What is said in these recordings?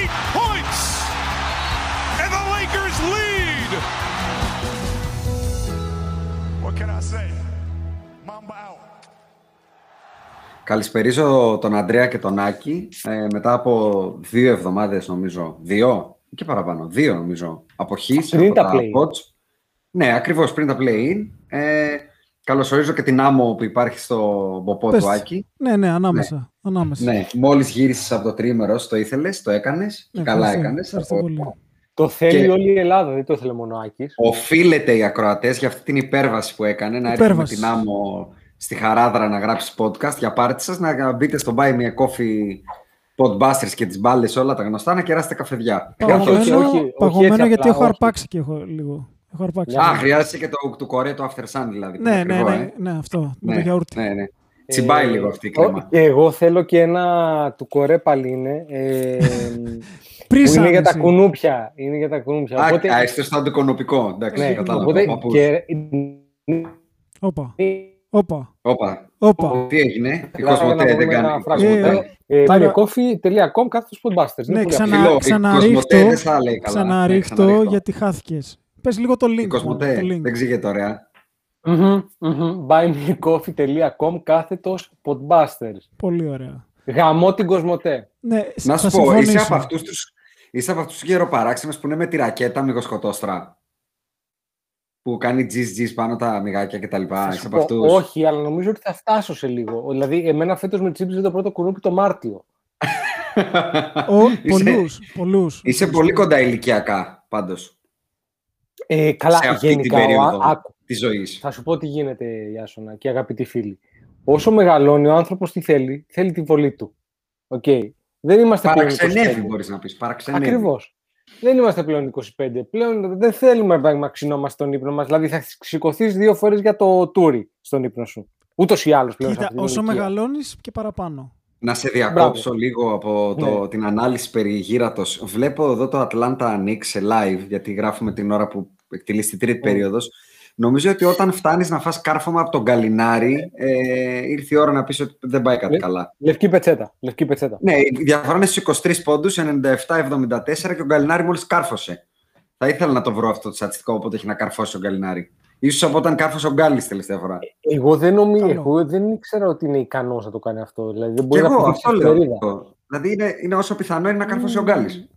58 points! And the Lakers lead! What can I say? Mamba out. Καλησπερίζω τον Αντρέα και τον Άκη ε, μετά από δύο εβδομάδες νομίζω. Δύο και παραπάνω. Δύο νομίζω. Αποχής Πριν από τα τα play-in. pods. Ναι, ακριβώς πριν τα play-in. Ε, καλωσορίζω και την άμμο που υπάρχει στο μποπό Πες. του Άκη. Ναι, ναι, ανάμεσα. ανάμεσα. Ναι, μόλις γύρισες από το τρίμερο, το ήθελες, το έκανες. Ναι, καλά ευχαριστώ. έκανες. Ευχαριστώ Από- πολύ. Το θέλει Και- όλη η Ελλάδα, δεν το ήθελε μόνο ο Άκης. Οφείλεται οι ακροατές για αυτή την υπέρβαση που έκανε, να έρθει με Υπέρβαση. την άμμο στη Χαράδρα να γράψει podcast για πάρτι σας, να μπείτε στο Buy Me a Coffee Podbusters και τις μπάλες όλα τα γνωστά, να κεράσετε καφεδιά. Παγωμένο, όχι, όχι, όχι παγωμένο έτσι γιατί απλά, έχω όχι. αρπάξει και έχω λίγο. Έχω αρπάξει. Α, χρειάζεσαι και το του Κορέ, το After Sun δηλαδή. που ναι, είναι ναι, ακριβό, ναι, ε. ναι, αυτό. Με ναι, το γιαούρτι. ναι, ναι. Τσιμπάει Ε, λίγο αυτή η ο- κρέμα. Και εγώ θέλω και ένα του κορέ πάλι είναι. Ε, που είναι για τα Πρίσανση. κουνούπια. Είναι για τα κουνούπια. Α, Οπότε, α, είστε στο αντικονοπικό. Εντάξει, ναι, κατάλαβα. οπότε ο παππούς. και, Όπα, όπα, Όπα, όπα. τι έγινε, η Κοίτα, Κοσμοτέ να δεν βρούμε ένα κάνει. φράγμα. Ε, ε, τώρα- buymeacoffee.com κάθετος podbusters. Ναι, Είναι πολύ ξανα- Φιλό, η ξαναρίχτω- Κοσμοτέ δεν θα λέει καλά. Ναι, Ξαναρίχτω ξαναρίχτω. γιατί χάθηκες. Πες λίγο το link. Η μόνο, Κοσμοτέ το link. δεν ξηγείται ωραία. Μμμ, μμμ. buymeacoffee.com κάθετος podbusters. Πολύ ωραία. Γαμώ την Κοσμοτέ. Ναι, Να θα σου πω, είσαι συμφωνήσω. από αυτούς τους, είσαι από αυτούς τους γεροπαράξενους που είναι με τη ρακέτα μυγοσκοτόστρα. Που κάνει τζις τζις πάνω τα μυγάκια και τα λοιπά. Θα Είσαι σου από πω, αυτούς. όχι, αλλά νομίζω ότι θα φτάσω σε λίγο. Δηλαδή, εμένα φέτος με τσίπησε το πρώτο κουνούπι το Μάρτιο. Ο, Είσαι- πολλούς, πολλούς. Είσαι πολύ κοντά ηλικιακά, πάντως, Ε, καλά, σε αυτή την γενικά, ο, περίοδο α- άκου, της ζωής. θα σου πω τι γίνεται, Ιάσονα και αγαπητοί φίλοι. Όσο μεγαλώνει ο άνθρωπος τι θέλει, θέλει τη βολή του. Οκ. Δεν είμαστε πλέον Παραξενεύει, 25. μπορείς να πεις. Παραξενεύει. Ακριβώς. Δεν είμαστε πλέον 25. Πλέον δεν θέλουμε να ξυνόμαστε στον ύπνο μας. Δηλαδή θα σηκωθείς δύο φορές για το τούρι στον ύπνο σου. Ούτως ή άλλως πλέον. σε Κοίτα, αυτή την όσο ηλικία. μεγαλώνεις και παραπάνω. Να σε διακόψω λίγο από το, Ναι. την ανάλυση περί γύρατος. Βλέπω εδώ το Atlanta Knicks σε live, γιατί γράφουμε την ώρα που εκτελείς την τρίτη Ναι. περίοδος. Νομίζω ότι όταν φτάνεις να φας κάρφωμα από τον Καλινάρη, ε, ήρθε η ώρα να πεις ότι δεν πάει κάτι Ναι. καλά. Λευκή πετσέτα. Λευκή πετσέτα. Ναι, η διαφορά είναι στους 23 πόντους, 97-74 και ο Γκαλινάρη μόλις κάρφωσε. Θα ήθελα να το βρω αυτό το στατιστικό, όποτε έχει να καρφώσει ο Γκαλινάρη. Ίσως από όταν κάρφωσε ο Γκάλης τελευταία φορά. Εγώ δεν νομίζω, Καλό. εγώ δεν ήξερα ότι είναι ικανός να το κάνει αυτό. Δηλαδή δεν Και μπορεί να εγώ πηδήξει αυτό λέω. ευκαιρίδα. Δηλαδή είναι, είναι όσο πιθανό είναι να καρφώσει ο Γκάλης.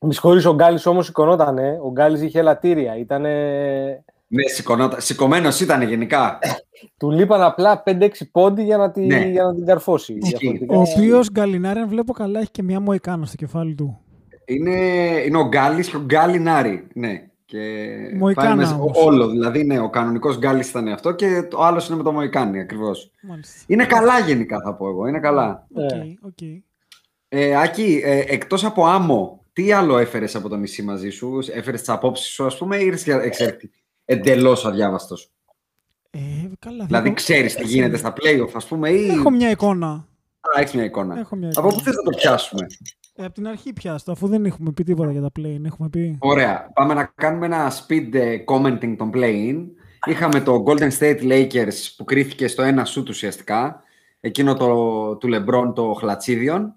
Με συγχωρείς, ο Γκάλης όμως σηκωνόταν. Ο Γκάλης είχε ελαττήρια. Ήτανε... Ναι, σηκωνότα- σηκωμένος ήταν γενικά. Του λείπαν απλά 5-6 πόντοι για να, τη, Ναι. για να την καρφώσει. Ισχύει. Διαφορετικά- Ο οποίος Γκαλινάρη, αν βλέπω καλά, έχει και μια μοϊκάνα στο κεφάλι του. Είναι, είναι ο Γκάλης και ο Γκάλινάρη. Ναι. Και Μοϊκάνα πάει μέσα- όμως. όλο. Δηλαδή, ναι, ο κανονικός Γκάλης ήταν αυτό και το άλλο είναι με το Μοϊκάνι ακριβώς. Μάλιστα. Είναι καλά γενικά θα πω εγώ. Είναι καλά. Οκ, Ναι. οκ. Ε, Άκη, ε, εκτός από άμμο, τι άλλο έφερες από το νησί μαζί σου, έφερες τις απόψεις σου, ας πούμε, ή ήρθες εξαιρετική, εντελώς αδιάβαστος; Ε, καλά, Δηλαδή, έχω- ξέρεις τι γίνεται στα play-off, ας πούμε, ή... Έχω μια εικόνα. Α, έχεις μια εικόνα. Έχω μια Από εικόνα. πού θες να το πιάσουμε; Ε, από την αρχή πιάστο, αφού δεν έχουμε πει τίποτα για τα play έχουμε πει. Ωραία. Πάμε να κάνουμε ένα speed ε, commenting των play-in. Είχαμε το Golden State Lakers που κρίθηκε στο ένα σουτ ουσιαστικά. Εκείνο το, του LeBron το χλατσίδιον.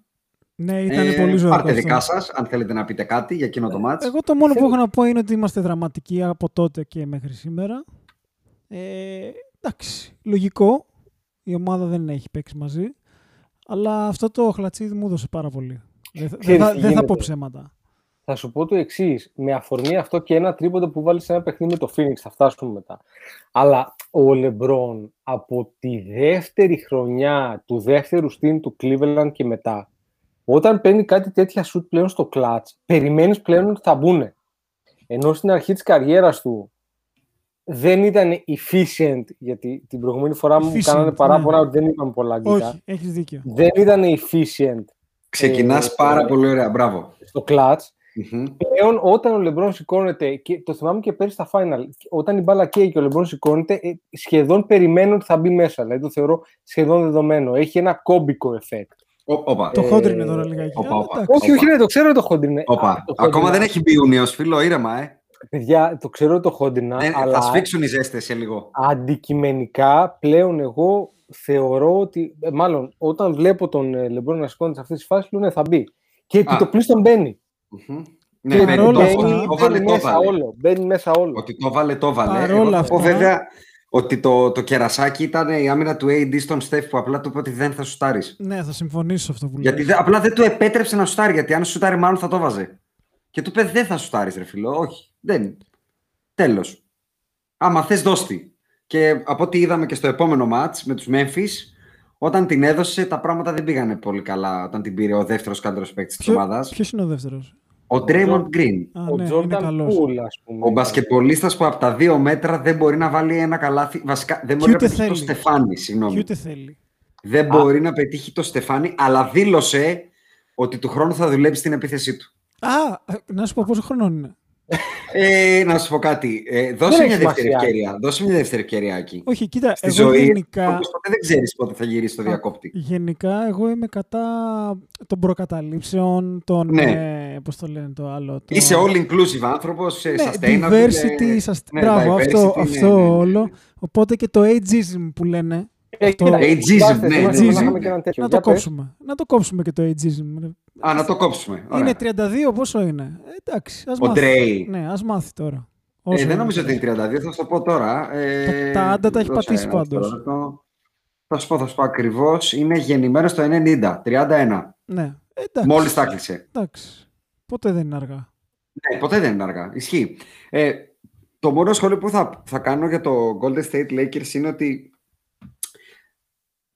Ναι, ήταν Ε, πολύ ζωικό. Πάρτε αυτό. δικά σας, αν θέλετε να πείτε κάτι για εκείνο το μάτς. Εγώ το μόνο που έχω να πω είναι ότι είμαστε δραματικοί από τότε και μέχρι σήμερα. Ε, εντάξει, λογικό. Η ομάδα δεν έχει παίξει μαζί. Αλλά αυτό το χλατσίδι μου έδωσε πάρα πολύ. Δεν, θα- δεν Ξέρεις θα, τι δεν θα πω γίνεται. ψέματα. Θα σου πω το εξής. Με αφορμή αυτό και ένα τρίποντο που βάλεις σε ένα παιχνίδι με το Phoenix, θα φτάσουμε μετά. Αλλά ο Λεμπρόν από τη δεύτερη χρονιά του δεύτερου στυλ του Cleveland και μετά, όταν παίρνει κάτι τέτοια σουτ πλέον στο clutch, περιμένεις πλέον ότι θα μπουν. Ενώ στην αρχή της καριέρας του δεν ήταν efficient, γιατί την προηγούμενη φορά μου Efficient, κάνανε παράπονα ναι. ότι δεν είπαμε πολλά αγγλικά. Όχι, έχεις δίκιο. Δεν ήταν efficient Ξεκινάς ε, πάρα ε, πολύ ωραία. Μπράβο. στο clutch Μμμ. πλέον όταν ο Λεμπρόν σηκώνεται, και το θυμάμαι και πέρυσι στα final, όταν η μπάλα καίει και ο Λεμπρόν σηκώνεται, ε, σχεδόν περιμένω ότι θα μπει μέσα. Δηλαδή το θεωρώ σχεδόν δεδομένο. Έχει ένα κόμπικο effect. Ω- Όπα. Το Ε, χόντρινε τώρα λιγάκι. όπα, αλλά όπα. εντάξει. Όχι, όχι, ναι, το ξέρω το χόντρινα. Όπα. Α, το Ακόμα χόντρινα- δεν έχει μπει Ιούνιος, φίλο, ήρεμα, ε. Παιδιά, το ξέρω το χόντρινα, Ε, αλλά Θα σφίξουν οι ζέστες σε λίγο. αντικειμενικά πλέον εγώ θεωρώ ότι, ε, μάλλον όταν βλέπω τον ε, Λεμπρόν να σηκώνεται σε αυτή τη φάση, λέω ναι, θα μπει. Και επί Α. το πλήστον μπαίνει. Μμμ. Και Ναι, μπαίνει, παρόλα το- αυτά- το Μπαίνει, βάλε, μπαίνει το μέσα βάλε. όλο. Μπαίνει μέσα όλο. Ότι το βάλε, το βάλε. Παρόλα Εγώ θα πω αυτά- βέβαια ότι το, το κερασάκι ήταν η άμυνα του AD στον Στεφ που απλά του είπε ότι δεν θα σουτάρεις. Ναι, θα συμφωνήσω σε αυτό που Γιατί λες. δε- απλά δεν του επέτρεψε να σουτάρει. Γιατί αν σουτάρει, μάλλον θα το βάζε. Και του είπε δεν θα σουτάρεις, ρε φίλο. Όχι. Δεν. Τέλος. Άμα θες, δώστη. Και από ό,τι είδαμε και στο επόμενο match με τους Memphis, όταν την έδωσε, τα πράγματα δεν πήγανε πολύ καλά όταν την πήρε ο δεύτερος καλύτερος παίκτης της Ποιο- ομάδας. Ποιος είναι ο δεύτερος; Ο Draymond Green. Α, ο ναι, είναι Τζόρνταν καλός. Πούλ, ας πούμε. Ο μπασκετμπολίστας που από τα δύο μέτρα δεν μπορεί να βάλει ένα καλάθι. Βασικά δεν μπορεί να ούτε πετύχει το θέλει. Στεφάνι. Συγγνώμη. Και ούτε θέλει. Δεν μπορεί να πετύχει το Στεφάνι, αλλά δήλωσε ότι του χρόνου θα δουλέψει στην επίθεσή του. Α, ε, να σου πω πόσο χρονών είναι. Ε, να σου πω κάτι. Ε, δώσε Δεν μια έχει δεύτερη σημασία. ευκαιρία. Δώσε μια δεύτερη ευκαιρία εκεί. Όχι, κοίτα, Στη εγώ ζωή, γενικά, όπως ποτέ δεν ξέρεις πότε θα γυρίσεις το διακόπτη. γενικά εγώ είμαι κατά των προκαταλήψεων, των, Ναι. ε, πώς το λένε το άλλο. Το... Είσαι all inclusive άνθρωπος, ναι, sustainable. diversity, ε, sustain- ναι, μπράβο, diversity, αυτό, ναι, αυτό ναι, ναι. όλο. Οπότε και το ageism που λένε, Ε, Αυτό- κοίτα, Ageism, κοιτάξτε, ναι, θυμάμαι ναι, να ναι. είχαμε και έναν τέτοιο. να το Για πες. κόψουμε. Να το κόψουμε και το ageism. Α, να το κόψουμε. Ωραία. Είναι 32, πόσο είναι; Ε, εντάξει, ας Ο μάθει. Ντρέι. Ναι, ας μάθει τώρα. Ε, Όσο δεν νομίζω ότι είναι. είναι 32, θα σου το πω τώρα. Ε, Τα- τα άντα τα έχει δώσε πατήσει ένα πάντως. δευτερόλεπτο. Θα σου πω, θα σου πω ακριβώς. Είναι γεννημένος το 90, 31. Ναι, εντάξει. Μόλις τα έκλεισε. Εντάξει. Ποτέ δεν είναι αργά. Ναι, ποτέ δεν είναι αργά. Ισχύει. Ε, το μόνο σχόλιο που θα, θα κάνω για το Golden State Lakers είναι ότι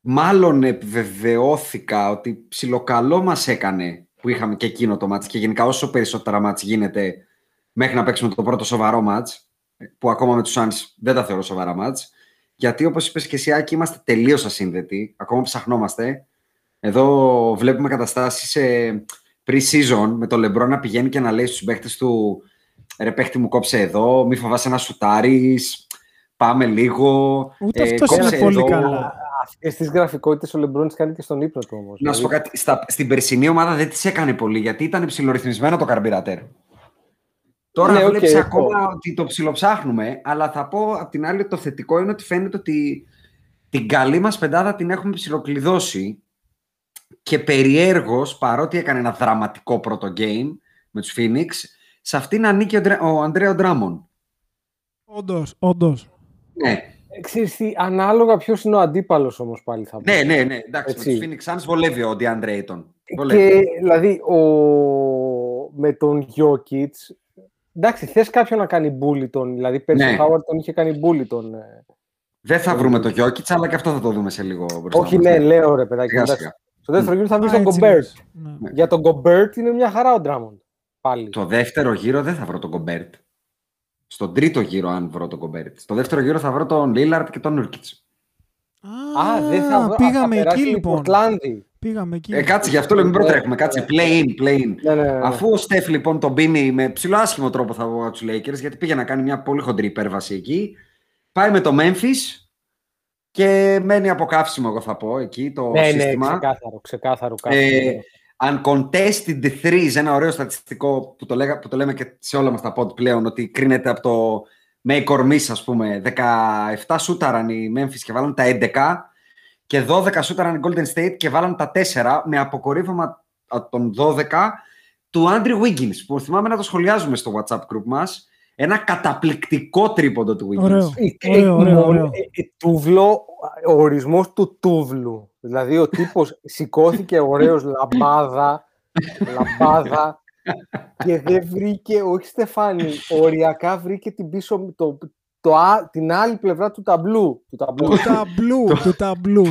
μάλλον επιβεβαιώθηκα ότι ψιλοκαλό μας έκανε που είχαμε και εκείνο το μάτς και γενικά όσο περισσότερα μάτς γίνεται μέχρι να παίξουμε το πρώτο σοβαρό μάτς που ακόμα με τους Suns δεν τα θεωρώ σοβαρά μάτς γιατί όπως είπες και εσύ Άκη είμαστε τελείως ασύνδετοι ακόμα ψαχνόμαστε εδώ βλέπουμε καταστάσεις σε pre-season με το LeBron να πηγαίνει και να λέει στους παίχτες του ρε παίχτη μου κόψε εδώ, μη φοβάσαι να σουτάρεις, πάμε λίγο. Ούτε ε, αυτός κόψε είναι πολύ εδώ. καλά. Αυτές τις γραφικότητες ο Λεμπρόν τις κάνει και στον ύπνο του όμως. Να σου πω κάτι, στα, στην περσινή ομάδα δεν τις έκανε πολύ γιατί ήταν ψιλορυθμισμένο το καρμπιρατέρ. Τώρα Ναι, οκ, βλέπεις έχω. ακόμα ότι το ψιλοψάχνουμε, αλλά θα πω απ' την άλλη ότι το θετικό είναι ότι φαίνεται ότι την καλή μας πεντάδα την έχουμε ψιλοκλειδώσει και περιέργως, παρότι έκανε ένα δραματικό πρώτο game με τους Phoenix, σε αυτήν ανήκει ο, Ντρε- ο Αντρέο Ντράμον. Όντως, όντως. Ναι, Ξέρεις τι, ανάλογα ποιος είναι ο αντίπαλος όμως πάλι θα πω. ναι, ναι, ναι, εντάξει, Έτσι. με τους Phoenix Suns βολεύει ο DeAndre Ayton. Και Βολεύει. δηλαδή ο... με τον Jokic, εντάξει, θες κάποιον να κάνει bully τον. Δηλαδή πέρσι Ναι. ο Howard τον είχε κάνει bully τον. ε, Δεν θα βρούμε το Jokic, αλλά και αυτό θα το δούμε σε λίγο μπροστά Όχι, μας. ναι, λέω ρε παιδάκι. Σιγά, εντάξει. σιγά. Στο δεύτερο γύρο θα βρει Α, τον έτσι Gobert. λες. Ναι. Για τον Gobert είναι μια χαρά ο Drummond. Πάλι. Το δεύτερο γύρο δεν θα βρω τον Κομπέρτ. Στον τρίτο γύρο, αν βρω τον Κομπέρτ. Στο δεύτερο γύρο θα βρω τον Λίλαρτ και τον Nurkić. Α, δεν θα βρω. πήγαμε θα περάσει εκεί η λοιπόν. Πορτλάνδη. Πήγαμε εκεί. Ε, κάτσε, γι' αυτό λέμε μην Ναι, προτρέχουμε. Κάτσε, ναι. play in, play in. Ναι, ναι, ναι. Αφού ο Στεφ λοιπόν τον πίνει με ψηλό άσχημο τρόπο θα βγω από τους Lakers, γιατί πήγε να κάνει μια πολύ χοντρή υπέρβαση εκεί. Πάει με το Memphis και μένει από καύσιμο, εγώ θα πω, εκεί το ναι, σύστημα. Ναι, ξεκάθαρο, ξεκάθαρο. Ε, uncontested threes, ένα ωραίο στατιστικό που το, λέγα, που το λέμε και σε όλα μας τα pod πλέον, ότι κρίνεται από το make or miss, ας πούμε. 17 σούταραν οι Memphis και βάλαν τα 11 και 12 σούταραν οι Golden State και βάλαν τα 4 με αποκορύφωμα των 12 του Andrew Wiggins, που θυμάμαι να το σχολιάζουμε στο WhatsApp group μας. Ένα καταπληκτικό τρίποντο του Wiggins. Ωραίο, Ε, ωραίο, ωραίο, ωραίο. ε, ε, Τούβλο, ο ορισμός του τούβλου. Δηλαδή ο τύπος σηκώθηκε ωραίος λαμπάδα, λαμπάδα και δεν βρήκε, όχι Στεφάνη, οριακά βρήκε την πίσω, το, το, α- την άλλη πλευρά του ταμπλού. Του ταμπλού. Του ταμπλού, του ταμπλού.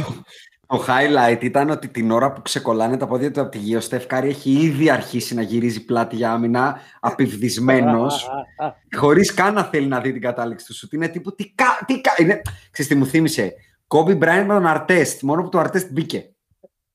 Το highlight ήταν ότι την ώρα που ξεκολλάνε τα πόδια του από τη γη, ο Στεφ Κάρη έχει ήδη αρχίσει να γυρίζει πλάτη για άμυνα, απειβδισμένος, χωρίς καν να θέλει να δει την κατάληξη του σουτ. Είναι τύπου τι κα. Τι κα... Είναι... Ξέρεις τι μου θύμισε; Κόμπι Μπράιν με τον Αρτέστ, μόνο που το Αρτέστ μπήκε.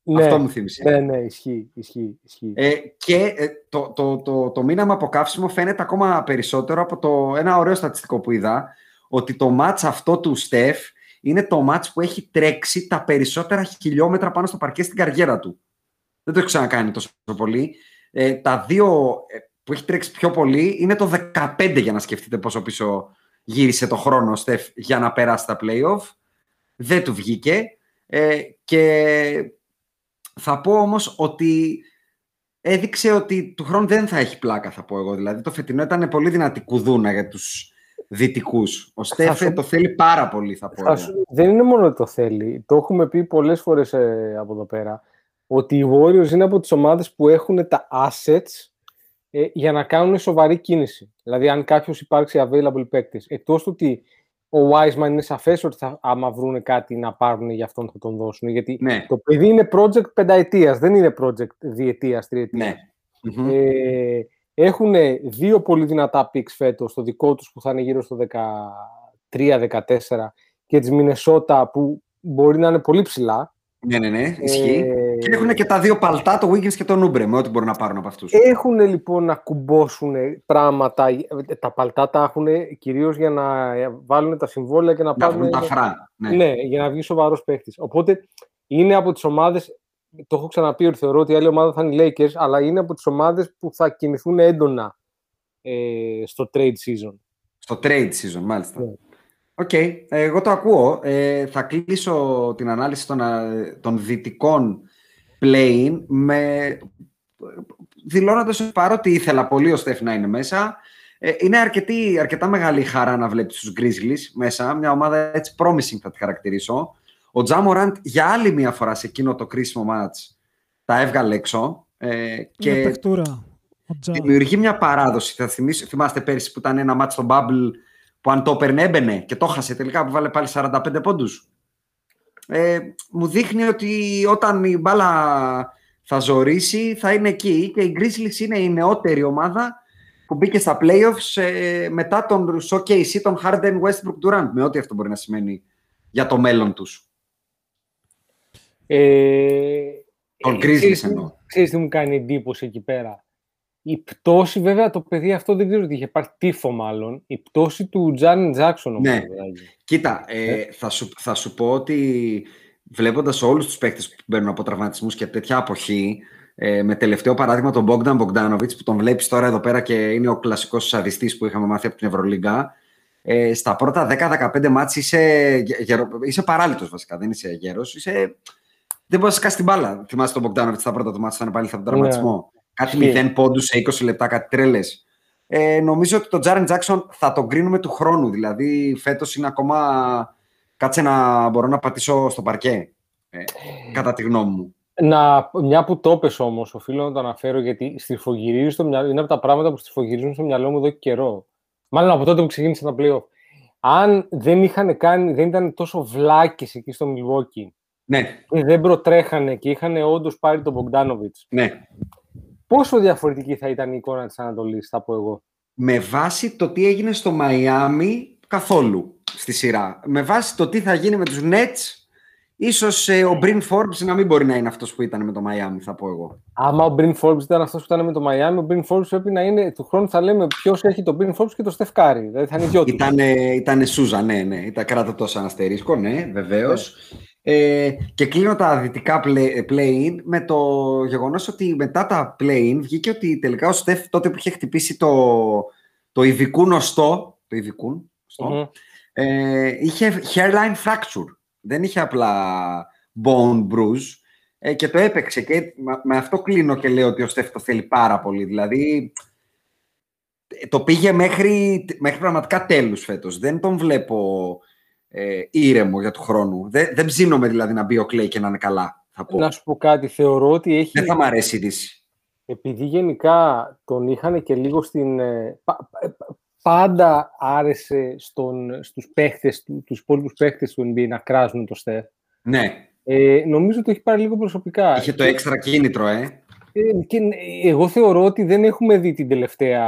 ναι, Αυτό μου θύμισε. ναι, ναι, ισχύει, ισχύει, ισχύει. Ε, και ε, το, το, το, το μήναμα από καύσιμο φαίνεται ακόμα περισσότερο από το ένα ωραίο στατιστικό που είδα, ότι το μάτς αυτό του Στεφ είναι το μάτς που έχει τρέξει τα περισσότερα χιλιόμετρα πάνω στο παρκέ στην καριέρα του. Δεν το έχει ξανακάνει τόσο πολύ. Ε, τα δύο ε, που έχει τρέξει πιο πολύ είναι το 15 για να σκεφτείτε πόσο πίσω γύρισε το χρόνο ο Στεφ για να περάσει τα play-off. Δεν του βγήκε. Ε, και θα πω όμως ότι έδειξε ότι του χρόνου δεν θα έχει πλάκα, θα πω εγώ. Δηλαδή το φετινό ήταν πολύ δυνατή κουδούνα για τους δυτικούς. Ο Στέφε σου- το θέλει πάρα πολύ, θα πω Θα εγώ. σου- δεν είναι μόνο ότι το θέλει. Το έχουμε πει πολλές φορές ε, από εδώ πέρα. Ότι οι Warriors είναι από τις ομάδες που έχουν τα assets ε, για να κάνουν σοβαρή κίνηση. Δηλαδή, αν κάποιος υπάρξει available παίκτης, εκτός του ότι ο Wiseman είναι σαφές ότι θα, άμα βρουν κάτι να πάρουν για αυτόν θα τον δώσουν. Γιατί Ναι. το παιδί είναι project πενταετίας, δεν είναι project διετίας, τριετίας. Ναι. Μμμ. Ε, έχουν δύο πολύ δυνατά picks φέτος, το δικό τους που θα είναι γύρω στο 13-14 και της Μινεσότα που μπορεί να είναι πολύ ψηλά. Ναι, ναι, ναι, ισχύει. Ε, Και έχουν και τα δύο παλτά, το Wiggins και τον Ούμπρε, με ό,τι μπορούν να πάρουν από αυτούς. Έχουν λοιπόν να κουμπώσουν πράγματα, ε, τα παλτά τα έχουν κυρίως για να ε, βάλουν τα συμβόλαια και να, να πάρουν... βρουν τα φρά. Ναι. Ναι, για να βγει σοβαρός παίχτης. Οπότε είναι από τις ομάδες. Το έχω ξαναπεί ότι θεωρώ ότι η άλλη ομάδα θα είναι οι Lakers, αλλά είναι από τις ομάδες που θα κινηθούν έντονα ε, στο trade season. Στο trade season, μάλιστα. Ναι. Οκ, εγώ το ακούω. Ε, θα κλείσω την ανάλυση των, α, των δυτικών play-in δηλώνοντας ότι παρότι ήθελα πολύ ο Στεφ να είναι μέσα, ε, είναι αρκετή, αρκετά μεγάλη χαρά να βλέπεις τους Grizzlies μέσα, μια ομάδα έτσι promising θα τη χαρακτηρίσω. Ο Ja Morant για άλλη μια φορά σε εκείνο το κρίσιμο match τα έβγαλε έξω ε, Είναι και παιχτούρα. Ο Τζα. δημιουργεί μια παράδοση. Θα θυμίσω, θυμάστε πέρυσι που ήταν ένα μάτς στο Bubble που αν το έπαιρνε έμπαινε και το χάσε τελικά που βάλε πάλι 45 πόντους. Ε, μου δείχνει ότι όταν η μπάλα θα ζωρίσει θα είναι εκεί και η Grizzlies είναι η νεότερη ομάδα που μπήκε στα playoffs ε, μετά τον showcase τον Harden Westbrook Durant με ό,τι αυτό μπορεί να σημαίνει για το μέλλον τους. Ε, Τον ε, Grizzlies ξέρεις τι- εννοώ. Ξέρεις τι μου κάνει εντύπωση εκεί πέρα; Η πτώση, βέβαια, το παιδί αυτό δεν ξέρω τι είχε πάρει τύφο μάλλον. Η πτώση του Τζάνιν Τζάξον όμως. Ναι. δηλαδή. Κοίτα, ε, θα, σου, θα σου πω ότι βλέποντας όλους τους παίκτες που μπαίνουν από τραυματισμούς και τέτοια αποχή, ε, με τελευταίο παράδειγμα τον Bogdan Bogdanovic που τον βλέπεις τώρα εδώ πέρα και είναι ο κλασικός σαδιστής που είχαμε μάθει από την Ευρωλίγκα. Ε, στα πρώτα 10-15 μάτς είσαι, γερο, είσαι παράλυτος βασικά, δεν είσαι γέρος. Είσαι, δεν μπορείς να σκάσεις την μπάλα. Θυμάσαι τον Bogdanovic στα πρώτα του μάτς, ήταν πάλι από τον τραυματισμό. Κάτι Ισχύει. 0 πόντους σε 20 λεπτά, κάτι τρέλες. Ε, νομίζω ότι τον Τζάρεν Τζάξον θα τον κρίνουμε του χρόνου. Δηλαδή, φέτος είναι ακόμα. Κάτσε να μπορώ να πατήσω στο παρκέ. Ε, κατά τη γνώμη μου. Να, μια που το πες όμως, οφείλω να το αναφέρω γιατί στριφογυρίζει στο μυαλό, είναι από τα πράγματα που στριφογυρίζουν στο μυαλό μου εδώ και καιρό. Μάλλον από τότε που ξεκίνησε τα playoff. Αν δεν, είχαν κάνει, δεν ήταν τόσο βλάκες εκεί στο Milwaukee Ναι, και δεν προτρέχανε και είχαν όντως πάρει τον Bogdanovic, ναι. Πόσο διαφορετική θα ήταν η εικόνα της Ανατολής, θα πω εγώ; Με βάση το τι έγινε στο Μαϊάμι, καθόλου στη σειρά. Με βάση το τι θα γίνει με τους Nets ίσως ε, ο Μπριν Forbes να μην μπορεί να είναι αυτός που ήταν με το Miami, θα πω εγώ. Άμα ο Μπριν Forbes ήταν αυτός που ήταν με το Miami, ο Μπριν Forbes πρέπει να είναι, του χρόνου θα λέμε ποιος έχει τον Μπριν Forbes και το Steph Curry. Δηλαδή θα είναι δυο τους. Ήτανε, ήτανε Σούζα, ναι, ναι. Ήταν κράτα τόσο αστερίσκο, ναι, βεβαίως. Ε, και κλείνω τα δυτικά play- play-in με το γεγονός ότι μετά τα play-in βγήκε ότι τελικά ο Στεφ τότε που είχε χτυπήσει το, το ειδικού νοστό, το ειδικού νοστό, Μμμ. ε, είχε hairline fracture. Δεν είχε απλά bone bruise ε, και το έπαιξε και με- με αυτό κλείνω και λέω ότι ο Στεφ το θέλει πάρα πολύ. Δηλαδή ε, το πήγε μέχρι, μέχρι πραγματικά τέλους φέτος. Δεν τον βλέπω ε, ήρεμο για του χρόνου. Δεν, δεν ψήνομαι δηλαδή να μπει ο Κλέη και να είναι καλά. Θα πω. Να σου πω κάτι, θεωρώ ότι έχει... Δεν θα μ' αρέσει η Δύση. επειδή γενικά τον είχαν και λίγο στην... ε, πα- πα- πάντα άρεσε στον, στους παίχτες, του- τους υπόλοιπους παίχτες του NBA να κράζουν το Στεφ. Ναι, Ε, νομίζω ότι έχει πάρει λίγο προσωπικά. είχε το έξτρα κίνητρο, ε. Ε, και εγώ θεωρώ ότι δεν έχουμε δει την τελευταία...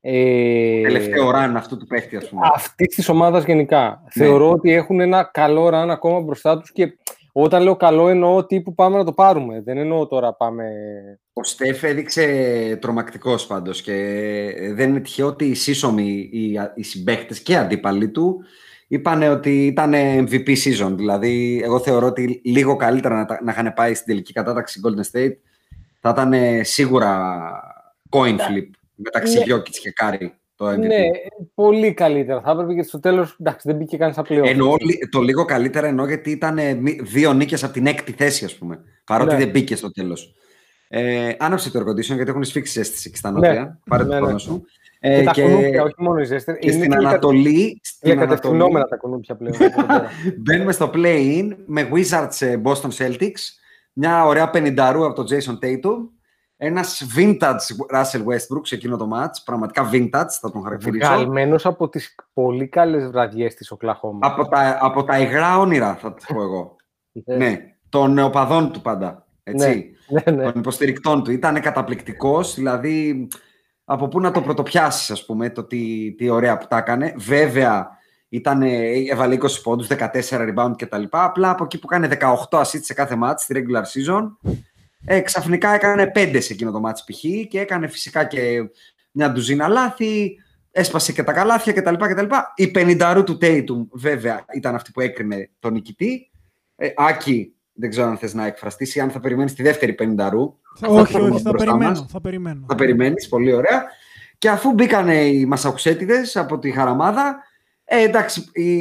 Ε, Τελευταίο run αυτού του παίχτη, ας πούμε. αυτής της ομάδας γενικά. Ναι. Θεωρώ ότι έχουν ένα καλό run ακόμα μπροστά τους και όταν λέω καλό εννοώ τύπου πάμε να το πάρουμε. Δεν εννοώ τώρα πάμε. Ο Στεφ έδειξε τρομακτικός πάντως και δεν είναι τυχαίο ότι οι σύσσωμοι, οι, οι συμπαίχτες και οι αντίπαλοι του είπαν ότι ήταν MVP season. Δηλαδή, εγώ θεωρώ ότι λίγο καλύτερα να, τα- να είχαν πάει στην τελική κατάταξη Golden State θα ήταν σίγουρα coin flip μεταξύ Ναι. Jokic και Κάρι το MVP. Ναι, πολύ καλύτερα. Θα έπρεπε και στο τέλος. Εντάξει, δεν μπήκε κανεί στα πλέον. Εννοώ λι- το λίγο καλύτερα εννοώ γιατί ήταν ε, μη- δύο νίκες από την έκτη θέση, ας πούμε. Παρότι Ναι. δεν μπήκε στο τέλος. Ε, άναψε το air condition γιατί έχουν σφίξει αίσθηση εκεί στα Ναι. νότια. Πάρε Ναι, το ναι. χρόνο σου. Και Ε, τα και, κουνούπια, όχι μόνο οι ζέστερ. και στην Ανατολή, στην Ανατολή Διακατευθυνόμενα τα κουνούπια πλέον. από εδώ πέρα. μπαίνουμε στο play-in με Wizards ε, Boston Celtics. Μια ωραία πενινταρού από τον Jason Tatum. Ένας vintage Russell Westbrook σε εκείνο το match. Πραγματικά vintage θα τον χαρακτηρίσω. Βγαλμένος από τις πολύ καλές βραδιές της Οκλαχώμας. Από τα, από τα υγρά όνειρα θα το πω εγώ. ναι, των οπαδών του πάντα. Έτσι. ναι, ναι. Των υποστηρικτών του. Ήταν καταπληκτικός, δηλαδή από πού να το πρωτοπιάσεις, ας πούμε, το τι, τι ωραία που τα έκανε. Βέβαια, ήταν, έβαλε 20 πόντους, 14 rebound κτλ. Απλά από εκεί που κάνει 18 assists σε κάθε match στη regular season, ε, ξαφνικά έκανε 5 σε εκείνο το match π.χ. και έκανε φυσικά και μια ντουζίνα λάθη, έσπασε και τα καλάθια κτλ. κτλ. Η 50 του Tatum βέβαια ήταν αυτή που έκρινε τον νικητή. Ε, Άκη, δεν ξέρω αν θες να εκφραστείς ή αν θα περιμένεις τη δεύτερη 50 όχι, όχι, θα μπροστά περιμένω. μας. Θα περιμένω. Θα περιμένεις, πολύ ωραία. Και αφού μπήκαν οι Μασαχουσέτιδες από τη Χαραμάδα, ε, εντάξει, οι,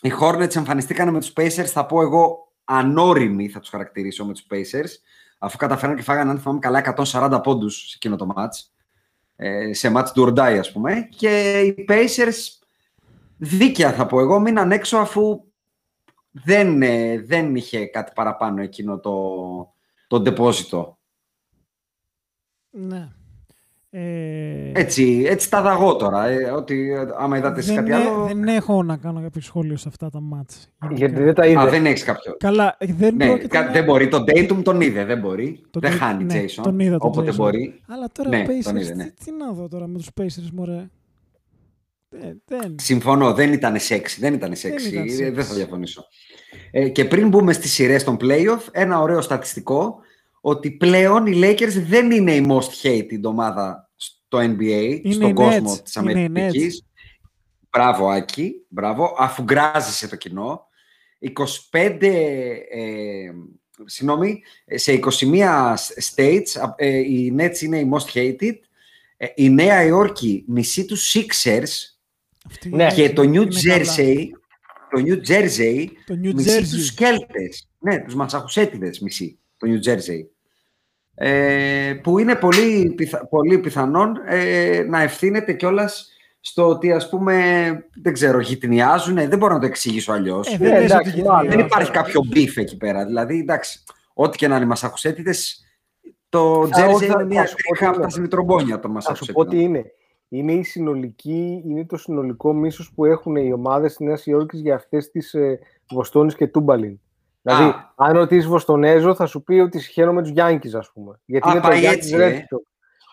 οι Hornets εμφανιστήκαν με τους Pacers, θα πω εγώ ανώριμοι θα τους χαρακτηρίσω με τους Pacers, αφού καταφέραν και φάγανε, αν θυμάμαι καλά, 140 πόντους σε εκείνο το match, ε, σε match του Ορντάι, ας πούμε, και οι Pacers δίκαια θα πω εγώ, μείναν έξω αφού δεν, ε, δεν είχε κάτι παραπάνω εκείνο το, το ντεπόζιτο. Ναι. Ε, Έτσι, έτσι τα δαγώ τώρα. Ε, ότι ε, άμα είδατε εσείς δεν, κάτι έ- άλλο. δεν έχω να κάνω κάποιο σχόλιο σε αυτά τα μάτς. γενικά. Γιατί δεν τα Α, είδε. δεν έχεις κάποιο. Καλά, ε, δεν Ναι, πρόκειται κα- να- δεν μπορεί. Τον Dayton τον είδε. Δεν μπορεί. Τον δεν Dayton- χάνει ναι, Jason. τον είδα τον όποτε Jason. μπορεί. Αλλά τώρα Ναι, Pacers, τον είδε, ναι. τι, τι να δω τώρα με τους Pacers, μωρέ. Ε, δεν. Συμφωνώ, δεν ήταν σεξι. Δεν ήταν σεξι. ήταν ε, sexy. Δεν θα διαφωνήσω. Ε, και πριν μπούμε στις σειρές των playoff, ένα ωραίο στατιστικό ότι πλέον οι Lakers δεν είναι η most hated ομάδα στο NBA, Είναι στον οι κόσμο Nets. της Είναι οι Αμερικής. Μπράβο, Άκη. Μπράβο. Αφού γκράζεσαι το κοινό. 25, ε, συγγνώμη, σε 21 states ε, οι Nets είναι οι most hated. Ε, η Νέα Υόρκη μισή τους Sixers Αυτή Ναι. είναι- και το New είναι καλά. Jersey, το New Jersey Το New μισή Jersey. τους Σκέλτες. Ναι, τους Μασαχουσέτιδες μισή, το New Jersey. Ε, που είναι πολύ, πιθα, πολύ πιθανόν ε, να ευθύνεται κιόλας στο ότι ας πούμε, δεν ξέρω, γυτνιάζουν, δεν μπορώ να το εξηγήσω αλλιώς. Ε, δεν Ε, λες εντάξει, ότι μάλλον. γίνεται. δεν υπάρχει κάποιο beef εκεί πέρα. Δηλαδή, εντάξει, ό,τι και να είναι οι Μασαχουσέτιδες, το όχι, Jersey θα- είναι θα μια σου πω τρίχα τι από τα είναι. τρομβόνια των Θα σου πω τι Μασαχουσέτιδων. είναι. Είναι, η συνολική, είναι το συνολικό μίσος που έχουν οι ομάδες της Νέας Υόρκης για αυτές τις ε, Βοστόνης και τούμπαλιν. Δηλαδή, Α. αν ρωτήσεις Βοστονέζο, θα σου πει ότι σιχαίνομαι τους Yankees, ας πούμε. Γιατί Α, είναι το πάει Yankees έτσι, Red ε. Sox.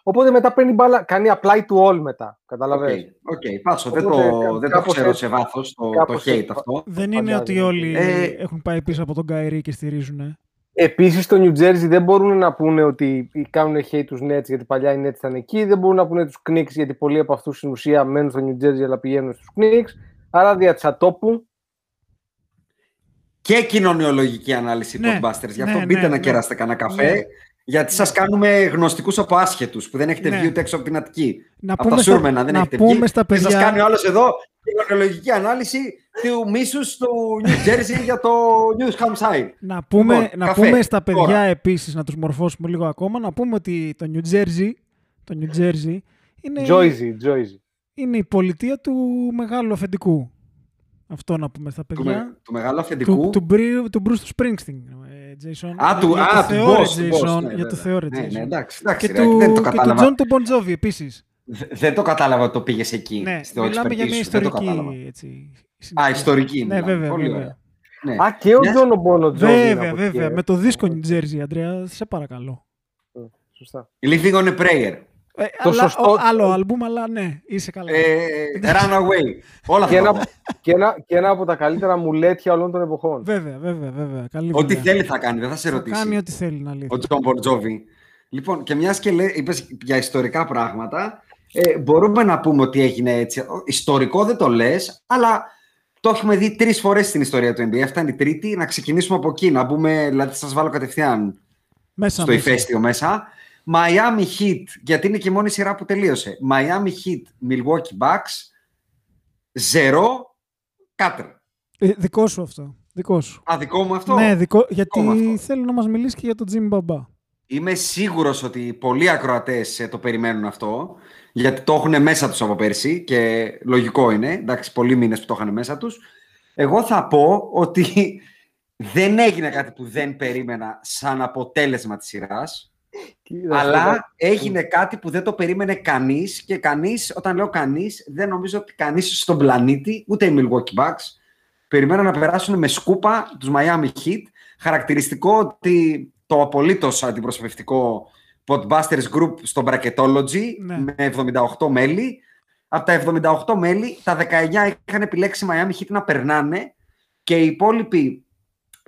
Οπότε μετά παίρνει μπάλα, κάνει apply to all μετά. Καταλαβαίνεις. Οκ, οκ, πάσο, δεν Οπότε, το, δεν το κάπως ξέρω έτσι. σε βάθος το, το Κάπως hate έτσι. αυτό. Δεν είναι Φαντάζομαι. ότι όλοι Ε, έχουν πάει πίσω από τον Kyrie και στηρίζουν. ε. Επίσης στο New Jersey δεν μπορούν να πούνε ότι κάνουν hate τους Nets γιατί παλιά οι Nets ήταν εκεί. Δεν μπορούν να πούνε τους Knicks γιατί πολλοί από αυτούς στην ουσία μένουν στο New Jersey αλλά πηγαίνουν στους Knicks. Άρα δια τσατόπου Και κοινωνιολογική ανάλυση Ναι, Podbusters. Γι' ναι, αυτό μπείτε ναι, να ναι. κεράσετε κανένα καφέ. Ναι. Γιατί σας κάνουμε γνωστικούς από άσχετους που δεν έχετε Ναι. βγει ούτε έξω από την Αττική. Να Από πούμε τα στα- Σούρμενα δεν να έχετε πούμε βγει. στα Και σας παιδιά- κάνει ο άλλος εδώ κοινωνιολογική ανάλυση του μίσους του New Jersey για το New Hampshire. Να πούμε, Λοιπόν, να καφέ, πούμε στα παιδιά τώρα. επίσης, να τους μορφώσουμε λίγο ακόμα, να πούμε ότι το New Jersey, το New Jersey είναι, Joyzy, Joyzy. είναι η πολιτεία του μεγάλου αφεντικού. Αυτό να πούμε στα Του, παιδιά. με- του μεγάλου Του, αφεντικού. του, Μπρι- του Bruce Springsteen, ε, Jason. Α, του, για το α, του Θεό, ρε, boss, του boss, Jason, ναι, για το βέβαια. Θεό, ρε, Ναι, ναι, Jason. εντάξει, εντάξει, Και ρε, του, δεν το και του κατάλαβα. John του Bon Jovi επίσης. Δε- Δεν το κατάλαβα ότι το πήγες εκεί. Ναι, στο μιλάμε για expertise μια σου, δεν το ιστορική κατάλαβα. έτσι, Α, συνέχεια. ιστορική. Ναι, μιλάμε. βέβαια, Πολύ βέβαια. ωραία. Ναι. Α, και ο Μια- Τζον Μπον Τζόβι. είναι Βέβαια, από βέβαια. εκεί, Με το δίσκο New Jersey, Αντρέα, σε παρακαλώ. ε. Σωστά. Living on a prayer. Ε, Το αλλά, σωστό- ο- άλλο άλμπουμ, αλλά ναι, είσαι καλά. Ε, Runaway. Όλα Και αυτά. ένα, και, ένα, και ένα από τα καλύτερα μουλέτια όλων των εποχών. Βέβαια, βέβαια, βέβαια. Καλή Ό,τι δουλειά. θέλει θα κάνει, δεν θα σε Θα ρωτήσει. κάνει ό,τι θέλει να λύσει. Ο Τζον Μπον Τζόβι. Λοιπόν, και μιας και είπες για ιστορικά πράγματα, ε, μπορούμε να πούμε ότι έγινε έτσι. Ο- Ιστορικό δεν το λες, αλλά το έχουμε δει τρεις φορές στην ιστορία του NBA. Αυτά είναι η τρίτη. Να ξεκινήσουμε από εκεί, να μπούμε, δηλαδή σας βάλω κατευθείαν Μέσα, στο μέσα. ηφαίστειο μέσα. Miami Heat, γιατί είναι και η μόνη σειρά που τελείωσε. Miami Heat, Milwaukee Bucks, 0, Κάτρ. Ε, δικό σου αυτό. Δικό σου. Α, δικό μου αυτό; Ναι, δικό, γιατί μου αυτό. θέλω να μας μιλήσεις και για τον Jimmy Μπαμπά. Είμαι σίγουρος ότι πολλοί ακροατές ε, το περιμένουν αυτό, γιατί το έχουν μέσα τους από πέρσι και λογικό είναι, εντάξει, πολλοί μήνες που το είχαν μέσα τους. Εγώ θα πω ότι δεν έγινε κάτι που δεν περίμενα σαν αποτέλεσμα της σειράς, αλλά έγινε κάτι που δεν το περίμενε κανείς και κανείς, όταν λέω κανείς, δεν νομίζω ότι κανείς στον πλανήτη, ούτε οι Milwaukee Bucks, περιμέναν να περάσουν με σκούπα τους Miami Heat. Χαρακτηριστικό ότι το απολύτως αντιπροσωπευτικό Podbusters Group στο Bracketology Ναι. με 78 μέλη. Από τα 78 μέλη, τα 19 είχαν επιλέξει Miami Heat να περνάνε και οι υπόλοιποι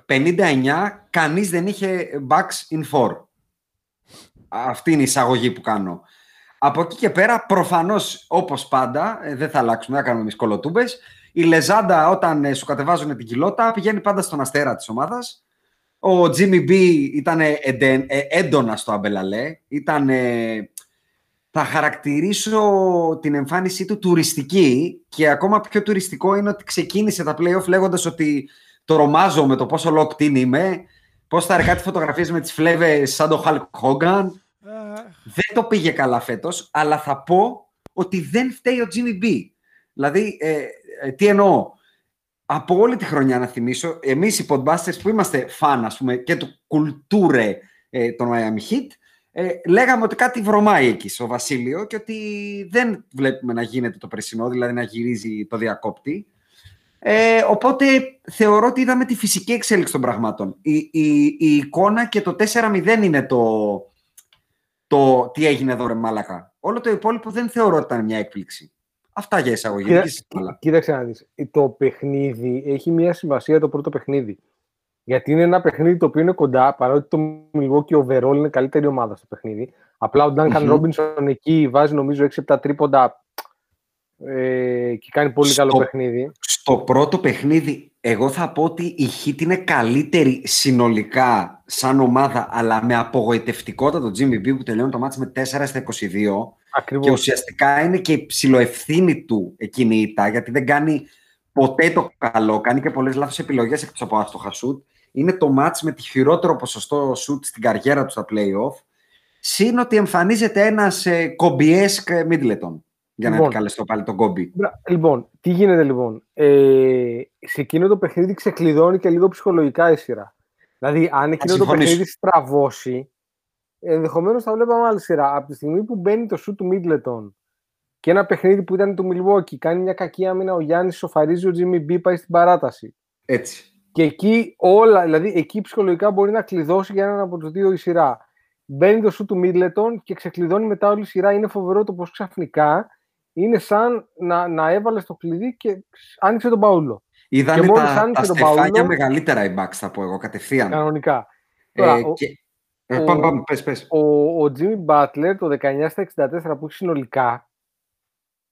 59, κανείς δεν είχε Bucks in 4. Αυτή είναι η εισαγωγή που κάνω. Από εκεί και πέρα, προφανώς, όπως πάντα, ε, δεν θα αλλάξουμε, δεν θα κάνουμε εμείς κολοτούμπες, η Λεζάντα όταν ε, σου κατεβάζουν την κοιλότα πηγαίνει πάντα στον αστέρα της ομάδας. Ο Jimmy B ήταν ε, εντεν- ε, έντονα στο Αμπελαλέ. Ήταν, ε, θα χαρακτηρίσω την εμφάνισή του τουριστική και ακόμα πιο τουριστικό είναι ότι ξεκίνησε τα play-off λέγοντας ότι τρομάζω με το πόσο locked in είμαι, πώς θα κάτι φωτογραφίες με τις φλέβες σαν τον Hulk Hogan. Δεν το πήγε καλά φέτος, αλλά θα πω ότι δεν φταίει ο Jimmy B. Δηλαδή, ε, ε, τι εννοώ; Από όλη τη χρονιά να θυμίσω, εμείς οι Podbusters που είμαστε φαν, ας πούμε, και του κουλτούρε ε, των Miami Heat, ε, λέγαμε ότι κάτι βρωμάει εκεί στο Βασίλειο και ότι δεν βλέπουμε να γίνεται το περσινό, δηλαδή να γυρίζει το διακόπτη. Ε, οπότε θεωρώ ότι είδαμε τη φυσική εξέλιξη των πραγμάτων. Η, η, η εικόνα και το 4-0 είναι το, το τι έγινε εδώ ρε μάλακα. Όλο το υπόλοιπο δεν θεωρώ ότι ήταν μια έκπληξη. Αυτά για εισαγωγή. Κοίτα- Δική σας μπάλα. Κοίταξε να δεις. Το παιχνίδι έχει μια σημασία το πρώτο παιχνίδι. Γιατί είναι ένα παιχνίδι το οποίο είναι κοντά, παρότι το Milwaukee overall είναι καλύτερη ομάδα στο παιχνίδι. Απλά ο Duncan Μμμ. Robinson εκεί βάζει νομίζω 6-7 τρίποντα ε, και κάνει πολύ καλό Στο- παιχνίδι. Στο πρώτο παιχνίδι, εγώ θα πω ότι η Heat είναι καλύτερη συνολικά σαν ομάδα, αλλά με απογοητευτικότατο Jimmy B που τελειώνει το μάτς με 4 στα 22. Ακριβώς. Και ουσιαστικά είναι και η ψηλοευθύνη του εκείνη η ήττα, γιατί δεν κάνει ποτέ το καλό, κάνει και πολλές λάθος επιλογές εκτός από άστοχα σουτ. Είναι το μάτς με τη χειρότερο ποσοστό σουτ στην καριέρα του στα play-off. Συν ότι εμφανίζεται ένας ε, κομπιέσκ Middleton, για να Λοιπόν. επικαλεστώ πάλι τον κόμπι. Μπρα- Λοιπόν, τι γίνεται λοιπόν; Ε, σε εκείνο το παιχνίδι ξεκλειδώνει και λίγο ψυχολογικά η σειρά. Δηλαδή, αν εκείνο το συμφωνήσω. παιχνίδι στραβώσει, ενδεχομένως θα βλέπαμε άλλη σειρά. Από τη στιγμή που μπαίνει το σου του Μίτλετον και ένα παιχνίδι που ήταν του Milwaukee, κάνει μια κακή άμυνα ο Γιάννης, σοφαρίζει ο Jimmy B, πάει στην παράταση. Έτσι. Και εκεί όλα, δηλαδή εκεί ψυχολογικά μπορεί να κλειδώσει για έναν από τους δύο η σειρά. μπαίνει το σου του Μίτλετον και ξεκλειδώνει μετά όλη η σειρά. Είναι φοβερό το πώς ξαφνικά είναι σαν να, να έβαλε το κλειδί και άνοιξε τον Παούλο. Είδανε τα, τα στεφάνια μεγαλύτερα οι Bucks, θα πω εγώ, κατευθείαν. Κανονικά. Ε, Τώρα, ο, και... ε, ο- πάμε, πάμε, πες, πες. ο, ο Jimmy Butler το 19 στα 64 που έχει συνολικά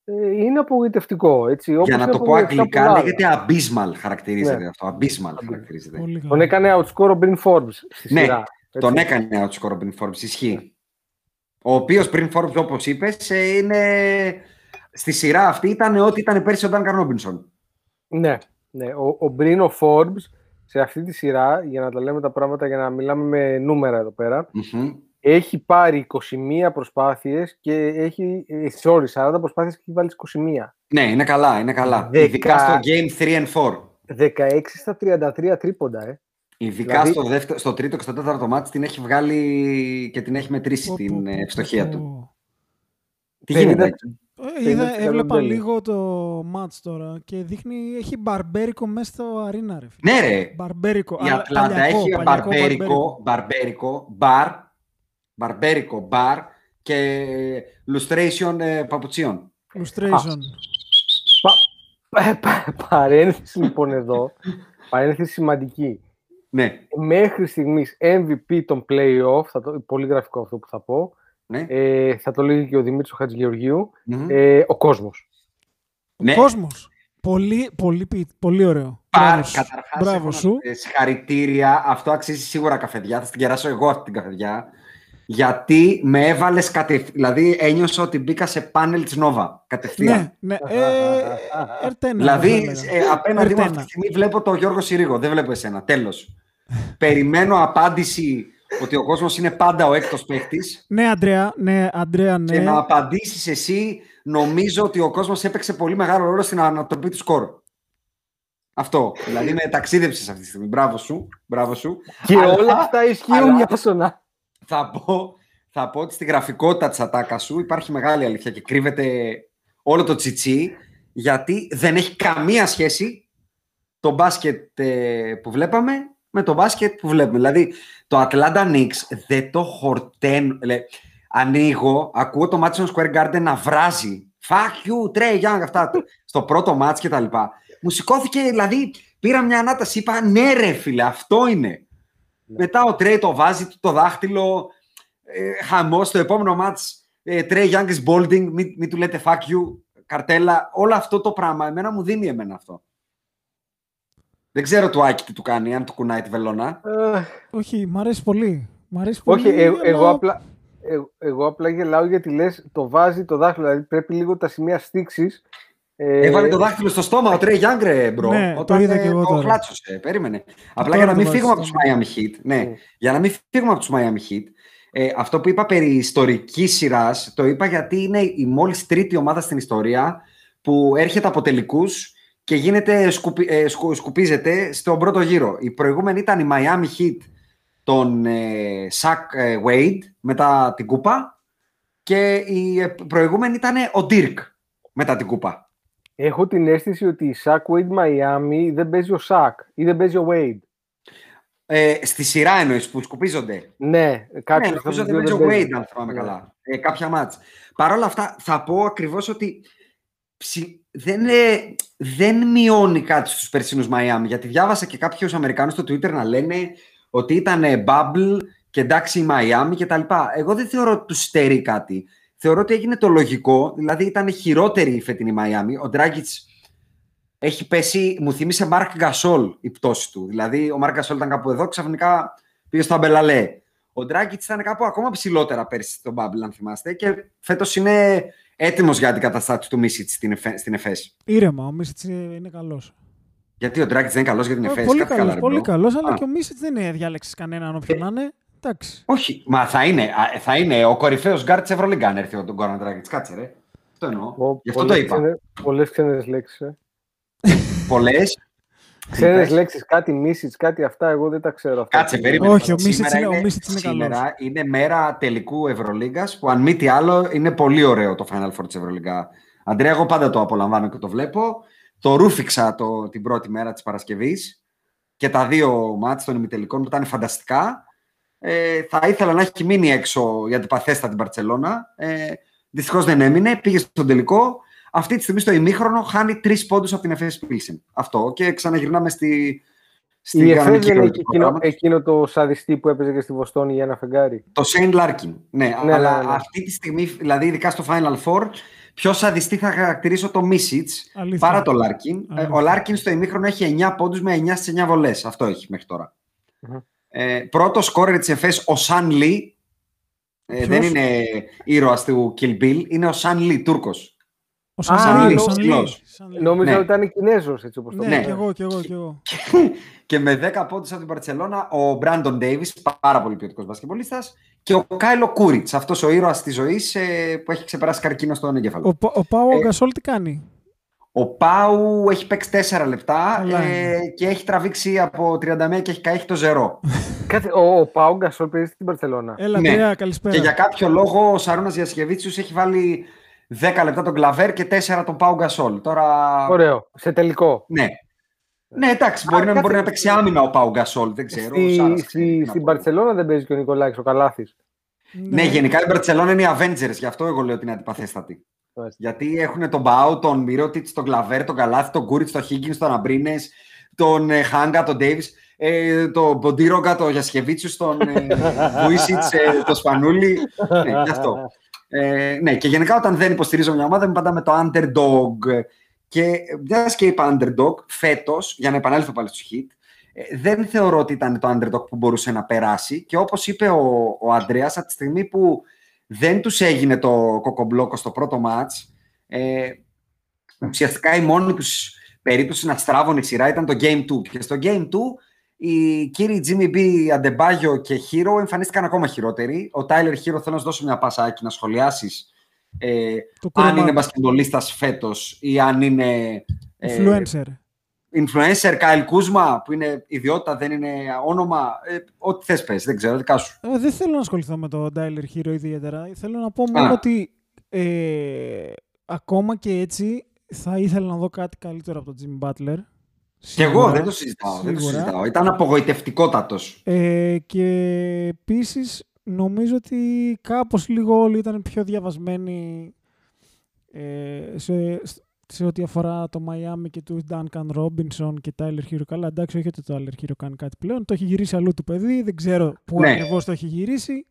ε, είναι απογοητευτικό. Έτσι, όπως Για να είναι το πω απογοητευτικά αγγλικά, πολλά άλλα. λέγεται abysmal χαρακτηρίζεται Ναι. αυτό. Abysmal χαρακτηρίζεται. Πολύ καλό. Τον έκανε outscore ο Bryn Forbes στη Ναι, σειρά. Τον έτσι. έκανε outscore ο Bryn Forbes, ισχύει. Ο οποίος πριν Forbes, όπως είπες, ε, είναι... στη σειρά αυτή ήταν ό,τι ήταν πέρσι ο Dan Robinson. Ναι, ναι. Ο, ο Bryn ο Forbes σε αυτή τη σειρά, για να τα λέμε τα πράγματα, για να μιλάμε με νούμερα εδώ πέρα, Μμμ. έχει πάρει 21 προσπάθειες και έχει, ε, sorry, 40 προσπάθειες και έχει βάλει 21. Ναι, είναι καλά, είναι καλά. Δεκα- Ειδικά στο Game 3 and 4. 16 στα 33 τρίποντα, ε. Ειδικά Δηλαδή- στο, δεύτερο, στο τρίτο και στο τέταρτο μάτι την έχει βγάλει και την έχει μετρήσει Πω, πω, την πω, ε, πω, ευστοχία πω. του. Τι 50 γίνεται εκεί; Ε, είδα, 50% έβλεπα τέλειο. λίγο το match τώρα και δείχνει, έχει μπαρμπέρικο μέσα στο arena, ρε φίλε. Ναι ρε, Μπαρμπέρικο. η αλλά Ατλάντα παλιακό, έχει παλιακό μπαρμπέρικο, μπαρμπέρικο, μπαρ, μπαρμπέρικο, μπαρ και lustration ε, παπουτσίων. Illustration. Πα- πα- παρένθεση λοιπόν εδώ, παρένθεση σημαντική. Ναι, Μέχρι στιγμής MVP των play-off, θα το, πολύ γραφικό αυτό που θα πω, ναι. ε, θα το λέγει και ο Δημήτρης ο Χατζηγεωργίου, Μμμ. ε, ο κόσμος. ναι. Κόσμος. Πολύ, πολύ, πι- πολύ ωραίο. Μπαρ, Μπράβο σου. καταρχάς, Μπράβο έχω να- σου. ε, συγχαρητήρια. Αυτό αξίζει σίγουρα καφεδιά. Θα την κεράσω εγώ αυτή την καφεδιά. Γιατί με έβαλες κατευθείαν. Δηλαδή ένιωσα ότι μπήκα σε πάνελ της Νόβα. Κατευθείαν. Ναι, ναι. Ε, Ερτένα. Δηλαδή, θα έλεγα. ε, απέναντί μου αυτή Ερτένα. τη στιγμή βλέπω τον Γιώργο Συρίγο. Δεν βλέπω εσένα. Τέλος. Περιμένω απάντηση ότι ο κόσμος είναι πάντα ο έκτος παίχτη. Ναι, Αντρέα, ναι, Αντρέα, ναι. Και να απαντήσεις εσύ, νομίζω ότι ο κόσμος έπαιξε πολύ μεγάλο ρόλο στην ανατροπή του σκορ. Αυτό. Δηλαδή με ταξίδεψες αυτή τη στιγμή. Μπράβο σου. Μπράβο σου. Και Αλλά- όλα αυτά ισχύουν αλλά- για σονά. θα πω, θα πω ότι στη γραφικότητα της ατάκα σου υπάρχει μεγάλη αλήθεια και κρύβεται όλο το τσιτσί γιατί δεν έχει καμία σχέση το μπάσκετ ε, που βλέπαμε με το μπάσκετ που βλέπουμε. Δηλαδή το Atlanta Knicks δεν το χορταίνουν. Λέ, ανοίγω, ακούω το Madison Square Garden να βράζει. Fuck you, Trey Young, αυτά. στο πρώτο μάτς και τα λοιπά. Μου σηκώθηκε, δηλαδή, πήρα μια ανάταση, είπα, ναι ρε φίλε, αυτό είναι. Μετά ο Τρέι το βάζει του το δάχτυλο, ε, χαμός, στο επόμενο μάτς, ε, Trey Young is bolding, μην, μην του λέτε fuck you, καρτέλα, όλο αυτό το πράγμα, εμένα μου δίνει εμένα αυτό. Δεν ξέρω του Άκη τι του κάνει, αν του κουνάει τη βελόνα. Ε, Όχι, μ' αρέσει πολύ. Μ' αρέσει πολύ. όχι, ε- αλλά- εγώ, απλά, ε- εγώ απλά γελάω γιατί λες το βάζει το δάχτυλο, δηλαδή πρέπει λίγο τα σημεία στίξης. Ε, Έβαλε το δάχτυλο στο στόμα ο Τρέι Γιάνγκ, ρε bro. Ναι, το όταν είδα ε, και εγώ το τώρα. χλάτσωσε. Περίμενε. Απλά τώρα για να το μην βάζει φύγουμε από στο του Miami Heat. Ναι, Mm. για να μην φύγουμε από τους Miami Heat. Ε, αυτό που είπα περί ιστορικής σειράς, το είπα γιατί είναι η μόλις τρίτη ομάδα στην ιστορία που έρχεται από τελικούς και γίνεται, σκουπι, ε, σκου- σκουπίζεται στον πρώτο γύρο. Η προηγούμενη ήταν η Miami Heat των ε, Σακ ε, Wade μετά την κούπα και η ε, προηγούμενη ήταν ο Dirk μετά την κούπα. Έχω την αίσθηση ότι η Σακ Wade Miami δεν παίζει ο Σακ ή δεν παίζει ο Wade. Ε, στη σειρά εννοείς που σκουπίζονται; Ναι, Ναι, κάποιος νομίζω από ότι τους δύο παίζει ο δεν Wade, αν θυμάμαι Ναι. καλά. Ε, κάποια μάτς. Παρ' όλα αυτά, θα πω ακριβώς ότι ψι- δεν, ε, δεν μειώνει κάτι στους περσίνους Miami, γιατί διάβασα και κάποιους Αμερικάνους στο Twitter να λένε ότι ήταν ε, bubble και εντάξει η Miami και τα λοιπά. Εγώ δεν θεωρώ ότι τους στερεί κάτι. Θεωρώ ότι έγινε το λογικό, δηλαδή ήταν χειρότερη η φετινή Miami. Ο Dragic έχει πέσει, μου θύμισε Μάρκ Γκασόλ η πτώση του. Δηλαδή, ο Μάρκ Γκασόλ ήταν κάπου εδώ, ξαφνικά πήγε στο Αμπελαλέ. Ο Ντράγκιτς ήταν κάπου ακόμα ψηλότερα πέρσι στον Bubble, αν θυμάστε. Και φέτος είναι έτοιμος για αντικαταστάτη του Μίσιτς στην, Εφέ- στην ΕΦΕΣ. Ήρεμα, ο Μίσιτς είναι καλός. Γιατί ο Ντράγκιτς δεν είναι καλός για την ΕΦΕΣ. Πολύ κάτι καλά, καλό, ρε, πολύ bro. καλός, αλλά Α. και ο Μίσιτς δεν είναι διάλεξης κανέναν όποιον να είναι. Εντάξει. Όχι, μα θα είναι, α, θα είναι ο κορυφαίος γκαρντ της Ευρωλίγκα αν έρθει ο τον Γκόραν Ντράγκητ. Κάτσε, ρε. Αυτό εννοώ. Ω, Γι' αυτό το πολλές είπα. ξένες- Πολλές ξένες λέξεις. Ε. Πολλές. Ξένες είπες; λέξεις, κάτι μίσιτς, κάτι αυτά, εγώ δεν τα ξέρω. αυτά. Κάτσε, περίμενε. Όχι, ο Σήμερα Μίσιτς είναι- ο Μίσιτς είναι Σήμερα είναι μέρα τελικού Ευρωλίγκας που αν μη τι άλλο είναι πολύ ωραίο το Final Four της Ευρωλίγκας. Αντρέα, εγώ πάντα το απολαμβάνω και το βλέπω. Το ρούφηξα το, την πρώτη μέρα της Παρασκευής και τα δύο μάτς των ημιτελικών που ήταν φανταστικά. Ε, θα ήθελα να έχει μείνει έξω η αντιπαθέστα την Παρσελώνα. Ε, Δυστυχώς δεν έμεινε, πήγε στον τελικό. Αυτή τη στιγμή στο ημίχρονο χάνει τρεις πόντους από την Εφέση Πίλσιν. Αυτό και ξαναγυρνάμε στη. στη η Εφέση δεν έχει εκείνο, εκείνο, το σαδιστή που έπαιζε και στη Βοστόνη για ένα φεγγάρι. Το Σέιν Λάρκιν. Ναι, ναι, αλλά ναι, ναι. αυτή τη στιγμή, δηλαδή ειδικά στο Final Four, πιο σαδιστή θα χαρακτηρίσω το Μίσιτς παρά το Λάρκιν. Ε, ο Λάρκιν στο ημίχρονο έχει 9 πόντους με 9 στις 9 βολές. Αυτό έχει μέχρι τώρα. Mm-hmm. Ε, πρώτο σκόρερ της ΕΦΕΣ ο Σανλί. Ε, δεν είναι ήρωας του Kill Bill, είναι ο Σαν Λί, Τούρκος. Ο Σαν Λί, Νόμιζα ναι. ότι ήταν Κινέζος, έτσι όπως το Ναι, και εγώ, και εγώ. Και, εγώ. και με 10 πόντους από την Παρσελώνα, ο Μπράντον Ντέιβις, πάρα πολύ ποιοτικός μπασκετμπολίστας, και ο Κάιλο Κούριτς, αυτός ο ήρωας της ζωής ε, που έχει ξεπεράσει καρκίνο στον εγκέφαλο. Ο, ο Πάο ε, Γκασόλ τι κάνει; Ο Πάου έχει παίξει 4 λεπτά ε, και έχει τραβήξει από 31 και έχει καεί το ζερό. ο, ο Πάου Γκασόλ παίζει στην Παρσελώνα. Έλα, ναι. καλησπέρα. Και για κάποιο λόγο ο Σαρούνα Γιασκεβίτσιου έχει βάλει 10 λεπτά τον Κλαβέρ και 4 τον Πάου Γκασόλ. Τώρα... Ωραίο. Σε τελικό. Ναι. Ναι, εντάξει, μπορεί, να, μπορεί να παίξει άμυνα ο Πάου Γκασόλ, δεν ξέρω. Στη, στη, στην Παρσελόνα δεν παίζει και ο Νικολάκης ο Καλάθης. Ναι. ναι, γενικά η Μπαρσελόνα είναι οι Avengers, γι' αυτό εγώ λέω ότι είναι αντιπαθέστατη. Γιατί έχουν τον Μπάου, τον Μυρότιτ, τον Κλαβέρ, τον Καλάθι, τον Κούριτς, τον Χίγκιν, τον Αμπρίνες, τον ε, Χάγκα, τον Ντέιβι, ε, τον Μποντίρογκα, τον Γιασκεβίτσιους, τον ε, ε, τον Σπανούλη. ναι, αυτό. Ε, ναι, και γενικά όταν δεν υποστηρίζω μια ομάδα, είμαι πάντα με το underdog. Και μιας και είπα underdog, φέτος, για να επανέλθω πάλι στο hit, ε, δεν θεωρώ ότι ήταν το underdog που μπορούσε να περάσει. Και όπως είπε ο, ο Αντρέας, από τη στιγμή που δεν τους έγινε το κοκομπλόκο στο πρώτο μάτς. Ε, ουσιαστικά η μόνη τους περίπτωση να στράβουν η σειρά ήταν το Game 2. Και στο Game 2 οι κύριοι Jimmy B, Αντεμπάγιο και Hero εμφανίστηκαν ακόμα χειρότεροι. Ο Tyler Hero θέλω να σου δώσω μια πασάκι να σχολιάσεις ε, αν είναι μπασκετμπολίστας φέτος ή αν είναι... Ε, Influencer influencer, Kyle Kuzma, που είναι ιδιότητα, δεν είναι όνομα. Ε, ό,τι θες πες, δεν ξέρω, δικά σου. Ε, δεν θέλω να ασχοληθώ με το Tyler Hero ιδιαίτερα. Θέλω να πω μόνο ότι ε, ακόμα και έτσι θα ήθελα να δω κάτι καλύτερο από τον Jimmy Butler. Και εγώ δεν το συζητάω. Δεν το συζητάω. Ήταν απογοητευτικότατος. Ε, και επίσης νομίζω ότι κάπως λίγο όλοι ήταν πιο διαβασμένοι ε, σε, σε ό,τι αφορά το Miami και του Duncan Robinson και Tyler Hero. Καλά, εντάξει, όχι ότι το Tyler Hero κάνει κάτι πλέον. Το έχει γυρίσει αλλού το παιδί, δεν ξέρω πού ναι. ακριβώς το έχει γυρίσει.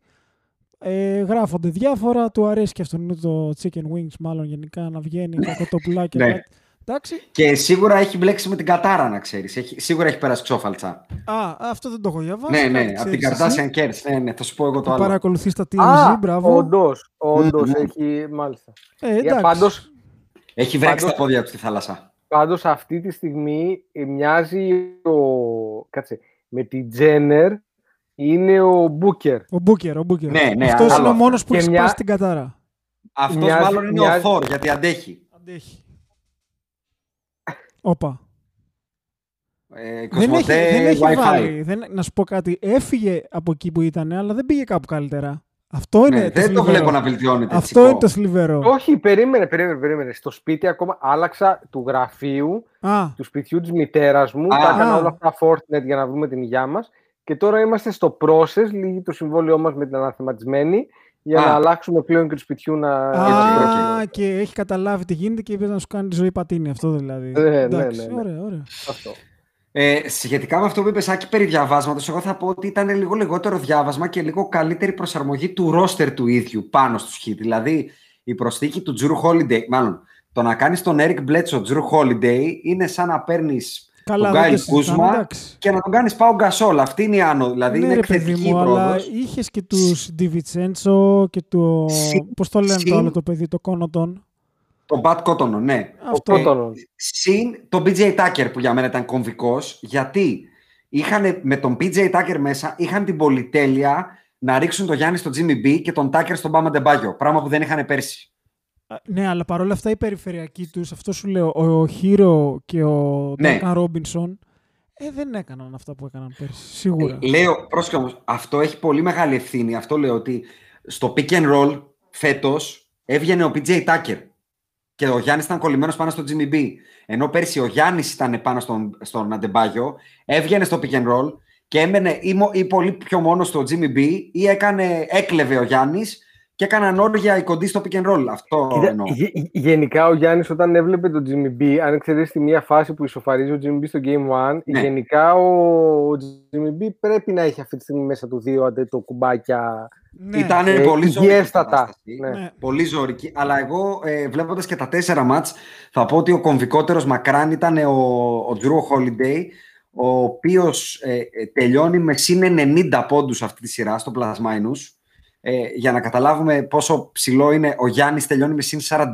Ε, γράφονται διάφορα, του αρέσει και αυτόν το chicken wings μάλλον γενικά να βγαίνει ναι. το πουλάκι. Ναι. Εντάξει. Και σίγουρα έχει μπλέξει με την Κατάρα, να ξέρεις. Σίγουρα έχει περάσει ξόφαλτσα. Α, αυτό δεν το έχω διαβάσει. Ναι, ναι, από την Καρτάσιαν Kers. Ναι, ναι, θα σου πω εγώ το, το άλλο. Παρακολουθείς τα TMZ, μπράβο. Όντως, όντως έχει, μάλιστα. Ε, εντάξει. Πάντως, έχει βρέξει τα πόδια του στη θάλασσα. Πάντως αυτή τη στιγμή μοιάζει ο... Κάτσε, με την Τζένερ είναι ο Μπούκερ. Ο Μπούκερ, ο Μπούκερ. Ναι, ναι, Αυτός είναι ο μόνος που έχει μια... σπάσει την κατάρα. Αυτός μοιάζει, μάλλον είναι μοιάζει... ο Θόρ, γιατί αντέχει. Αντέχει. Όπα. Ε, δεν έχει, δεν έχει βάλει. Δεν, να σου πω κάτι. Έφυγε από εκεί που ήταν, αλλά δεν πήγε κάπου καλύτερα. Αυτό είναι ναι, το δεν το βλέπω να βελτιώνεται. Αυτό είναι το θλιβερό. Όχι, περίμενε, περίμενε, περίμενε. Στο σπίτι ακόμα άλλαξα του γραφείου, α. του σπιτιού της μητέρας μου. Α, τα έκανα όλα αυτά Fortnite για να βρούμε την υγειά μας. Και τώρα είμαστε στο process, λίγη το συμβόλαιό μας με την αναθεματισμένη, για α. να αλλάξουμε πλέον και του σπιτιού να. Α, και έχει καταλάβει τι γίνεται και είπε να σου κάνει τη ζωή πατίνη. Αυτό δηλαδή. Ναι, ναι, ναι, ναι. Ωραία, ωραία. Αυτό. Ε, σχετικά με αυτό που είπες, Άκη, περί διαβάσματος, εγώ θα πω ότι ήταν λίγο λιγότερο διάβασμα και λίγο καλύτερη προσαρμογή του ρόστερ του ίδιου πάνω στους hit. Δηλαδή, η προσθήκη του Τζουρου Holiday, μάλλον, το να κάνεις τον Eric Bledsoe Τζουρου Holiday είναι σαν να παίρνεις τον Γκάιλ Κούσμα και να τον κάνεις Πάο Γκασόλ. Αυτή είναι η άνω, δηλαδή ναι, είναι εκθετική μου, Αλλά είχες και τους Ντιβιτσέντσο και το... Πώς το λένε το άλλο το παιδί, το Κόνοτον. Το Μπατ Κότονο, ναι. Αυτό. Ε, συν τον BJ Tucker που για μένα ήταν κομβικός, γιατί είχαν, με τον BJ Tucker μέσα είχαν την πολυτέλεια να ρίξουν τον Γιάννη στον Jimmy B και τον Tucker στον Bama Ντεμπάγιο. Πράγμα που δεν είχαν πέρσι. Ναι, αλλά παρόλα αυτά οι περιφερειακοί τους, αυτό σου λέω, ο Χίρο και ο ναι. Ρόμπινσον ε, δεν έκαναν αυτά που έκαναν πέρσι. Σίγουρα. Ε, λέω, πρόσεχε όμως, αυτό έχει πολύ μεγάλη ευθύνη. Αυτό λέω ότι στο pick and roll φέτος έβγαινε ο PJ Tucker και ο Γιάννης ήταν κολλημένος πάνω στο Jimmy B. Ενώ πέρσι ο Γιάννης ήταν πάνω στον, στον Αντεμπάγιο, έβγαινε στο pick and roll και έμενε ή, ή πολύ πιο μόνος στο Jimmy B ή έκανε, έκλεβε ο Γιάννης και έκαναν όργια οι κοντοί στο pick and roll. Αυτό Κοίτα, εννοώ. γε- γενικά ο Γιάννης όταν έβλεπε τον Jimmy B, αν ξέρεις τη μία φάση που ισοφαρίζει ο Jimmy B στο Game 1, Ναι. γενικά ο, ο Jimmy B πρέπει να έχει αυτή τη στιγμή μέσα του δύο αντί το κουμπάκια. Ναι. Ήταν Ε, πολύ ζωρική υγιέστατα. κατάσταση. Ναι. Ναι. Πολύ ζωρική. Αλλά εγώ ε, βλέποντας και τα τέσσερα μάτς θα πω ότι ο κομβικότερος μακράν ήταν ο, ο Drew Holiday ο οποίος ε, ε, τελειώνει με συν 90 πόντους αυτή τη σειρά στο plus minus. Ε, για να καταλάβουμε πόσο ψηλό είναι ο Γιάννης τελειώνει με συν 46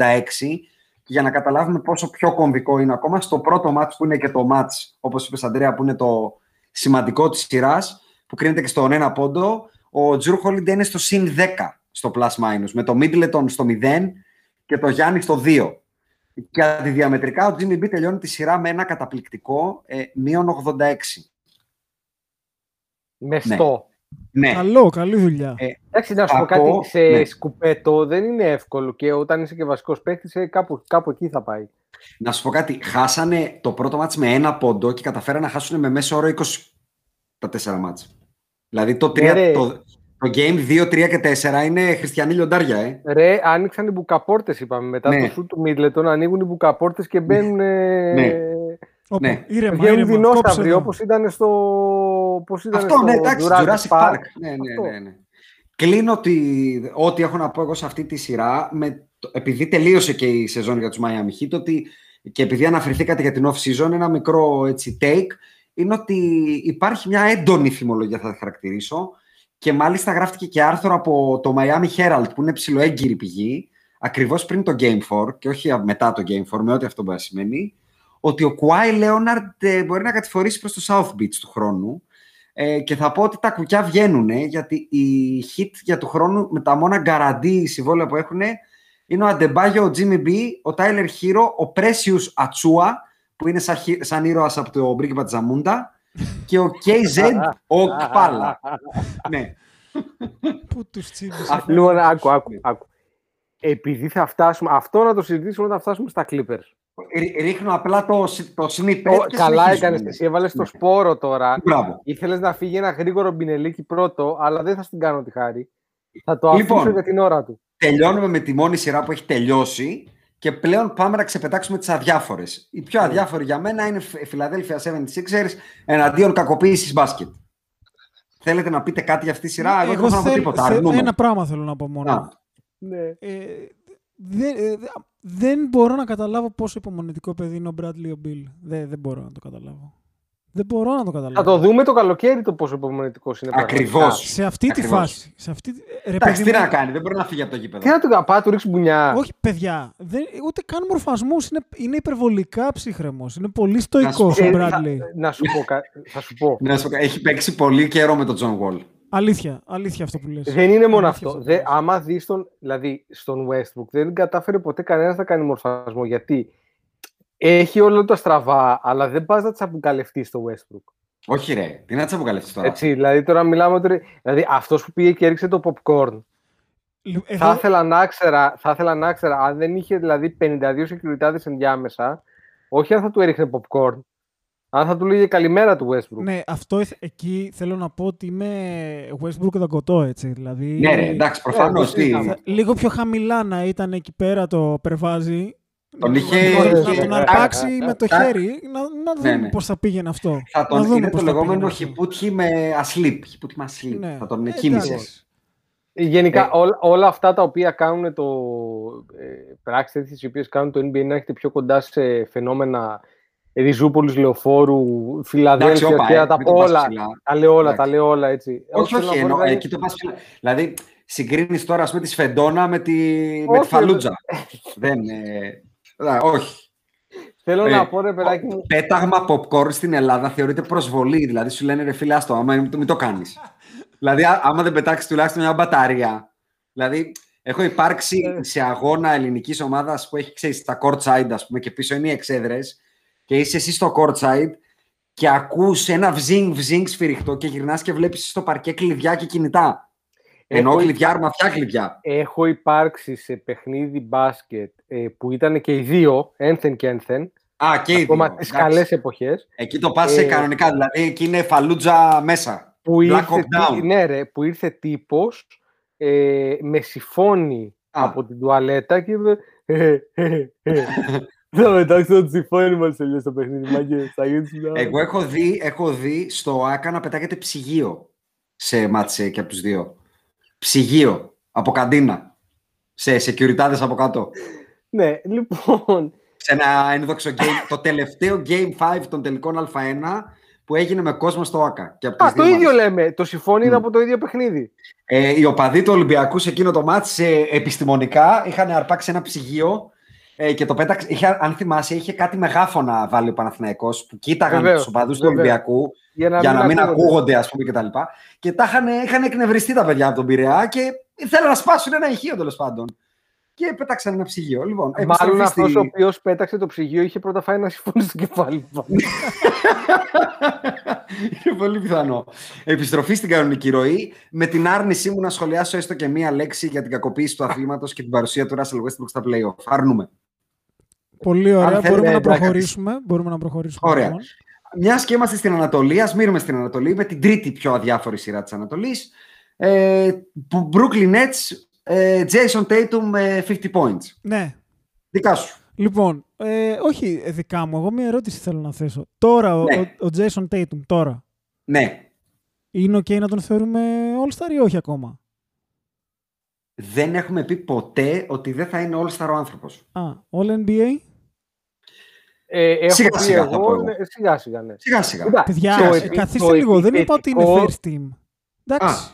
για να καταλάβουμε πόσο πιο κομβικό είναι ακόμα στο πρώτο μάτς που είναι και το μάτς όπως είπες Αντρέα που είναι το σημαντικό της σειράς που κρίνεται και στον ένα πόντο ο Τζουρ Χόλιντε είναι στο συν 10 στο plus minus με το Middleton στο 0 και το Γιάννη στο 2 και αντιδιαμετρικά ο Jimmy B τελειώνει τη σειρά με ένα καταπληκτικό ε, μείον 86 Μεστό. ναι, Καλό, καλή δουλειά. Ε, Εντάξει, να σου πω Κακό, κάτι, σε ναι. σκουπέτο δεν είναι εύκολο και όταν είσαι και βασικός παίκτης, ε, κάπου, κάπου εκεί θα πάει. Να σου πω κάτι. Χάσανε το πρώτο μάτς με ένα πόντο και καταφέραν να χάσουν με μέσο όρο 20 τα τέσσερα μάτς. Δηλαδή το, 3, Ναι, ρε. το, το game 2, 3 και 4 είναι χριστιανή λιοντάρια, ε. Ρε, άνοιξαν οι μπουκαπόρτες, είπαμε. Μετά Ναι. το σου του Μίτλετον ανοίγουν οι μπουκαπόρτες και μπαίνουν... ε, Ναι. Όπα, ναι. ήρεμα, Βγαίνουν ήρεμα, κόψε δεινόσαυροι, εδώ. όπως ήταν στο... Πώς ήταν Αυτό, στο ναι, εντάξει, Jurassic Park. Ναι, ναι, Αυτό. ναι, ναι. Κλείνω ότι, ό,τι έχω να πω εγώ σε αυτή τη σειρά, με, το- επειδή τελείωσε και η σεζόν για τους Miami Heat, ότι, και επειδή αναφερθήκατε για την off-season, ένα μικρό έτσι, take, είναι ότι υπάρχει μια έντονη θυμολογία, θα τη χαρακτηρίσω, και μάλιστα γράφτηκε και άρθρο από το Miami Herald, που είναι ψηλοέγγυρη πηγή, ακριβώς πριν το Game 4 και όχι μετά το Game 4, με ό,τι αυτό μπορεί να σημαίνει, ότι ο Kawhi Leonard ε, μπορεί να κατηφορήσει προς το South Beach του χρόνου ε, και θα πω ότι τα κουκιά βγαίνουν γιατί οι hit για του χρόνου με τα μόνα γκαραντί συμβόλαια που έχουν είναι ο Αντεμπάγιο, ο Jimmy B, ο Tyler Hero, ο Precious Ατσούα που είναι σαν, χι- σαν ήρωας από το Μπρίγκιπα Τζαμούντα και ο KZ ο Κπάλα. ναι. Πού τους τσίμπησες. Λοιπόν, άκου, άκου, άκου. Επειδή θα φτάσουμε, αυτό να το συζητήσουμε όταν φτάσουμε στα Clippers. Ρί- Ρίχνω απλά το, σ- το snippet Ω, και καλά συνεχίζουμε. έκανες. Εσύ έβαλες το Ναι. σπόρο τώρα. Μπράβο. Ήθελες να φύγει ένα γρήγορο μπινελίκι πρώτο, αλλά δεν θα στην κάνω τη χάρη. Θα το Λοιπόν. αφήσω για την ώρα του. τελειώνουμε με τη μόνη σειρά που έχει τελειώσει και πλέον πάμε να ξεπετάξουμε τις αδιάφορες. Η πιο αδιάφορη για μένα είναι η Philadelphia 76ers εναντίον κακοποίησης μπάσκετ. Θέλετε να πείτε κάτι για αυτή τη σειρά, εγώ, δεν θέλω να πω θέλ- τίποτα. θε- αρνούμαι. ένα πράγμα θέλω να πω μόνο. Α. Ναι. Ε, δεν, ε, δε- δεν μπορώ να καταλάβω πόσο υπομονετικό παιδί είναι ο Bradley ο Bill. Δεν, δεν μπορώ να το καταλάβω. Δεν μπορώ να το Θα καταλάβω. το δούμε το καλοκαίρι το πόσο υπομονετικός είναι. Ακριβώς. πραγματικά. Σε αυτή τη Ακριβώς. φάση. Σε αυτή... τη- Ρε, Εντάξει, παιδί τι μου, να κάνει, δεν μπορεί να φύγει από το γήπεδο. Τι να του καπά, του ρίξει μπουνιά. Όχι, παιδιά. Δεν, ούτε καν μορφασμού. Είναι, είναι υπερβολικά ψύχρεμο. Είναι πολύ Να στοικός σου ο πω- Ε, Bradley. θα, να σου πω, κα- θα σου πω. Να σου πω, έχει παίξει πολύ καιρό με τον John Wall. Αλήθεια, αλήθεια αυτό που λες. Δεν είναι μόνο Αλήθεια αυτό. που Δε, λες. άμα δεις τον, δηλαδή στον Westbrook, δεν κατάφερε ποτέ κανένας να κάνει μορφασμό. Γιατί έχει όλα τα στραβά, αλλά δεν πας να τσαμπουκαλευτείς στο Westbrook. Όχι ρε, τι να τσαμποκαλευτείς τώρα; Έτσι, δηλαδή τώρα μιλάμε ότι. Δηλαδή αυτός που πήγε και έριξε το popcorn. Λι- Θα Εδώ, ήθελα να ξέρα, θα ήθελα να ξέρα, αν δεν είχε δηλαδή 52 securities ενδιάμεσα, όχι αν θα του έριχνε popcorn, αν θα του λέγε καλημέρα του Westbrook. ναι, αυτό εθ- εκεί θέλω να πω ότι είμαι Westbrook δαγκωτό, έτσι. Δηλαδή, Ναι ρε, εντάξει, προφανώς. Ναι, τι- το θα- λίγο πιο χαμηλά να ήταν εκεί πέρα το περβάζι. Τον να- είχε- να, να είχε- τον αρπάξει με το Τα- χέρι, να, να δούμε Ναι, ναι. πώς θα πήγαινε αυτό. Θα να τον, δούμε είναι πώς το θα λεγόμενο πήγαινε αυτό. χιπούτχι με asleep. Χιπούτχι με asleep. Ναι. Θα τον Ε, κοίμησε. εντάξει. Γενικά Ε, όλα, όλα αυτά τα οποία κάνουν το ε, πράξεις τέτοιες οι οποίες κάνουν το NBA να έχετε πιο κοντά σε φαινόμενα Ριζούπολης, Λεωφόρου, Φιλαδέλφια όπα, και ε, να τα μην πω το πας όλα. ψηλά. Τα λέω όλα, Εντάξει. τα λέω όλα έτσι. Όχι, θέλω όχι, να πω, εννοώ, δηλαδή, εκεί το πας ψηλά. Δηλαδή, συγκρίνεις τώρα, ας πούμε, τη Σφεντόνα με τη, με τη Όχι, Φαλούτζα. Δεν, ε, α, όχι. Θέλω Ε, να πω ρε παιδάκι μου, Πέταγμα popcorn στην Ελλάδα θεωρείται προσβολή. Δηλαδή, σου λένε ρε φίλε, άστο, άμα μην το, μην το κάνεις. δηλαδή, α- άμα δεν πετάξεις τουλάχιστον μια μπαταρία. Δηλαδή, έχω υπάρξει Ε. σε αγώνα ελληνικής ομάδας που έχει, ξέρεις, τα courtside, ας πούμε, και πίσω είναι οι εξέδρες και είσαι εσύ στο courtside και ακούς ένα βζίνγκ βζίνγκ σφυριχτό και γυρνάς και βλέπεις στο παρκέ κλειδιά και κινητά. Ενώ Έχω κλειδιά, αρμαθιά κλειδιά. έχω υπάρξει σε παιχνίδι μπάσκετ ε, που ήταν και οι δύο, ένθεν και ένθεν, Α, και οι Ακόμα δύο. τις εντάξει. καλές εποχές. Εκεί το πας σε Ε, κανονικά, δηλαδή εκεί είναι φαλούτζα μέσα. Που Black ήρθε, Hawk Down. τύ- ναι, ρε, που ήρθε τύπος ε, με σιφόνι Α. από την τουαλέτα και είπε «Ε, ε, ε, θα μετάξω το τσιφόνι μας τελειώσει το παιχνίδι, μάγκες, θα γίνεις συντάμα». Εγώ έχω δει, έχω δει στο ΆΚΑ να πετάγεται ψυγείο σε μάτσε και από τους δύο. Ψυγείο από καντίνα. Σε securityάδες από κάτω. Ναι, λοιπόν, Σε ένα ένδοξο game. το τελευταίο Game 5 των τελικών Α1 που έγινε με κόσμο στο ΆΚΑ. Και από α, τις το δύο ίδιο ομάδες. λέμε, το σιφόνι είναι Μμ. από το ίδιο παιχνίδι. Ε, οι οπαδοί του Ολυμπιακού σε εκείνο το μάτς ε, επιστημονικά είχαν αρπάξει ένα ψυγείο ε, και το πέταξε. Είχε, αν θυμάσαι, είχε κάτι μεγάφωνα βάλει ο Παναθηναϊκός που κοίταγαν Βεβαίως, τους οπαδούς του βεβαίως. Ολυμπιακού Για να, για να μην ακούγονται. ακούγονται, ας πούμε, κτλ. Και, και τα είχαν, είχαν εκνευριστεί τα παιδιά από τον Πειραιά και θέλουν να σπάσουν ένα ηχείο τέλος πάντων. Και πέταξαν ένα ψυγείο. Λοιπόν, Μάλλον επιστροφή αυτός στη- ο οποίος πέταξε το ψυγείο είχε πρώτα φάει ένα συμφώνη στο κεφάλι. Είναι πολύ πιθανό. Επιστροφή στην κανονική ροή, με την άρνησή μου να σχολιάσω έστω και μία λέξη για την κακοποίηση του αθλήματος και την παρουσία του Russell Westbrook στα playoff. Αρνούμε. Πολύ ωραία. θέλετε, Μπορούμε να εντάξει. προχωρήσουμε. Μπορούμε να προχωρήσουμε. Ωραία. λοιπόν. Μιας και είμαστε στην Ανατολή, ας μείνουμε στην Ανατολή με την τρίτη πιο αδιάφορη σειρά της Ανατολής. Ε, που- Brooklyn Nets, ε, Jason Tatum ε, 50 points. Ναι. Δικά σου. Λοιπόν, ε, όχι ε, δικά μου. Εγώ μία ερώτηση θέλω να θέσω. Τώρα, ο- Ναι. ο, ο Jason Tatum, τώρα, Ναι. είναι ok να τον θεωρούμε All-Star ή όχι ακόμα; Δεν έχουμε πει ποτέ ότι δεν θα είναι all-star ο άνθρωπος. Α, All-NBA. Ε, έχω Σιγά πει σιγά θα εγώ, πω εγώ. ναι, σιγά σιγά, ναι. Σιγά σιγά. Κοίτα, Παιδιά, το ε, επι- καθίστε το λίγο. Δεν είπα ότι είναι επιθετικό- first team. Εντάξει.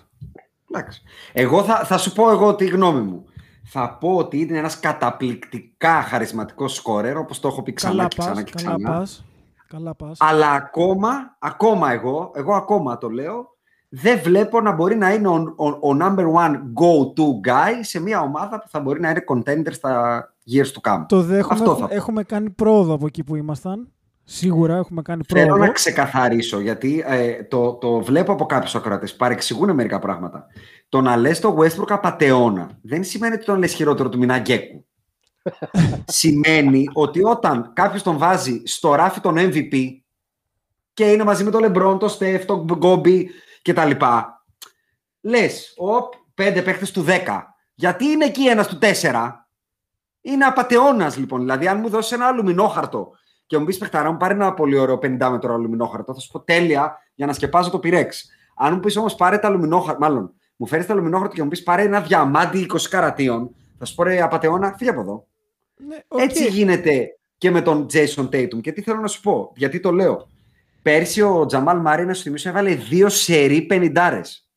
Εντάξει. Εγώ θα, θα σου πω εγώ τη γνώμη μου. Θα πω ότι είναι ένας καταπληκτικά χαρισματικός σκόρερ, όπως το έχω πει ξανά καλά και ξανά πας, και καλά ξανά. πας. Καλά πας. Αλλά ακόμα, ακόμα εγώ, εγώ ακόμα το λέω, δεν βλέπω να μπορεί να είναι ο, ο, ο number one go-to guy σε μια ομάδα που θα μπορεί να είναι contender στα years to come. Το δέχομαι. Αυτό θα έχουμε, πω. έχουμε κάνει πρόοδο από εκεί που ήμασταν. Σίγουρα έχουμε κάνει Θέλω πρόοδο. να ξεκαθαρίσω, γιατί ε, το, το βλέπω από κάποιους ακροατές. Παρεξηγούν μερικά πράγματα. Το να λες το Westbrook απαταιώνα δεν σημαίνει ότι τον λες χειρότερο του Μιναγκέκου. σημαίνει ότι όταν κάποιος τον βάζει στο ράφι των MVP και είναι μαζί με τον Λεμπρόν, τον Στεφ, τον Γκόμπι κτλ. Λες, οπ, πέντε παίχτες του 10. Γιατί είναι εκεί ένας του 4. Είναι απαταιώνας λοιπόν. Δηλαδή, αν μου δώσεις ένα αλουμινόχαρτο και μου πεις παιχταρά μου πάρε ένα πολύ ωραίο 50 μέτρο αλουμινόχαρτο, θα σου πω τέλεια για να σκεπάζω το πυρέξ. Αν μου πεις όμως πάρε τα αλουμινόχαρτα, μάλλον μου φέρεις τα αλουμινόχαρτο και μου πεις πάρε ένα διαμάντι 20 καρατίων, θα σου πω ρε απαταιώνα, φύγε από εδώ. Ναι, οκ. Έτσι γίνεται και με τον Jason Tatum. Και τι θέλω να σου πω, γιατί το λέω. Πέρσι ο Τζαμάλ Μάρι, να σου θυμίσω, έβαλε δύο σερί 50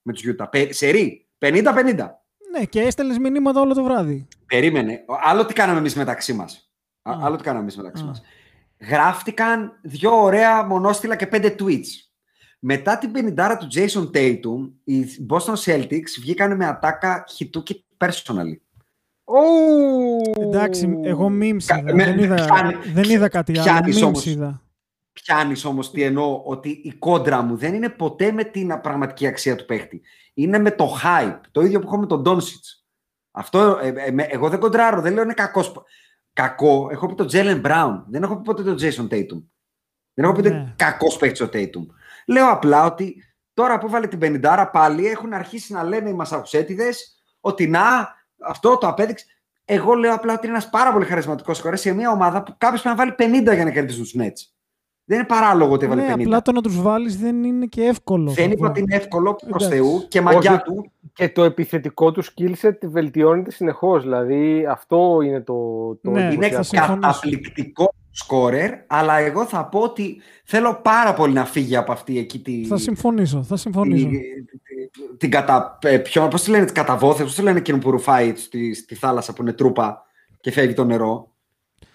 με τους Utah. Πε- Σερί, 50-50. Ναι, και έστελνες μηνύματα όλο το βράδυ. Περίμενε. Άλλο τι κάναμε εμείς μεταξύ μας. Α. Άλλο τι κάναμε εμείς μεταξύ Α. μας. Γράφτηκαν δύο ωραία μονόστιλα και πέντε tweets. Μετά την 50 του Jason Tatum, οι Boston Celtics βγήκαν με ατάκα χιτούκι personally. Ου! Εντάξει, εγώ memes Κα- είδα. με- δεν, είδα πιάνει- δεν είδα κάτι άλλο. πιάνεις Memes όμως. είδα. Πιάνεις όμως τι εννοώ, ότι η κόντρα μου δεν είναι ποτέ με την πραγματική αξία του παίχτη. Είναι με το hype. Το ίδιο που έχω με τον Doncic. Αυτό, ε, ε, με- εγώ δεν κοντράρω, δεν λέω είναι κακός. Κακό, έχω πει τον Jalen Brown. Δεν έχω πει ποτέ τον Jason Tatum. Δεν έχω πει Ναι. ότι κακός παίχτη ο Tatum. Λέω απλά ότι τώρα που βάλε την 50 πάλι έχουν αρχίσει να λένε οι Μασαχουσέτιδες ότι να, αυτό το απέδειξε. Εγώ λέω απλά ότι είναι ένας πάρα πολύ χαρισματικός χωρί σε μια ομάδα που κάποιος πρέπει να βάλει 50 για να κερδίσει τους Nets. Δεν είναι παράλογο ότι έβαλε Ναι, 50. απλά το να τους βάλεις δεν είναι και εύκολο. Δεν θα είπα πω. ότι είναι εύκολο προς Εντάξει. Θεού και μαγιά Όχι. του. Και το επιθετικό του skill set βελτιώνεται συνεχώς. Δηλαδή αυτό είναι το. το Ναι, Είναι εντυπωσιακό. θα συμφωνήσω. καταπληκτικό σκόρερ, αλλά εγώ θα πω ότι θέλω πάρα πολύ να φύγει από αυτή εκεί τη. Θα συμφωνήσω, θα συμφωνήσω. τη- τη- την κατα... ε, ποιο- πώς τη λένε, τις καταβόθες, πώς τη λένε εκείνο που ρουφάει στη, στη θάλασσα που είναι τρούπα και φεύγει το νερό.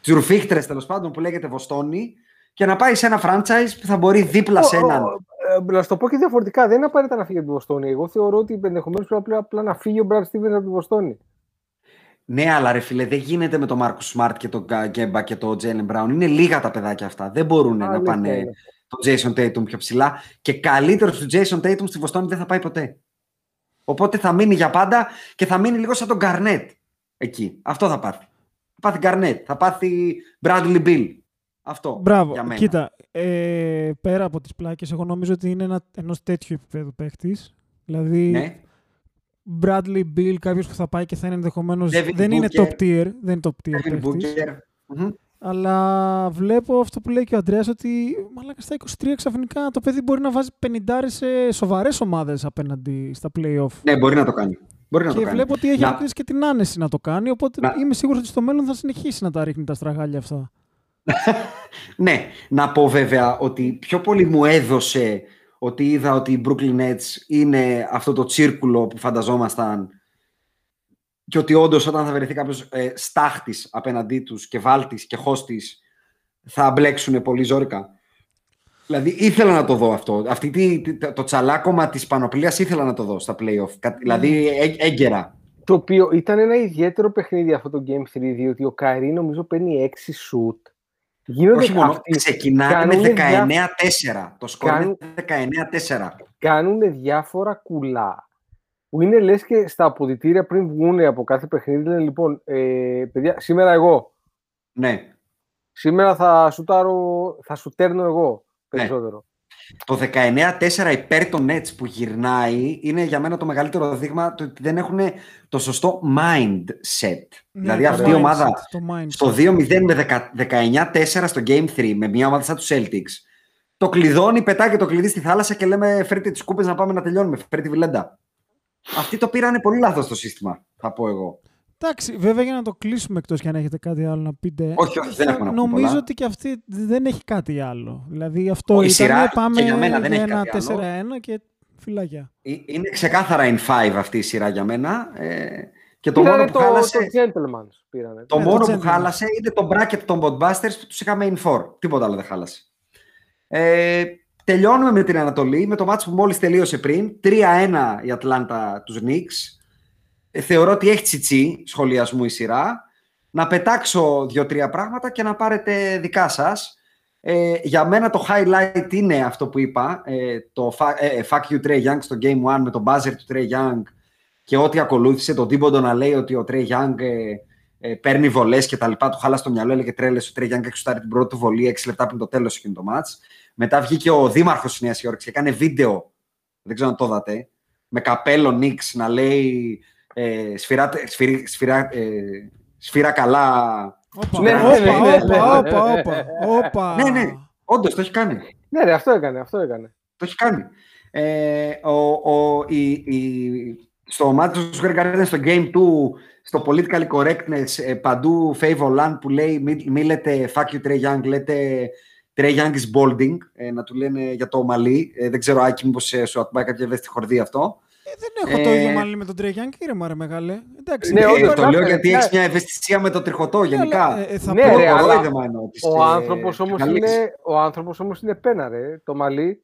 Τις ρουφίχτρες τέλος πάντων που λέγεται Βοστόνη και να πάει σε ένα franchise που θα μπορεί δίπλα σε Ο- έναν. ο- ε, Να σου το πω και διαφορετικά. Δεν είναι απαραίτητα να φύγει από τη Βοστόνη. Εγώ θεωρώ ότι ενδεχομένως πρέπει απλά, απλά να φύγει ο Μπραντ Στίβεν από τη Βοστόνη. Ναι, αλλά ρε φίλε, δεν γίνεται με τον Μάρκο Σμαρτ και τον Γκέμπα και τον Τζέλεν Μπράουν. Είναι λίγα τα παιδάκια αυτά. Δεν μπορούν να Αλήθεια πάνε είναι. τον Jason Tatum πιο ψηλά. Και καλύτερο του Jason Tatum στη Βοστόνη δεν θα πάει ποτέ. Οπότε θα μείνει για πάντα και θα μείνει λίγο σαν τον Garnett εκεί. Αυτό θα πάθει. Θα πάθει Garnett, θα πάθει Bradley Bill. Αυτό Μπράβο. για μένα. Κοίτα, ε, πέρα από τις πλάκες, εγώ νομίζω ότι είναι ένα, ενός τέτοιου επίπεδου παίχτης. Δηλαδή, Ναι. Bradley Bill, κάποιος που θα πάει και θα είναι ενδεχομένω. Devin Δεν είναι Booker. top tier. Δεν είναι top tier Devin παίχτης. Booker. Μμμ. Αλλά βλέπω αυτό που λέει και ο Αντρέας ότι μαλάκα στα 23 ξαφνικά το παιδί μπορεί να βάζει 50 σε σοβαρές ομάδες απέναντι στα play-off. Ναι, μπορεί να το κάνει. Μπορεί να το Και κάνει. βλέπω ότι έχει Να- αποκτήσει και την άνεση να το κάνει, οπότε Να- είμαι σίγουρος ότι στο μέλλον θα συνεχίσει να τα ρίχνει τα στραγάλια αυτά. Ναι, να πω βέβαια ότι πιο πολύ μου έδωσε ότι είδα ότι οι Brooklyn Nets είναι αυτό το τσίρκουλο που φανταζόμασταν και ότι όντως όταν θα βρεθεί κάποιος ε, στάχτης απέναντί τους και βάλτης και χώστης θα μπλέξουν πολύ ζόρικα. Δηλαδή ήθελα να το δω αυτό. Αυτή τη, τη- το τσαλάκωμα της πανοπλίας ήθελα να το δω στα play-off. Κα- Δηλαδή έ- έγκαιρα. Το οποίο ήταν ένα ιδιαίτερο παιχνίδι αυτό το Game 3, διότι ο Καϊρή νομίζω παίρνει 6 shoot. Γίνονται Όχι μόνο, αυτοί- ξεκινάνε με κάνουνε 19-4. Το σκορ είναι Κάνουν- 19-4. κάνουν διάφορα κουλά. Που είναι λες και στα αποδητήρια πριν βγουν από κάθε παιχνίδι. Λένε λοιπόν, ε, παιδιά, σήμερα εγώ. Ναι. Σήμερα θα σουτάρω, θα σουτέρνω εγώ Ναι. περισσότερο. Το 19-4 υπέρ των Nets που γυρνάει είναι για μένα το μεγαλύτερο δείγμα του ότι δεν έχουν το σωστό mindset. δηλαδή Ναι, αυτή το η mindset, ομάδα το mindset. στο 2-0 με 10 19-4 στο Game 3 με μια ομάδα σαν τους Celtics το κλειδώνει, πετάει και το κλειδί στη θάλασσα και λέμε φέρτε τις κούπες να πάμε να τελειώνουμε, φέρτε τη βιλέντα. Αυτοί το πήρανε πολύ λάθος το σύστημα, θα πω εγώ. Εντάξει, βέβαια για να το κλείσουμε εκτός και αν έχετε κάτι άλλο να πείτε. Όχι, όχι, δεν θα- έχουμε να πούμε Νομίζω πολλά. ότι και αυτή δεν έχει κάτι άλλο. Δηλαδή αυτό Η ήταν, σειρά πάμε και για μένα δεν για έχει ένα κάτι άλλο. 4-1 και φυλάκια. Ε- Είναι ξεκάθαρα in 5 αυτή η σειρά για μένα ε, και το Πήρανε μόνο που το, χάλασε... το Gentleman's. Πήρανε. Το Ναι, μόνο το που gentleman. χάλασε είναι το bracket των Botbusters που τους είχαμε in 4. Τίποτα άλλο δεν χάλασε. Ε, τελειώνουμε με την Ανατολή, με το ματς που μόλις τελείωσε πριν. 3-1 η Ατλάντα τους Knicks. Ε, θεωρώ ότι έχει τσιτσί σχολιασμού η σειρά. Να πετάξω δύο-τρία πράγματα και να πάρετε δικά σας. Ε, για μένα το highlight είναι αυτό που είπα, ε, το fa- ε, fuck you Trey Young στο Game 1 με τον buzzer του Trey Young και ό,τι ακολούθησε, τον Τίμποντο να λέει ότι ο Trey Young ε, ε, παίρνει βολές και τα λοιπά. Του χάλασε το μυαλό, έλεγε τρέλες. Ο Trey Young έχει σουτάρει την πρώτη του βολή 6 λεπτά πριν το τέλος εκείνο το ματς. Μετά βγήκε ο δήμαρχος της Νέας Υόρκης και έκανε βίντεο. Δεν ξέρω αν το είδατε. Με καπέλο Νίξ να λέει ε, σφυρά, σφυρί- σφυρά, ε, σφυρά καλά. Όπα, Ναι, ναι, όπα, ναι, ναι, ναι. όπα, όπα, όπα, όπα. Ναι, ναι. Όντως το έχει κάνει. Ναι, ρε, αυτό έκανε, αυτό έκανε. Το έχει κάνει. Ε, ο, ο, η, η, στο μάτι του Square Garden, στο Game 2, στο Political Correctness, ε, παντού Favor Land που λέει μη, μη λέτε fuck you Trey Young, λέτε Trey Young is balding, ε, να του λένε για το ομαλί. Ε, δεν ξέρω, Άκη, μήπως ε, σου πάει κάποια ευαίσθητη χορδή αυτό. Ε, δεν έχω το Ε, ίδιο μάλλον με τον Τρέγιαν, ήρεμα ρε μεγάλε. Εντάξει, Ναι, δεν Ε, όντως, υπάρχει- το λέω ναι, γιατί ναι. έχεις μια ευαισθησία με το τριχωτό γενικά. Ε, ε, θα Ναι, πω- ρε, αλλά κορόιδεμα εννοώ της, Ο ε, άνθρωπος όμως καλής. είναι, ο άνθρωπος όμως είναι πένα, ρε. Το μαλλί.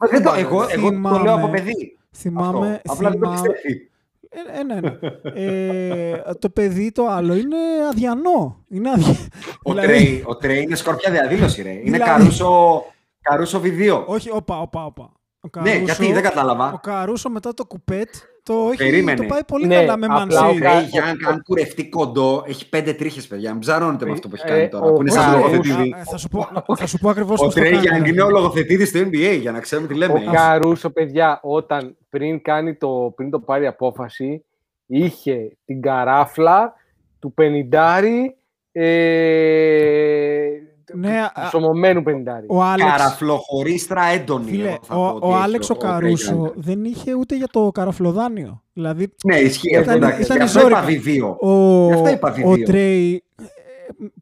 Μα δεν το, εγώ, εγώ το Θυμάμαι- λέω από παιδί. Θυμάμαι, αυτό. Απλά δεν το θυμάμαι, πιστεύει. Ε, Ένα, ένα. Ε, το παιδί το άλλο είναι αδιανό. Είναι αδια... Ο Δηλαδή- Τρέι, ο Τρέι είναι σκορπιά διαδήλωση, ρε. Είναι Δηλαδή- καρούσο, καρούσο βιδίο. Όχι, όπα, όπα, όπα. Ο Ναι, γιατί δεν Ο κατάλαβα. Καρούσο μετά το κουπέτ το, έχει, Περίμενε. το πάει πολύ Ναι, καλά με απλά μανσί. ο Κα- Τρέι Γιάνγκ, αν κουρευτεί κοντό, έχει πέντε τρίχες, παιδιά. Μην ψαρώνετε με αυτό που έχει κάνει Ε, τώρα. ο Που είναι σαν Καρούσο- λογοθετήδη. Α, Θα σου πω, θα σου πω ακριβώς Ο πώς το Τρέι κάνει. Γιάνγκ είναι ο λογοθετήδη του NBA, για να ξέρουμε τι Ο λέμε. Καρούσο, παιδιά, όταν πριν, κάνει το, πριν το πάρει απόφαση, είχε την καράφλα του πενιντάρι, ε, Ναι, α- του σωμωμένου πενιντάρι. Ο Άλεξ, Καραφλοχωρίστρα έντονη. φίλε, εγώ θα ο, πω ότι ο έχει Άλεξ ο Τρέι Καρούσο Γιάνγκ. δεν είχε ούτε για το καραφλοδάνιο. Δηλαδή, Ναι, ισχύει Ήταν- αυτό. εντάξει. ήταν Γι' αυτό ζόρικα. είπα βιδίο. ο, Γι' αυτό είπα ο βιδίο. Τρέι, ε,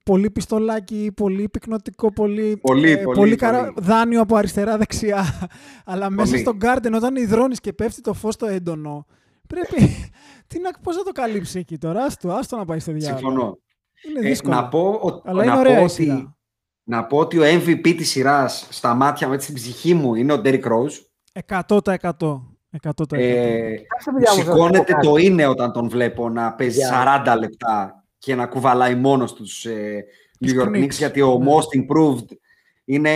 πολύ πιστολάκι, πολύ πυκνοτικό, πολύ, Πολύ, ε, πολύ, πολύ πολύ. δάνειο από αριστερά-δεξιά. Αλλά μέσα Πολύ. στον Garden, όταν υδρώνεις και πέφτει το φως το έντονο, πρέπει... Τι να, πώς θα το καλύψει εκεί τώρα, άστο, άστο να πάει στο διάλογο. Συμφωνώ. Είναι Ε, δύσκολο. να πω, ο- Αλλά να είναι ωραία πω η ότι, σειρά. Να πω ότι ο MVP της σειράς στα μάτια μου, έτσι στην ψυχή μου, είναι ο Derrick Rose. 100%. 100%. Ε, Κάτσε, παιδιά, όμως, να σου πω σηκώνεται κάτι. το είναι όταν τον βλέπω να παίζει Για. 40 λεπτά και να κουβαλάει μόνος τους ε, Τους New York Knicks. Knicks γιατί ο Ναι. Most Improved είναι,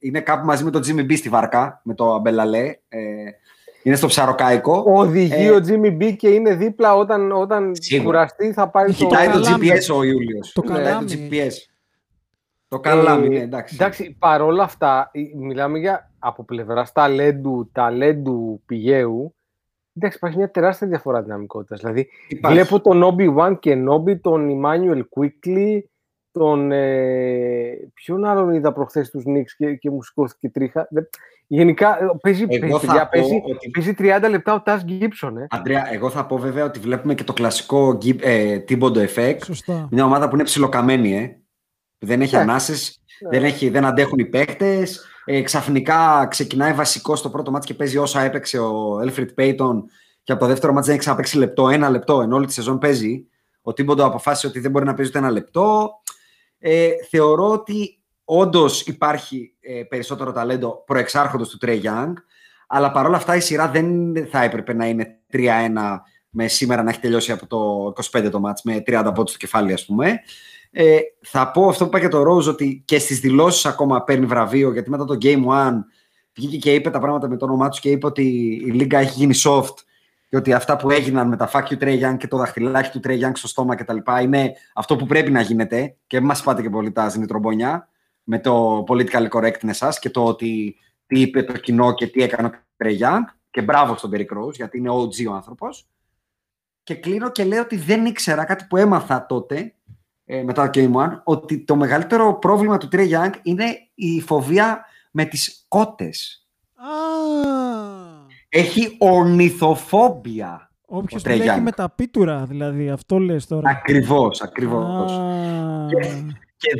είναι κάπου μαζί με τον Jimmy B στη βάρκα, με το Αμπελαλέ. Ε, είναι στο ψαροκάικο. Οδηγεί Ε, ο Jimmy B και είναι δίπλα όταν, όταν Σίγουρα. κουραστεί θα πάρει το... Κοιτάει το καλάμι. GPS ο Ιούλιος. Το Κοιτάει καλάμι. το GPS. Το καλά Ε, είναι, εντάξει. Εντάξει, παρόλα αυτά, ε, μιλάμε για από πλευράς ταλέντου, ταλέντου πηγαίου. Εντάξει, υπάρχει μια τεράστια διαφορά δυναμικότητας. Δηλαδή, Υπάρχει. βλέπω τον Obi-Wan και Νόμπι, τον Emmanuel Quickly, τον. Ε, ποιον άλλον είδα προχθές τους Knicks και, και μου σηκώθηκε τρίχα. Δεν- Γενικά, ε, παίζει, Εγώ παίζει, θα παιδιά, πω παίζει, ότι- παίζει 30 λεπτά ο Τας Gibson, ε. Αντρέα, εγώ θα πω βέβαια ότι βλέπουμε και το κλασικό Γκι- ε, Τίμποντο Effect. Σωστά. Μια ομάδα που είναι ψιλοκαμένη, ε. Που δεν έχει Ναι. ανάσες, δεν, έχει, δεν αντέχουν οι παίχτες. Ε, ξαφνικά ξεκινάει βασικό στο πρώτο μάτς και παίζει όσα έπαιξε ο Έλφριτ Πέιτον και από το δεύτερο μάτς δεν έχει ξαναπαίξει λεπτό, ένα λεπτό, ενώ όλη τη σεζόν παίζει. Ο Τίμποντο αποφάσισε ότι δεν μπορεί να παίζει ούτε ένα λεπτό. Ε, θεωρώ ότι όντως υπάρχει ε, περισσότερο ταλέντο προεξάρχοντος του Τρέι Young, αλλά παρόλα αυτά η σειρά δεν θα έπρεπε να είναι 3-1 με σήμερα να έχει τελειώσει από το 25 το μάτς με 30 πόντους στο κεφάλι ας πούμε. Ε, θα πω αυτό που είπα και το Rose ότι και στις δηλώσεις ακόμα παίρνει βραβείο γιατί μετά το Game 1 βγήκε και είπε τα πράγματα με το όνομά τους και είπε ότι η Λίγκα έχει γίνει soft και ότι αυτά που έγιναν με τα fuck you Trey Young και το δαχτυλάκι του Trey Young στο στόμα κτλ. είναι αυτό που πρέπει να γίνεται και μην μας πάτε και πολύ τα ζημιτρομπονιά με το political correctness σας και το ότι τι είπε το κοινό και τι έκανε ο Trey Young και μπράβο στον Derrick Rose γιατί είναι OG ο άνθρωπος και κλείνω και λέω ότι δεν ήξερα κάτι που έμαθα τότε ε, μετά το Game One ότι το μεγαλύτερο πρόβλημα του Trey Young είναι η φοβία με τις κότες. Α, Έχει ορνηθοφόμπια. όποιος ο Trey μπλέκει Young. με τα πίτουρα, δηλαδή, αυτό λες τώρα. Ακριβώς, ακριβώς. Α, Και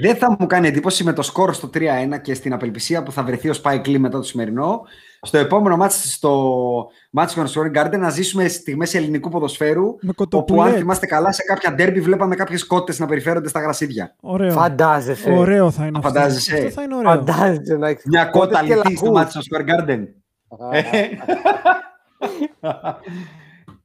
δεν θα μου κάνει εντύπωση με το σκορ στο 3-1 και στην απελπισία που θα βρεθεί ο Spike Lee μετά το σημερινό. Στο επόμενο μάτς στο Madison Square Garden να ζήσουμε στιγμές ελληνικού ποδοσφαίρου με όπου αν κοτοπουλέτ. θυμάστε καλά σε κάποια ντέρμπι βλέπαμε κάποιες κότες να περιφέρονται στα γρασίδια. Ωραίο. Φαντάζεσαι. Ωραίο θα είναι αυτό. Φαντάζεσαι. Αυτό θα είναι ωραίο. Φαντάζεσαι να έχεις Μια κότες κότα και λυθεί στο λαγούς. Madison Square Garden.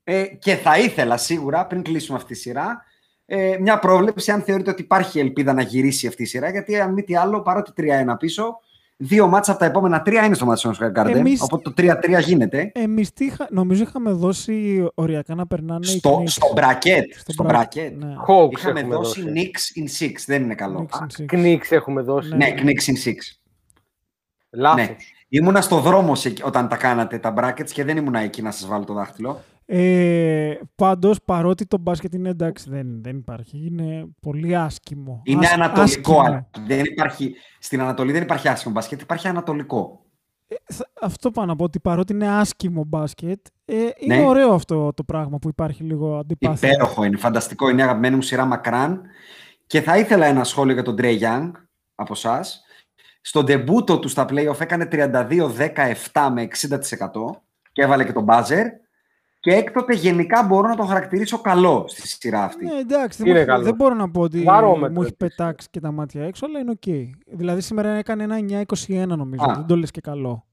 ε, και θα ήθελα σίγουρα, πριν κλείσουμε αυτή τη σειρά, ε, μια πρόβλεψη αν θεωρείτε ότι υπάρχει ελπίδα να γυρίσει αυτή η σειρά. Γιατί αν μη τι άλλο, παρότι 3-1 πίσω, δύο μάτσα από τα επόμενα τρία είναι στο Madison Square Garden. Εμείς- Οπότε το 3-3 γίνεται. Εμείς τι είχα- νομίζω είχαμε δώσει οριακά να περνάνε οι Στο, Knicks. στο bracket. Στο Στο bracket, bracket. ναι. Hawks Είχαμε έχουμε δώσει δώσει. Knicks in 6. Δεν είναι καλό. Knicks in six. Knicks έχουμε δώσει. Ναι. Ναι, Knicks in 6. Λάθος. Ναι. Ήμουνα στο δρόμο σε- όταν τα κάνατε τα brackets και δεν ήμουνα εκεί να σας βάλω το δάχτυλο. Ε, πάντως, παρότι το μπάσκετ είναι εντάξει, δεν, δεν υπάρχει. Είναι πολύ άσχημο. Είναι Άσ- ανατολικό. άσχημο. Δεν υπάρχει, στην Ανατολή δεν υπάρχει άσχημο μπάσκετ, υπάρχει ανατολικό. Θα- Αυτό πάω να πω ότι παρότι είναι άσχημο μπάσκετ, ε, είναι Ναι. ωραίο αυτό το πράγμα που υπάρχει λίγο αντιπάθεια. Υπέροχο είναι, φανταστικό. Είναι η αγαπημένη μου σειρά μακράν. Και θα ήθελα ένα σχόλιο για τον Trey Young από εσάς. Στο ντεμπούτο του στα playoff έκανε 32-17 με 60% και έβαλε και τον buzzer. Και έκτοτε γενικά μπορώ να τον χαρακτηρίσω καλό στη σειρά αυτή. Ναι, εντάξει, δεν, Είναι μπορώ- καλό. δεν μπορώ να πω ότι Βαρόμετρο μου έχει επίσης. πετάξει και τα μάτια έξω, αλλά είναι οκ. Δηλαδή σήμερα έκανε ένα 9-21 νομίζω, Α. δεν το λες και καλό.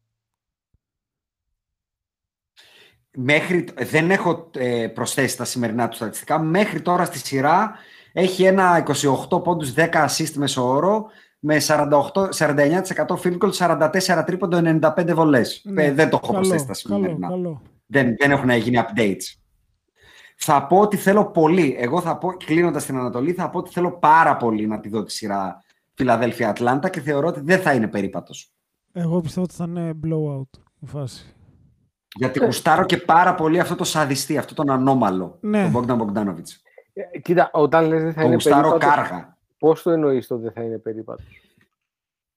Μέχρι, δεν έχω ε, προσθέσει τα σημερινά του στατιστικά. Μέχρι τώρα στη σειρά έχει ένα 28 πόντους, 10 assist μέσω όρο, με 48, 49% field goal, 44 τρίποντο, 95 βολές. Ναι, Ε, δεν το έχω καλό, προσθέσει τα καλό, σημερινά. καλό. Δεν, δεν έχουν γίνει updates. Θα πω ότι θέλω πολύ. Εγώ θα πω, κλείνοντας την Ανατολή, θα πω ότι θέλω πάρα πολύ να τη δω τη σειρά Φιλαδέλφια-Ατλάντα και θεωρώ ότι δεν θα είναι περίπατος. Εγώ πιστεύω ότι θα είναι blowout η φάση. Γιατί γουστάρω και πάρα πολύ αυτό το σαδιστή, αυτό τον ανώμαλο, Ναι. τον Bogdan Bogdanovic. Ε, Κοίτα, όταν λες δεν θα Το είναι γουστάρω περίπατος, κάργα. πώς το εννοείς το δεν θα είναι περίπατος;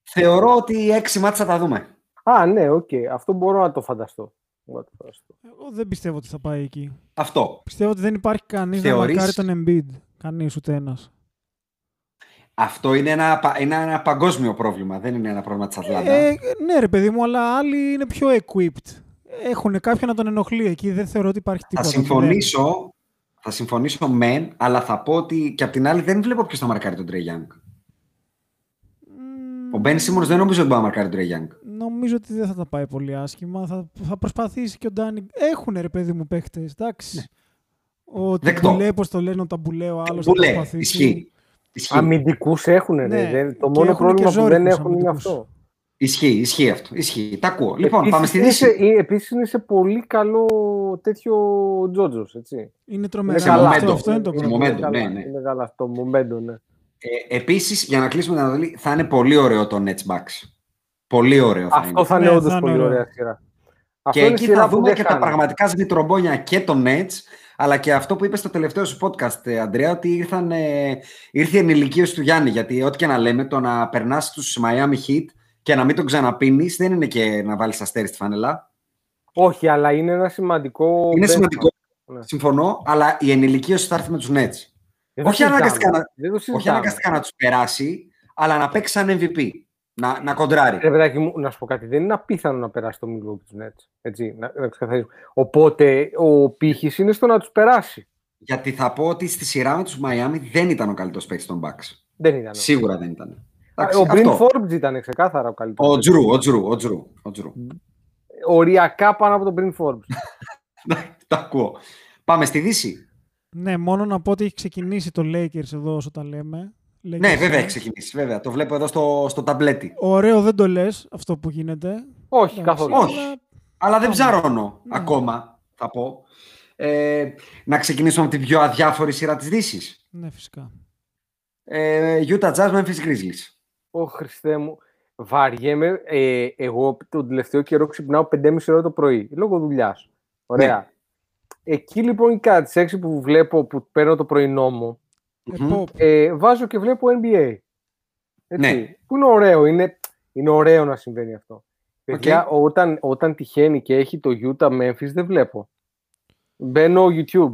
Θεωρώ ότι οι έξι ματς θα τα δούμε. Α, ναι, οκ. Αυτό μπορώ να το φανταστώ. Μπορώ να το φανταστώ. Εγώ δεν πιστεύω ότι θα πάει εκεί. Αυτό. Πιστεύω ότι δεν υπάρχει κανείς Θεωρείς- να μαρκάρει τον Embiid. Κανείς ούτε ένας. Αυτό είναι ένα, πα- είναι ένα παγκόσμιο πρόβλημα. Δεν είναι ένα πρόβλημα της Ατλάντα. Ε, ναι ρε παιδί μου, αλλά άλλοι είναι πιο equipped. Έχουν κάποιον να τον ενοχλεί εκεί. Δεν θεωρώ ότι υπάρχει θα τίποτα. συμφωνήσω, θα συμφωνήσω μεν, αλλά θα πω ότι και απ' την άλλη δεν βλέπω ποιος θα μαρκάρει τον Τρέι Young. Ο Μπεν Σίμονς δεν νομίζω ότι μπορεί να μαρκάρει τον Τρέι Young. Νομίζω ότι δεν θα τα πάει πολύ άσχημα. Θα, θα προσπαθήσει και ο Ντάνι. Έχουν ρε παιδί μου παίχτες. Εντάξει. Ο Δεκτό. Ταμπουλέ, πώς το λένε, ο Ταμπουλέ, ο άλλος. Μπουλέ, ισχύει. Ισχύει. Αμυντικούς έχουν, ρε. Ναι, δεν- το και μόνο έχουν και πρόβλημα που δεν ζώρικους έχουν είναι αμυντικούς. αυτό. Ισχύει, ισχύει αυτό. Ισχύει. Τα ακούω. Λοιπόν, Επίσης πάμε στη είναι Δύση. σε- ε, Επίσης είναι σε πολύ καλό τέτοιο Τζότζος, έτσι. Είναι Είναι τρομερό. σε καλά. Αυτό, momentum. αυτό είναι το Σε πρόβλημα. momentum, καλά, ναι, ναι. Είναι καλά στο momentum, ναι. Ε, Επίσης, για να κλείσουμε την Ανατολή, θα είναι πολύ ωραίο το Nets Bucks. Πολύ ωραίο θα είναι. Αυτό θα Ναι, είναι θα όντω είναι πολύ ωραίο. ωραία σειρά. Και Αυτό είναι εκεί σειρά θα που δούμε δεν και τα χάνει. πραγματικά σμιτρομπόνια και το Nets, αλλά και αυτό που είπες στο τελευταίο σου podcast, ε, Αντρέα, ότι ήρθαν, ε, ήρθε η ενηλικίωση του Γιάννη. Γιατί ό,τι και να λέμε, το να περνάς τους Miami Heat και να μην τον ξαναπίνεις δεν είναι και να βάλεις αστέρι στη φανελά. Όχι, αλλά είναι ένα σημαντικό. Είναι benchmark. σημαντικό. Ναι. Συμφωνώ, αλλά η ενηλικίωση θα έρθει με τους Nets. Δεν το Όχι συζητάμε. αναγκαστικά να- Δεν το Όχι συζητάμε. αναγκαστικά να τους περάσει, αλλά να παίξει σαν MVP. Να, να κοντράρει. Ρε παιδάκι μου, να σου πω κάτι. Δεν είναι απίθανο να περάσει το Milwaukee τους Nets. Έτσι, να, να ξεκαθαρίσουμε. Οπότε ο πύχης είναι στο να τους περάσει. Γιατί θα πω ότι στη σειρά με τους Miami δεν ήταν ο καλύτερος παίκτης των Bucks. Δεν ήταν. Σίγουρα δεν ήταν. Α, Εντάξει, ο Bryn αυτό. Forbes ήταν ξεκάθαρα ο καλύτερος. Ο Τζρου, ο Τζρου, ο Τζρου. Ο Τζρου. Οριακά πάνω από τον Bryn Forbes. Τα ακούω. Πάμε στη Δύση. Ναι, μόνο να πω ότι έχει ξεκινήσει το Lakers εδώ όσο τα λέμε. Lakers, Ναι, βέβαια ε. έχει ξεκινήσει. Βέβαια. Το βλέπω εδώ στο, στο ταμπλέτι. Ωραίο δεν το λες αυτό που γίνεται. Όχι, Εντάξει, καθόλου. Όχι. αλλά Αλλά δεν Πάμε. ψαρώνω Ναι. ακόμα, θα πω. Ε, να ξεκινήσουμε από την πιο αδιάφορη σειρά της Δύσης. Ναι, φυσικά. Ε, Utah Jazz, Memphis Grizzlies. Ω Χριστέ μου. Βαριέμαι. Ε, εγώ τον τελευταίο καιρό ξυπνάω 5,5 ώρα το πρωί. Λόγω δουλειάς. Ωραία. Ναι. Εκεί λοιπόν κατά τι 6 που βλέπω που παίρνω το πρωινό μου, Μμμ. Επό- ε, βάζω και βλέπω NBA. Έτσι, Ναι. Που είναι ωραίο. Είναι, είναι ωραίο να συμβαίνει αυτό. Παιδιά, όταν, όταν τυχαίνει και έχει το Utah Memphis δεν βλέπω. Μπαίνω YouTube.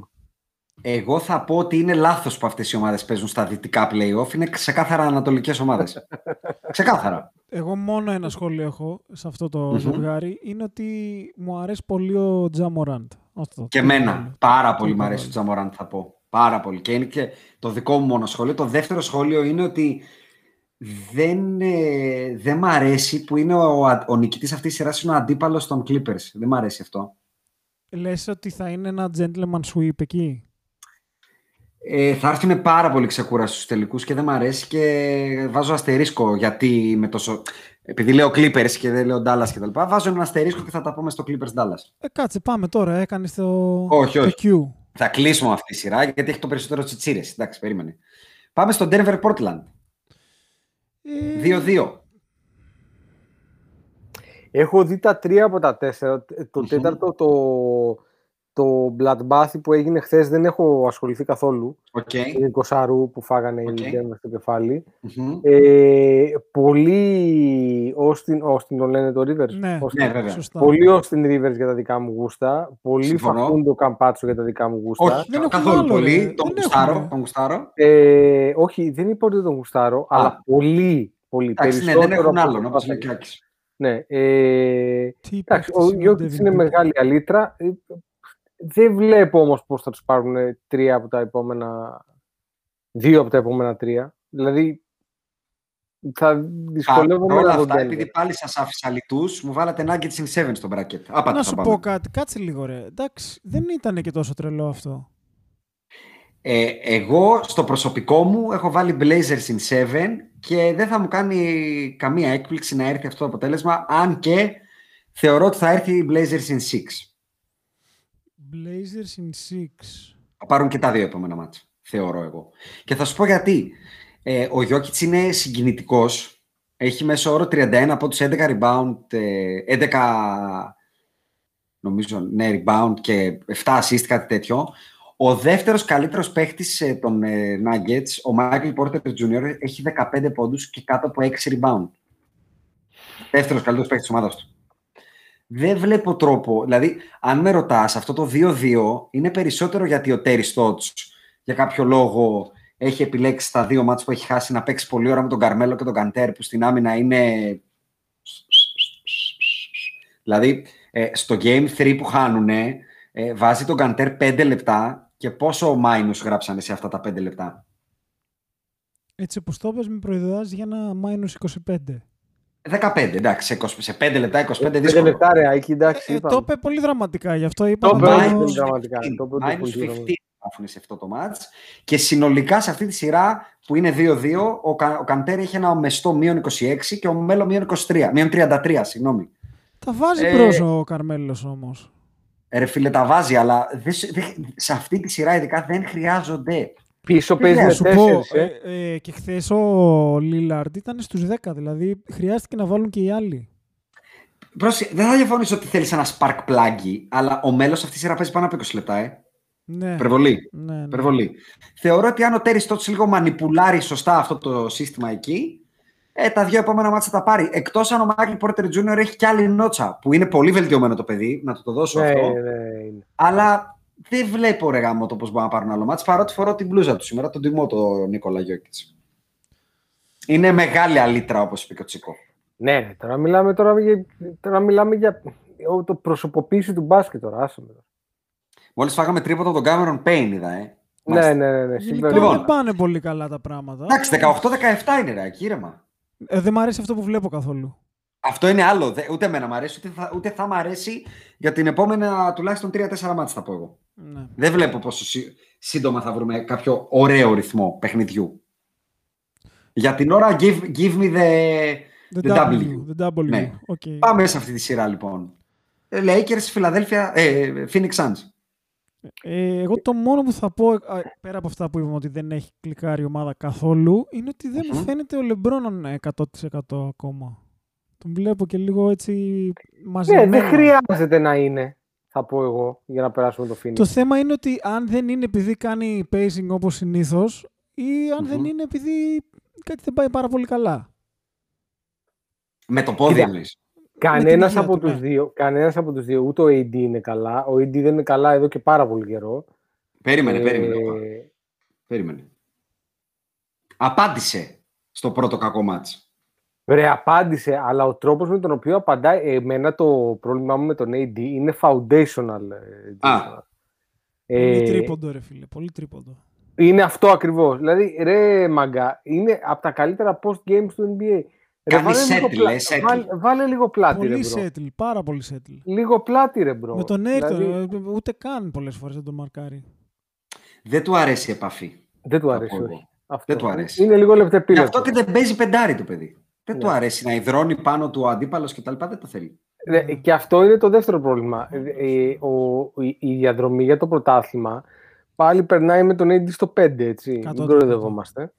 Εγώ θα πω ότι είναι λάθος που αυτές οι ομάδες παίζουν στα δυτικά play-off. Είναι ξεκάθαρα ανατολικές ομάδες. ξεκάθαρα. Εγώ μόνο ένα σχόλιο έχω σε αυτό το Μμμ. ζευγάρι. Είναι ότι μου αρέσει πολύ ο Τζαμοράντ. Αυτό. Και Τίποτα εμένα. άλλο. Πάρα πολύ μου Τίποτα αρέσει ο άλλο. Τζαμοράντ, θα πω. Πάρα πολύ. Και είναι και το δικό μου μόνο σχόλιο. Το δεύτερο σχόλιο είναι ότι δεν, ε, δεν μ' αρέσει που είναι ο, α- ο νικητής αυτής της σειράς είναι ο αντίπαλος των Clippers. Δεν μ' αρέσει αυτό. Λες ότι θα είναι ένα gentleman sweep εκεί; Ε, θα έρθουν πάρα πολύ ξεκούραστοι στους τελικούς και δεν μ' αρέσει και βάζω αστερίσκο γιατί με τόσο... Επειδή λέω Clippers και δεν λέω Dallas και τα λοιπά, βάζω ένα αστερίσκο και θα τα πούμε στο Clippers Dallas. Ε, κάτσε, πάμε τώρα. Έκανε το, Όχι, το όχι. Q. Θα κλείσουμε αυτή τη σειρά γιατί έχει το περισσότερο τσιτσίρες. Εντάξει, περίμενε. Πάμε στο Denver Portland. Ε, 2-2. Έχω δει τα τρία από τα τέσσερα. Το Μμμ. τέταρτο, το, το bloodbath που έγινε χθες δεν έχω ασχοληθεί καθόλου. Οκ. Είναι εικοσάρα που φάγανε Οκ. οι Denver στο κεφάλι. Μμμ. Ε, πολύ Austin, Austin το λένε το Rivers; Ναι, Austin. Ναι, βέβαια. σωστά. Πολύ Austin Rivers για τα δικά μου γούστα. Πολύ Συμφωνώ. Φακούντο Καμπάτσο για τα δικά μου γούστα. Όχι, Δεν έχουμε καθόλου άλλο, πολύ. ρε. Τον Δεν γουστάρω, έχουμε. τον γουστάρω. Ε, όχι, δεν είπα ότι δεν τον γουστάρω, αλλά πολύ, πολύ Εντάξει, ναι, περισσότερο. δεν έχουν από άλλον, το όπως λέει Παπαδάκη. ο Άκης. Ναι, ε, Τι εντάξει, παίκτης ο είναι Γιώκητς Devin είναι Booker. μεγάλη αλήτρα. Ε, Δεν βλέπω όμως πώς θα τους πάρουν τρία από τα επόμενα... Δύο από τα επόμενα τρία. Δηλαδή, θα δυσκολεύομαι Παρ' όλα να τον αυτά, Denver. επειδή πάλι σας άφησα λιτούς, μου βάλατε Nuggets in 7 στο bracket. Άπατα Να θα σου πάμε. πω κάτι, κάτσε λίγο ρε. Εντάξει, δεν ήταν και τόσο τρελό αυτό. Ε, εγώ στο προσωπικό μου έχω βάλει Blazers in 7 και δεν θα μου κάνει καμία έκπληξη να έρθει αυτό το αποτέλεσμα, αν και θεωρώ ότι θα έρθει η Blazers in 6. Blazers in 6. Θα πάρουν και τα δύο επόμενα μάτια, θεωρώ εγώ. Και θα σου πω γιατί. Ε, ο Γιώκητς είναι συγκινητικός. Έχει μέσω όρο 31 από τους 11 rebound, ε, 11 νομίζω, ναι, rebound και 7 assist, κάτι τέτοιο. Ο δεύτερος καλύτερος παίχτης ε, των ε, Nuggets, ο Michael Porter Jr., έχει 15 πόντους και κάτω από 6 rebound. Δεύτερος καλύτερος παίχτης της ομάδας του. Δεν βλέπω τρόπο. Δηλαδή, αν με ρωτάς, αυτό το 2-2 είναι περισσότερο γιατί ο Τέρι Στότς για κάποιο λόγο έχει επιλέξει στα δύο μάτς που έχει χάσει να παίξει πολύ ώρα με τον Καρμέλο και τον Καντέρ που στην άμυνα είναι. Δηλαδή, ε, στο Game 3 που χάνουνε, ε, βάζει τον Καντέρ 5 λεπτά και πόσο minus γράψανε σε αυτά τα 5 λεπτά; Έτσι όπως το είπες, με προειδεάζει για ένα minus 25. 15, εντάξει, σε, 20, σε 5 λεπτά, 25 Πέντε δύσκολο. λεπτά ρε, εκεί εντάξει, Ε, είπαμε. το είπε πολύ δραματικά, γι' αυτό είπα. Το να είπε, το- όχι, Minus δραματικά. 15, Το είπε minus πολύ 15 δραματικά. γράφουν σε αυτό το μάτς και συνολικά σε αυτή τη σειρά που είναι 2-2 ο, Κα, ο Καντέρ έχει ένα μεστό μείον 26 και ο Μέλο μείον 23, μείον 33, συγγνώμη. Τα βάζει Ε, μπρος ο Καρμέλος όμως. Ε, Ρε φίλε τα βάζει, αλλά δεν, σε- δεν- σε αυτή τη σειρά ειδικά δεν χρειάζονται. Πίσω Παιδιά, παίζει με σου πω, τέσσερις, ε, ε. ε, και χθες ο Λίλαρντ ήταν στους 10, δηλαδή χρειάστηκε να βάλουν και οι άλλοι. Πρόσεχε, δεν θα διαφωνήσω ότι θέλεις ένα spark pluggy, αλλά ο μέλος αυτής της σειράς παίζει πάνω από 20 λεπτά, ε. Ναι, Υπερβολή. ναι, ναι. Υπερβολή. Θεωρώ ότι αν ο Τέρις Στότς λίγο μανιπουλάρει σωστά αυτό το σύστημα εκεί, ε, τα δύο επόμενα μάτια θα τα πάρει. Εκτός αν ο Μάικλ Πόρτερ Jr. έχει κι άλλη νότσα, που είναι πολύ βελτιωμένο το παιδί, να του το δώσω Ναι, αυτό. ναι, είναι. Αλλά δεν βλέπω ρε γάμο το πώς μπορούν να πάρουν άλλο μάτς, παρότι φορώ την μπλούζα τους σήμερα, τον τιμώ το Νίκολα Γιώκητς. Είναι μεγάλη αλήτρα, όπως είπε και ο Τσίκο. Ναι, ναι, τώρα μιλάμε, τώρα, για, τώρα μιλάμε για ο- το προσωποποίηση του μπάσκετ τώρα. Άσε με. τώρα. Μόλις φάγαμε τρίποτο τον Κάμερον Πέιν, είδα, ε. Ναι, Μάλιστα. ναι, ναι, ναι, Γενικά συμφέρον. Λοιπόν. δεν πάνε πολύ καλά τα πράγματα. Εντάξει, 18-17 είναι ρε, εκεί, ήρεμα. Ε, δεν μ' αρέσει αυτό που βλέπω καθόλου. Αυτό είναι άλλο. Δε- Ούτε εμένα μου αρέσει, ούτε θα, ούτε θα μ' αρέσει για την επόμενα τουλάχιστον 3-4 ματς θα πω εγώ. Ναι. Δεν βλέπω πόσο σύ- σύντομα θα βρούμε κάποιο ωραίο ρυθμό παιχνιδιού. Για την ώρα, give, give me the, The, the W. W. The W. Ναι. Οκ. Πάμε σε αυτή τη σειρά λοιπόν. Ε, Lakers, Philadelphia, ε, Phoenix Suns. Ε, εγώ το μόνο που θα πω, α, πέρα από αυτά που είπαμε ότι δεν έχει κλικάρει η ομάδα καθόλου, είναι ότι δεν μου Μμμ. φαίνεται ο Λεμπρόν 100% ακόμα. Τον βλέπω και λίγο έτσι Ναι, μαζεμένο. δεν χρειάζεται να είναι, θα πω εγώ, για να περάσουμε το Phoenix. Το θέμα είναι ότι αν δεν είναι επειδή κάνει pacing όπως συνήθως ή αν δεν Μμμ. είναι επειδή κάτι δεν πάει πάρα πολύ καλά. Με το πόδι Κοίτα. εννοείς. Κανένας υγεία από, τους, τους ναι. δύο, κανένας από τους δύο, ούτε ο AD είναι καλά. Ο AD δεν είναι καλά εδώ και πάρα πολύ καιρό. Περίμενε, Ε, περίμενε. Περίμενε. Απάντησε στο πρώτο κακό ματς. Ρε, απάντησε, αλλά ο τρόπος με τον οποίο απαντάει, εμένα το πρόβλημά μου με τον AD είναι foundational. ε, Α. Jason. Πολύ Ε, τρίποντο ρε φίλε, πολύ τρίποντο. Είναι αυτό ακριβώς. Δηλαδή, ρε μαγκα, είναι από τα καλύτερα post games του NBA. Ρε, Κάνει βάλε λίγο settle, πλά- ε, settle. βάλε- Βάλε λίγο πλάτη, Πολύ ρε bro. settle, πάρα πολύ settle. Λίγο πλάτη, ρε bro. Με τον Aiton, Δηλαδή, ε, ούτε καν πολλές φορές δεν τον μαρκάρει. Δεν του αρέσει η επαφή. δεν του θα αρέσει, πω εγώ. όχι. Αυτό. Δεν του αρέσει. Είναι λίγο Γι' λεπτεπίλεπτο. αυτό και δεν παίζει πεντάρι το παιδί. Δεν Ναι. του αρέσει να υδρώνει πάνω του ο αντίπαλος κτλ. Δεν το θέλει. Ναι, και αυτό είναι το δεύτερο πρόβλημα. Ε, ε, ο- η, η διαδρομή για το πρωτάθλημα πάλι περνάει με τον AD στο 5, έτσι. Μην 100%. κοροϊδευόμαστε.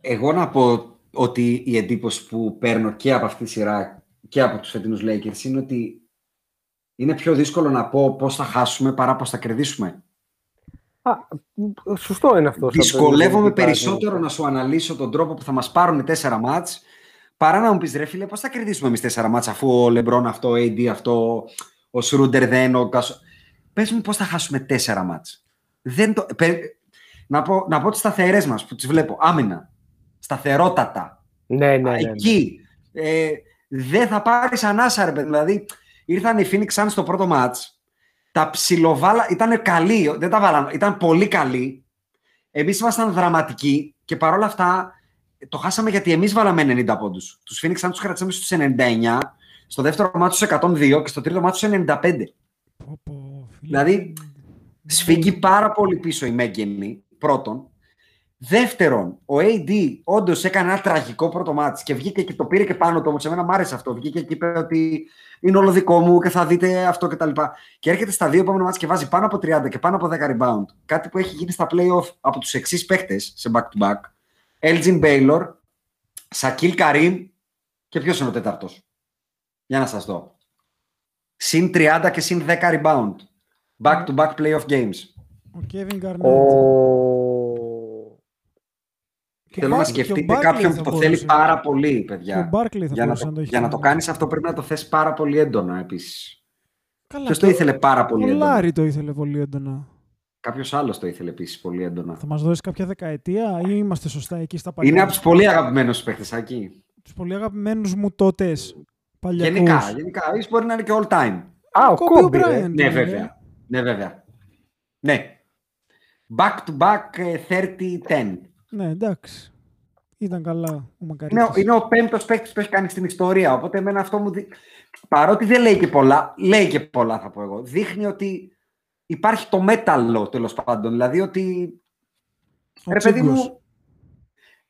Εγώ να πω ότι η εντύπωση που παίρνω και από αυτή τη σειρά και από τους φετινούς Lakers είναι ότι είναι πιο δύσκολο να πω πώς θα χάσουμε παρά πώς θα κερδίσουμε. Α, σωστό είναι αυτό. σαν Δυσκολεύομαι παιδί, περισσότερο να σου αναλύσω τον τρόπο που θα μας πάρουν τέσσερα μάτς παρά να μου πεις ρε φίλε πώς θα κερδίσουμε εμείς τέσσερα μάτς αφού ο Λεμπρόν αυτό, ο AD αυτό, ο Σρούντερ δεν, ο Κασο... Πες μου πώς θα χάσουμε τέσσερα μάτς. Δεν το... πε- Να, πω, να πω τις σταθερές μας που τις βλέπω. Άμυνα. Σταθερότατα. Ναι, ναι, ναι. ναι. Εκεί. Ε, δεν θα πάρεις ανάσα, ρε παιδί. Δηλαδή, ήρθαν οι Phoenix Suns στο πρώτο μάτς. Τα ψιλοβάλα ήταν καλοί. Δεν τα βάλαν. Ήταν πολύ καλοί. Εμείς ήμασταν δραματικοί και παρόλα αυτά το χάσαμε γιατί εμείς βάλαμε 90 πόντους. Τους Phoenix Suns τους κρατήσαμε στους 99. Στο δεύτερο μάτι στους 102 και στο τρίτο μάτι στους 95. Πω, πω, φίλε. Δηλαδή, Σφίγγει πάρα πολύ πίσω η Μέγγενη, πρώτον. Δεύτερον, ο AD όντως έκανε ένα τραγικό πρώτο μάτι και βγήκε και το πήρε και πάνω του. Όμως, εμένα μου άρεσε αυτό. Βγήκε και είπε ότι είναι όλο δικό μου και θα δείτε αυτό κτλ. Και, και έρχεται στα δύο επόμενα μάτια και βάζει πάνω από 30 και πάνω από 10 rebound. Κάτι που έχει γίνει στα playoff από τους εξής παίχτε σε back-to-back. Elgin Baylor, Σακίλ Καρύμ και ποιος είναι ο τέταρτος. Για να σας δω. Συν 30 και συν 10 rebound. Back-to-back playoff games. Ο Kevin Garnett. Ο... Και Θέλω ο να Bar- και ο σκεφτείτε Barkley κάποιον θα που το μπορούσε. θέλει πάρα πολύ, Και ο παιδιά. Barkley θα Για να μπορούσε το, το έχει για να το κάνει. κάνεις αυτό πρέπει να το θες πάρα πολύ έντονα επίσης. Καλά, Ποιος και το ο- ήθελε πάρα πολύ Ο έντονα; Λάρη το ήθελε πολύ έντονα. Κάποιος άλλος το ήθελε επίσης πολύ έντονα. Θα μας δώσεις κάποια δεκαετία ή είμαστε σωστά εκεί στα παλιά. Είναι από τους πολύ αγαπημένους παίχτες εκεί. τους πολύ αγαπημένους μου τότες. Παλιακούς. Γενικά, γενικά. Ίσως μπορεί να είναι και all time. Α, ο Kobe Κόμπι, ρε. Bryant. Ναι, ρε. βέβαια. Ναι, βέβαια. Ναι. Back to back ε, 30-10. Ναι, εντάξει. Ήταν καλά ο Είναι, Μακαρίτης. ο- είναι ο πέμπτος παίκτης που έχει κάνει στην ιστορία. Οπότε εμένα αυτό μου δει... Παρότι δεν λέει και πολλά, λέει και πολλά θα πω εγώ. Δείχνει ότι υπάρχει το μέταλλο τέλος πάντων. Δηλαδή ότι Ο Ρε παιδί Τσίγκος. μου,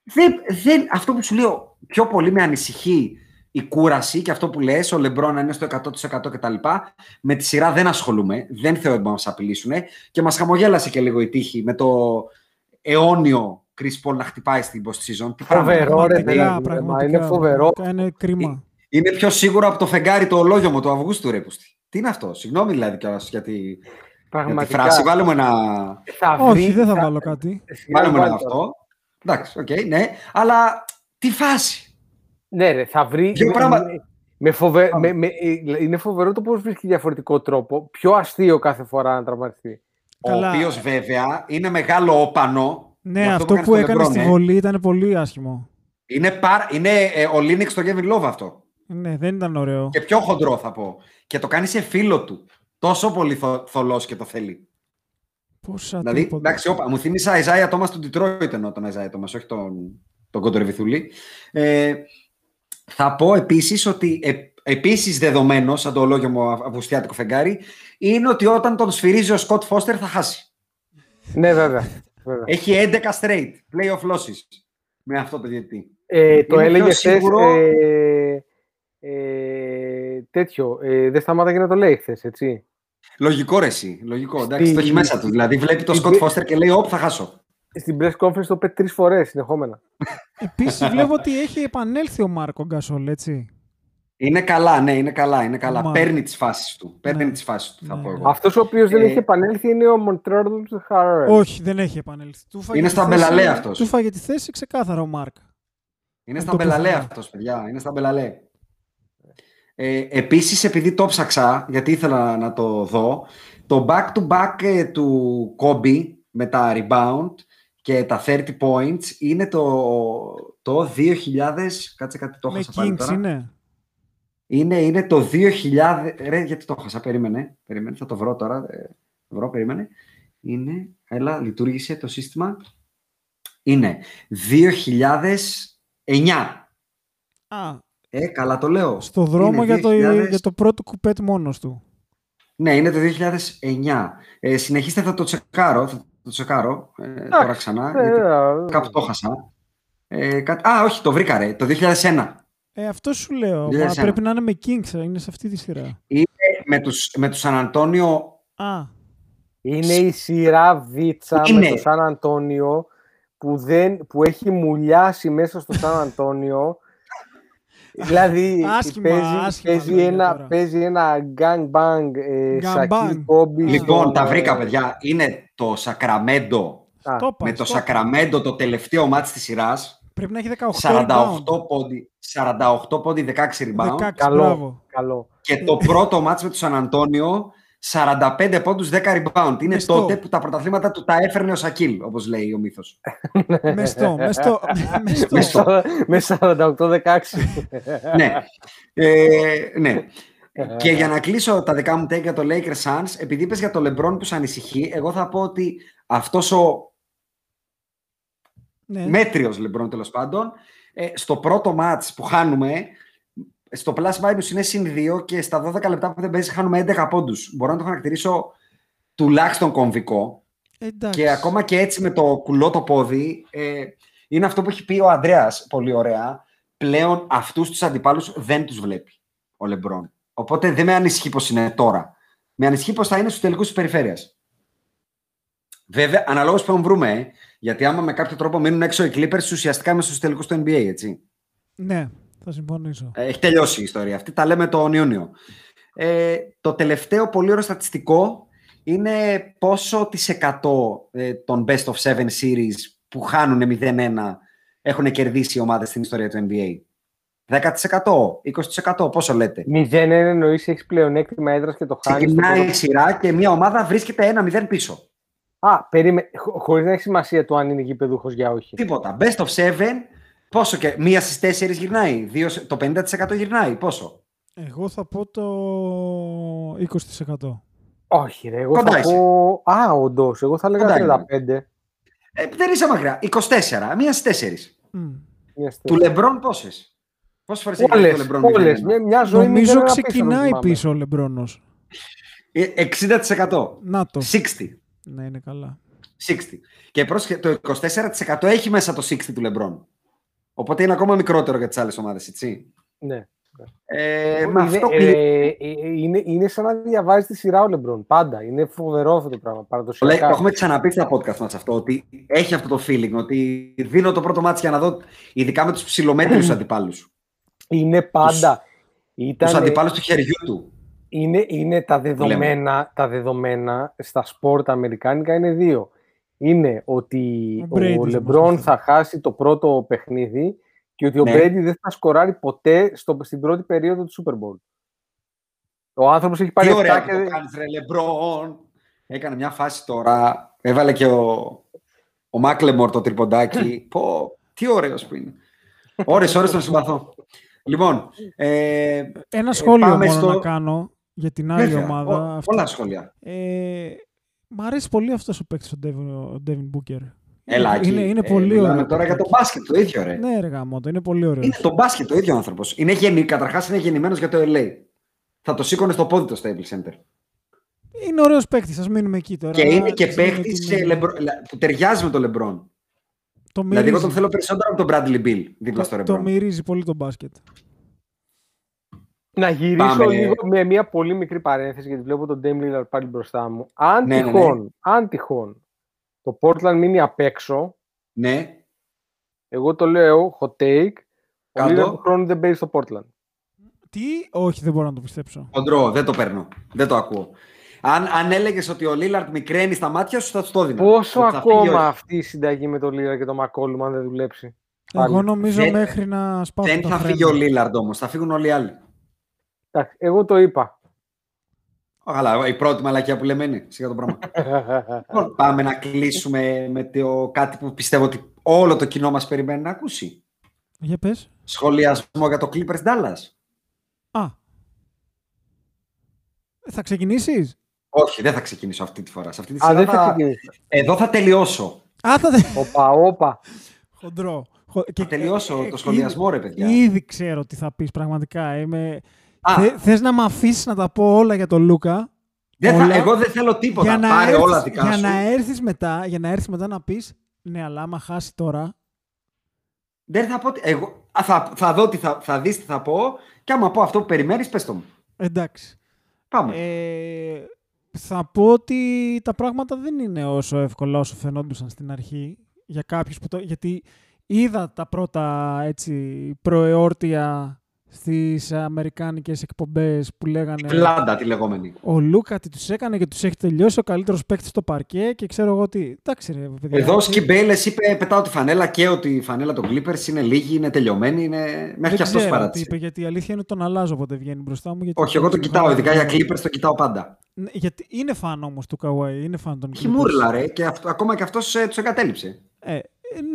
δεν, δεν, αυτό που σου λέω πιο πολύ με ανησυχεί η κούραση και αυτό που λες, ο Λεμπρόν να είναι στο 100% κτλ. Με τη σειρά δεν ασχολούμαι, δεν θεωρώ ότι μας απειλήσουν και μας χαμογέλασε και λίγο η τύχη με το αιώνιο Chris Paul να χτυπάει στην post-season. Τι πράγμα. Φοβερό, ρε, Πραγματικά, δηλαδή, πραγματικά, μα είναι φοβερό. πραγματικά Είναι κρίμα. Είναι πιο σίγουρο από το φεγγάρι το ολόγιο μου του Αυγούστου, ρε πούστη. Τι είναι αυτό, συγγνώμη δηλαδή κιόλας για τη, για τη Πραγματικά. φράση. Βάλουμε ένα, Θα Όχι, βρει- δεν θα θα- βάλω κάτι. βάλουμε ένα βάλτε. αυτό. Εντάξει, οκ, ναι. Αλλά τι φάση. Ναι, ρε, θα βρει. Δύο με- πράγματα. με- με φοβε... με, με, ε, είναι φοβερό το πώς βρίσκει διαφορετικό τρόπο. Πιο αστείο κάθε φορά να τραυματιστεί. Καλά. Ο οποίος βέβαια είναι μεγάλο όπανο. Ναι, με αυτό κάνει που στο έκανε LeBron, στη ε. βολή ήταν πολύ άσχημο. Είναι, παρ... είναι ε, ο Λίνεξ στο Kevin Love αυτό. Ναι, δεν ήταν ωραίο. Και πιο χοντρό θα πω. Και το κάνει σε φίλο του. Τόσο πολύ θο... θολός και το θέλει. Πόσα Δηλαδή, τρίποτα. εντάξει, όπα, μου θύμισα Isaiah Thomas του Detroit ενώ τον Isaiah Thomas, όχι τον, τον Κοντορεβιθούλη. Ε, θα πω επίσης ότι ε, επίσης δεδομένος, σαν το ολόγιο μου α- αυγουστιάτικο φεγγάρι, είναι ότι όταν τον σφυρίζει ο Σκοτ Φώστερ θα χάσει. Ναι, βέβαια. Βέβαια. Έχει 11 straight playoff losses με αυτό το διαιτητή. Ε, το Είναι έλεγες πιο χθε. σίγουρο- Ε, ε, τέτοιο. Ε, δεν σταμάταγε να το λέει χθες, έτσι. Λογικό ρε εσύ, λογικό. Εντάξει, Στη- το έχει μέσα του. Δηλαδή βλέπει τον στη- Σκοτ Φώστερ και λέει, όπ, θα χάσω. Στην press conference το είπε τρει φορές συνεχόμενα. Επίσης βλέπω ότι έχει επανέλθει ο Μάρκο Γκασόλ, έτσι. Είναι καλά, ναι, είναι καλά, είναι καλά. Μα- Παίρνει τις φάσεις του. Παίρνει Ναι. τις φάσεις του, θα Ναι, πω ναι. εγώ. Αυτός ο οποίος δεν Ε, έχει επανέλθει είναι ο Μοντρέλ Χαρέ. Όχι, δεν έχει επανέλθει. Του φάγε Είναι τη στα θέση- μπελαλέ αυτός. Του φάγε τη θέση ξεκάθαρα ο Μάρκ. Είναι Αυτό στα το μπελαλέ πουθενά. αυτός, παιδιά. Είναι στα μπελαλέ. Ε, επίσης, επειδή το ψάξα, γιατί ήθελα να το δω, το back-to-back ε, του Κόμπι με τα rebound και τα 30 points είναι το, το 2000... Κάτσε κάτι το Με έχασα πάλι Kings τώρα. είναι. Είναι, είναι το 2000. Ρε, γιατί το χάσα, περίμενε. Περίμενε, θα το βρω τώρα. Ε, βρω, περίμενε. Είναι, έλα, λειτουργήσε το σύστημα. Είναι 2009. Α, Ε, καλά το λέω. στο δρόμο Είναι για το, 2000 για το πρώτο κουπέτ μόνος του. Ναι, είναι το 2009. Ε, συνεχίστε, θα το τσεκάρω. Θα το τσεκάρω ε, τώρα ξανά. Ε, γιατί ε, κάπου το χάσα. Ε, κάτι- Α, όχι, το βρήκα ρε. Το 2001. Ε, αυτό σου λέω. Δεν Μα σένα. πρέπει να είναι με Kings, ε, είναι σε αυτή τη σειρά. Είναι με τους, με τους Σαν Αντώνιο Α, Είναι η σειρά βίτσα με Είναι. το Σαν Αντώνιο που, δεν, που έχει μουλιάσει μέσα στο Σαν Αντώνιο. δηλαδή Άσχημα, παίζει, άσχημα παίζει, λόγια ένα, τώρα. παίζει ένα gang bang ε, Gang Σακίλ bang. Κόμπι Λοιπόν, στον, τα βρήκα, ε, παιδιά. Είναι το Σακραμέντο. α, το είπα, με το στο είπα. Σακραμέντο το τελευταίο μάτι της σειράς. Πρέπει να έχει 18 48 rebound. πόντι, 48 πόντι 16 rebound. 16, Καλό. μπράβο. καλό. Και το πρώτο μάτς με τον Σαν Αντώνιο, 45 πόντους 10 rebound. Είναι Μεστό. τότε που τα πρωταθλήματα του τα έφερνε ο Σακίλ, όπως λέει ο μύθος. Μεστό, μεστό, μεστό. Μεστό. μες 48-16. ναι. Ε, ναι. Και για να κλείσω τα δικά μου take για το Lakers Suns, επειδή είπες για το LeBron που σε ανησυχεί, εγώ θα πω ότι αυτός ο Ναι. μέτριος LeBron τέλος πάντων, ε, στο πρώτο μάτς που χάνουμε, στο plus minus είναι συν 2 και στα 12 λεπτά που δεν παίζει χάνουμε 11 πόντους. Μπορώ να το χαρακτηρίσω τουλάχιστον κομβικό Εντάξει. και ακόμα και έτσι με το κουλό το πόδι ε, είναι αυτό που έχει πει ο Ανδρέας πολύ ωραία. Πλέον αυτούς τους αντιπάλους δεν τους βλέπει ο Λεμπρόν. Οπότε δεν με ανησυχεί πως είναι τώρα. Με ανησυχεί πως θα είναι στους τελικούς της περιφέρειας. Βέβαια, αναλόγως ποιον βρούμε, ε, γιατί άμα με κάποιο τρόπο μείνουν έξω οι Clippers, ουσιαστικά είμαι στους τελικούς του NBA, έτσι. Ναι, θα συμφωνήσω. Ε, Έχει τελειώσει η ιστορία αυτή. Τα λέμε τον Ιούνιο. Ε, το τελευταίο πολύ ωραίο στατιστικό είναι πόσο τις 100 ε, των Best of Seven Series που χάνουν 0-1 έχουν κερδίσει οι ομάδες στην ιστορία του NBA. 10%, 20%, πόσο λέτε; 0 εννοείς έχεις πλεονέκτημα έδρας και το χάνεις. Ξεκινάει η σειρά και μια ομάδα βρίσκεται 1-0 πίσω. Α, περίμε... χωρίς να έχει σημασία το αν είναι γηπεδούχος για όχι. Τίποτα. Best of seven, πόσο και. Μία στις τέσσερις γυρνάει. Δύο, σε- το 50% γυρνάει. Πόσο; Εγώ θα πω το 20%. Όχι, ρε, εγώ Κοντά θα είσαι. πω. Α, όντως, εγώ θα Κοντά έλεγα είμαι. 35. Ε, δεν είσαι μακριά. 24. Μία στις τέσσερις. Μμ. Μια Του στιγμή. Λεμπρόν πόσες; Πόσες φορές έχει Όλες, το Λεμπρόν όλες. Μια, μια ζωή Νομίζω μηδέν ένα ξεκινάει πίσω, πίσω ο Λεμπρόνος. Ε, 60%. Να το. 60. Ναι, είναι καλά. 60. Και πρόσεχε, το 24% έχει μέσα το 60 του Λεμπρόν. Οπότε είναι ακόμα μικρότερο για τις άλλες ομάδες, έτσι. Ναι. Ε, είναι, με αυτό ε, κλείνει. ε, ε, είναι, είναι σαν να διαβάζει τη σειρά ο Λεμπρόν. Πάντα. Είναι φοβερό αυτό το πράγμα. Το, λέει- Παραδοσιακά. το έχουμε ξαναπεί στα podcast μας αυτό, ότι έχει αυτό το feeling, ότι δίνω το πρώτο μάτι για να δω, ειδικά με τους ψηλομέτριους αντιπάλους. Είναι πάντα. Τους Ήταν, αντιπάλους του χεριού του. Είναι, είναι τα δεδομένα, τα δεδομένα στα σπορ τα αμερικάνικα είναι δύο. Είναι ότι Ο Brady ο όμως Λεμπρόν αυτό. θα χάσει το πρώτο παιχνίδι και ότι ο Ναι. Μπρέντι δεν θα σκοράρει ποτέ στο, στην πρώτη περίοδο του Super Bowl. Ο άνθρωπος έχει πάρει Τι ωραία 7 που και... το κάνεις ρε Λεμπρόν. Έκανε μια φάση τώρα, έβαλε και ο, ο Μάκλεμορ το τριποντάκι. Πω, τι ωραίος που είναι. Ώρες, ώρες τον συμπαθώ. Λοιπόν, ε, Ένα σχόλιο πάμε μόνο στο- να κάνω για την άλλη βέβαια, ομάδα. ό- Αυτή- πολλά σχόλια. Ε, μ' αρέσει πολύ αυτός ο παίκτης ο Devin, ο Devin Booker. Έλα, εκεί. είναι, είναι Ε, πολύ μιλάμε ωραίο. τώρα για το παιχνίδι. μπάσκετ το ίδιο, ρε. Ναι, ρε γάμο, το είναι πολύ ωραίο. Είναι το μπάσκετ το ίδιο άνθρωπος. Είναι γεννη, καταρχάς είναι γεννημένος για το LA. Θα το σήκωνε στο πόδι το Staples Center. Είναι ωραίος παίκτης, ας μείνουμε εκεί τώρα. Και είναι και Ας μείνουμε παίκτη την- που ταιριάζει με τον LeBron. Το Δηλαδή, εγώ τον μυρίζει. θέλω περισσότερο από τον Bradley Bill δίπλα στο Το, το LeBron. μυρίζει πολύ το μπάσκετ. Να γυρίσω Πάμε. λίγο με μια πολύ μικρή παρένθεση, γιατί βλέπω τον Dame Lillard πάλι μπροστά μου. Αν, Ναι, ναι, ναι. τυχόν, αν τυχόν το Portland μείνει απ' έξω, Ναι, εγώ το λέω hot take, ο Κάντο. Lillard του χρόνου δεν παίζει στο Portland. Τι, όχι, δεν μπορώ να το πιστέψω. χοντρό, δεν το παίρνω. Δεν το ακούω. Αν, αν έλεγες ότι ο Λίλαρτ μικραίνει στα μάτια σου, θα του το έδινα. Πόσο Ότι θα φύγει, ακόμα όχι. αυτή η συνταγή με τον Lillard και τον McCollum αν δεν δουλέψει. Πάλι. Εγώ νομίζω Δεν- μέχρι να σπάσουν Δεν τα θα φρένα. φύγει ο Λίλαρντ όμως, θα φύγουν όλοι οι άλλοι. Εντάξει, εγώ το είπα. Αλλά η πρώτη μαλακία που λέμε είναι σιγά το πράγμα. Λοιπόν, Πάμε να κλείσουμε με το κάτι που πιστεύω ότι όλο το κοινό μας περιμένει να ακούσει. Για πες. Σχολιασμό για το Clippers Dallas. Α. Ε, Θα ξεκινήσεις; Όχι, δεν θα ξεκινήσω αυτή τη φορά. Σε αυτή τη Α, σειρά δεν θα θα... ξεκινήσεις. Εδώ θα τελειώσω. Α, θα... Όπα, όπα. Χοντρό. Χο- Θα τελειώσω ε, το σχολιασμό, ρε ήδη- παιδιά. Ήδη ξέρω τι θα πεις πραγματικά. Είμαι... Α. Θε, θες να με αφήσεις να τα πω όλα για τον Λούκα; Δεν θα, όλα. εγώ δεν θέλω τίποτα. Για να, Πάρε έρθεις, όλα δικά για σου. να έρθεις μετά, για να έρθεις μετά να πεις ναι, αλλά άμα χάσει τώρα. Δεν θα πω. τι- Εγώ α, θα, θα δω τι θα, θα δεις τι θα πω και άμα πω αυτό που περιμένεις, πες το μου. Εντάξει. Πάμε. Ε, θα πω ότι τα πράγματα δεν είναι όσο εύκολα όσο φαινόντουσαν στην αρχή για κάποιους που το, γιατί είδα τα πρώτα έτσι προεόρτια στις αμερικάνικες εκπομπές που λέγανε Πλάντα τη λεγόμενη. ο Λούκα τι τους έκανε και τους έχει τελειώσει ο καλύτερος παίκτης στο παρκέ και ξέρω εγώ τι. Εντάξει ρε παιδιά. Εδώ ο τι- Σκι Μπέιλες είπε πετάω τη φανέλα και ότι η φανέλα των Clippers είναι λίγη, είναι τελειωμένη, είναι... μέχρι δεν και αυτός ξέρω τι παράτησε. είπε, γιατί η αλήθεια είναι ότι τον αλλάζω όποτε βγαίνει μπροστά μου. Γιατί Όχι, εγώ το το κοιτάω, ειδικά για Clippers το κοιτάω πάντα. Ναι, γιατί είναι φαν όμως του Καουάι, είναι φαν των Έχει Clippers. μούρλα ρε και αυτό, ακόμα και αυτός ε, τους εγκατέλειψε. Ε, ε,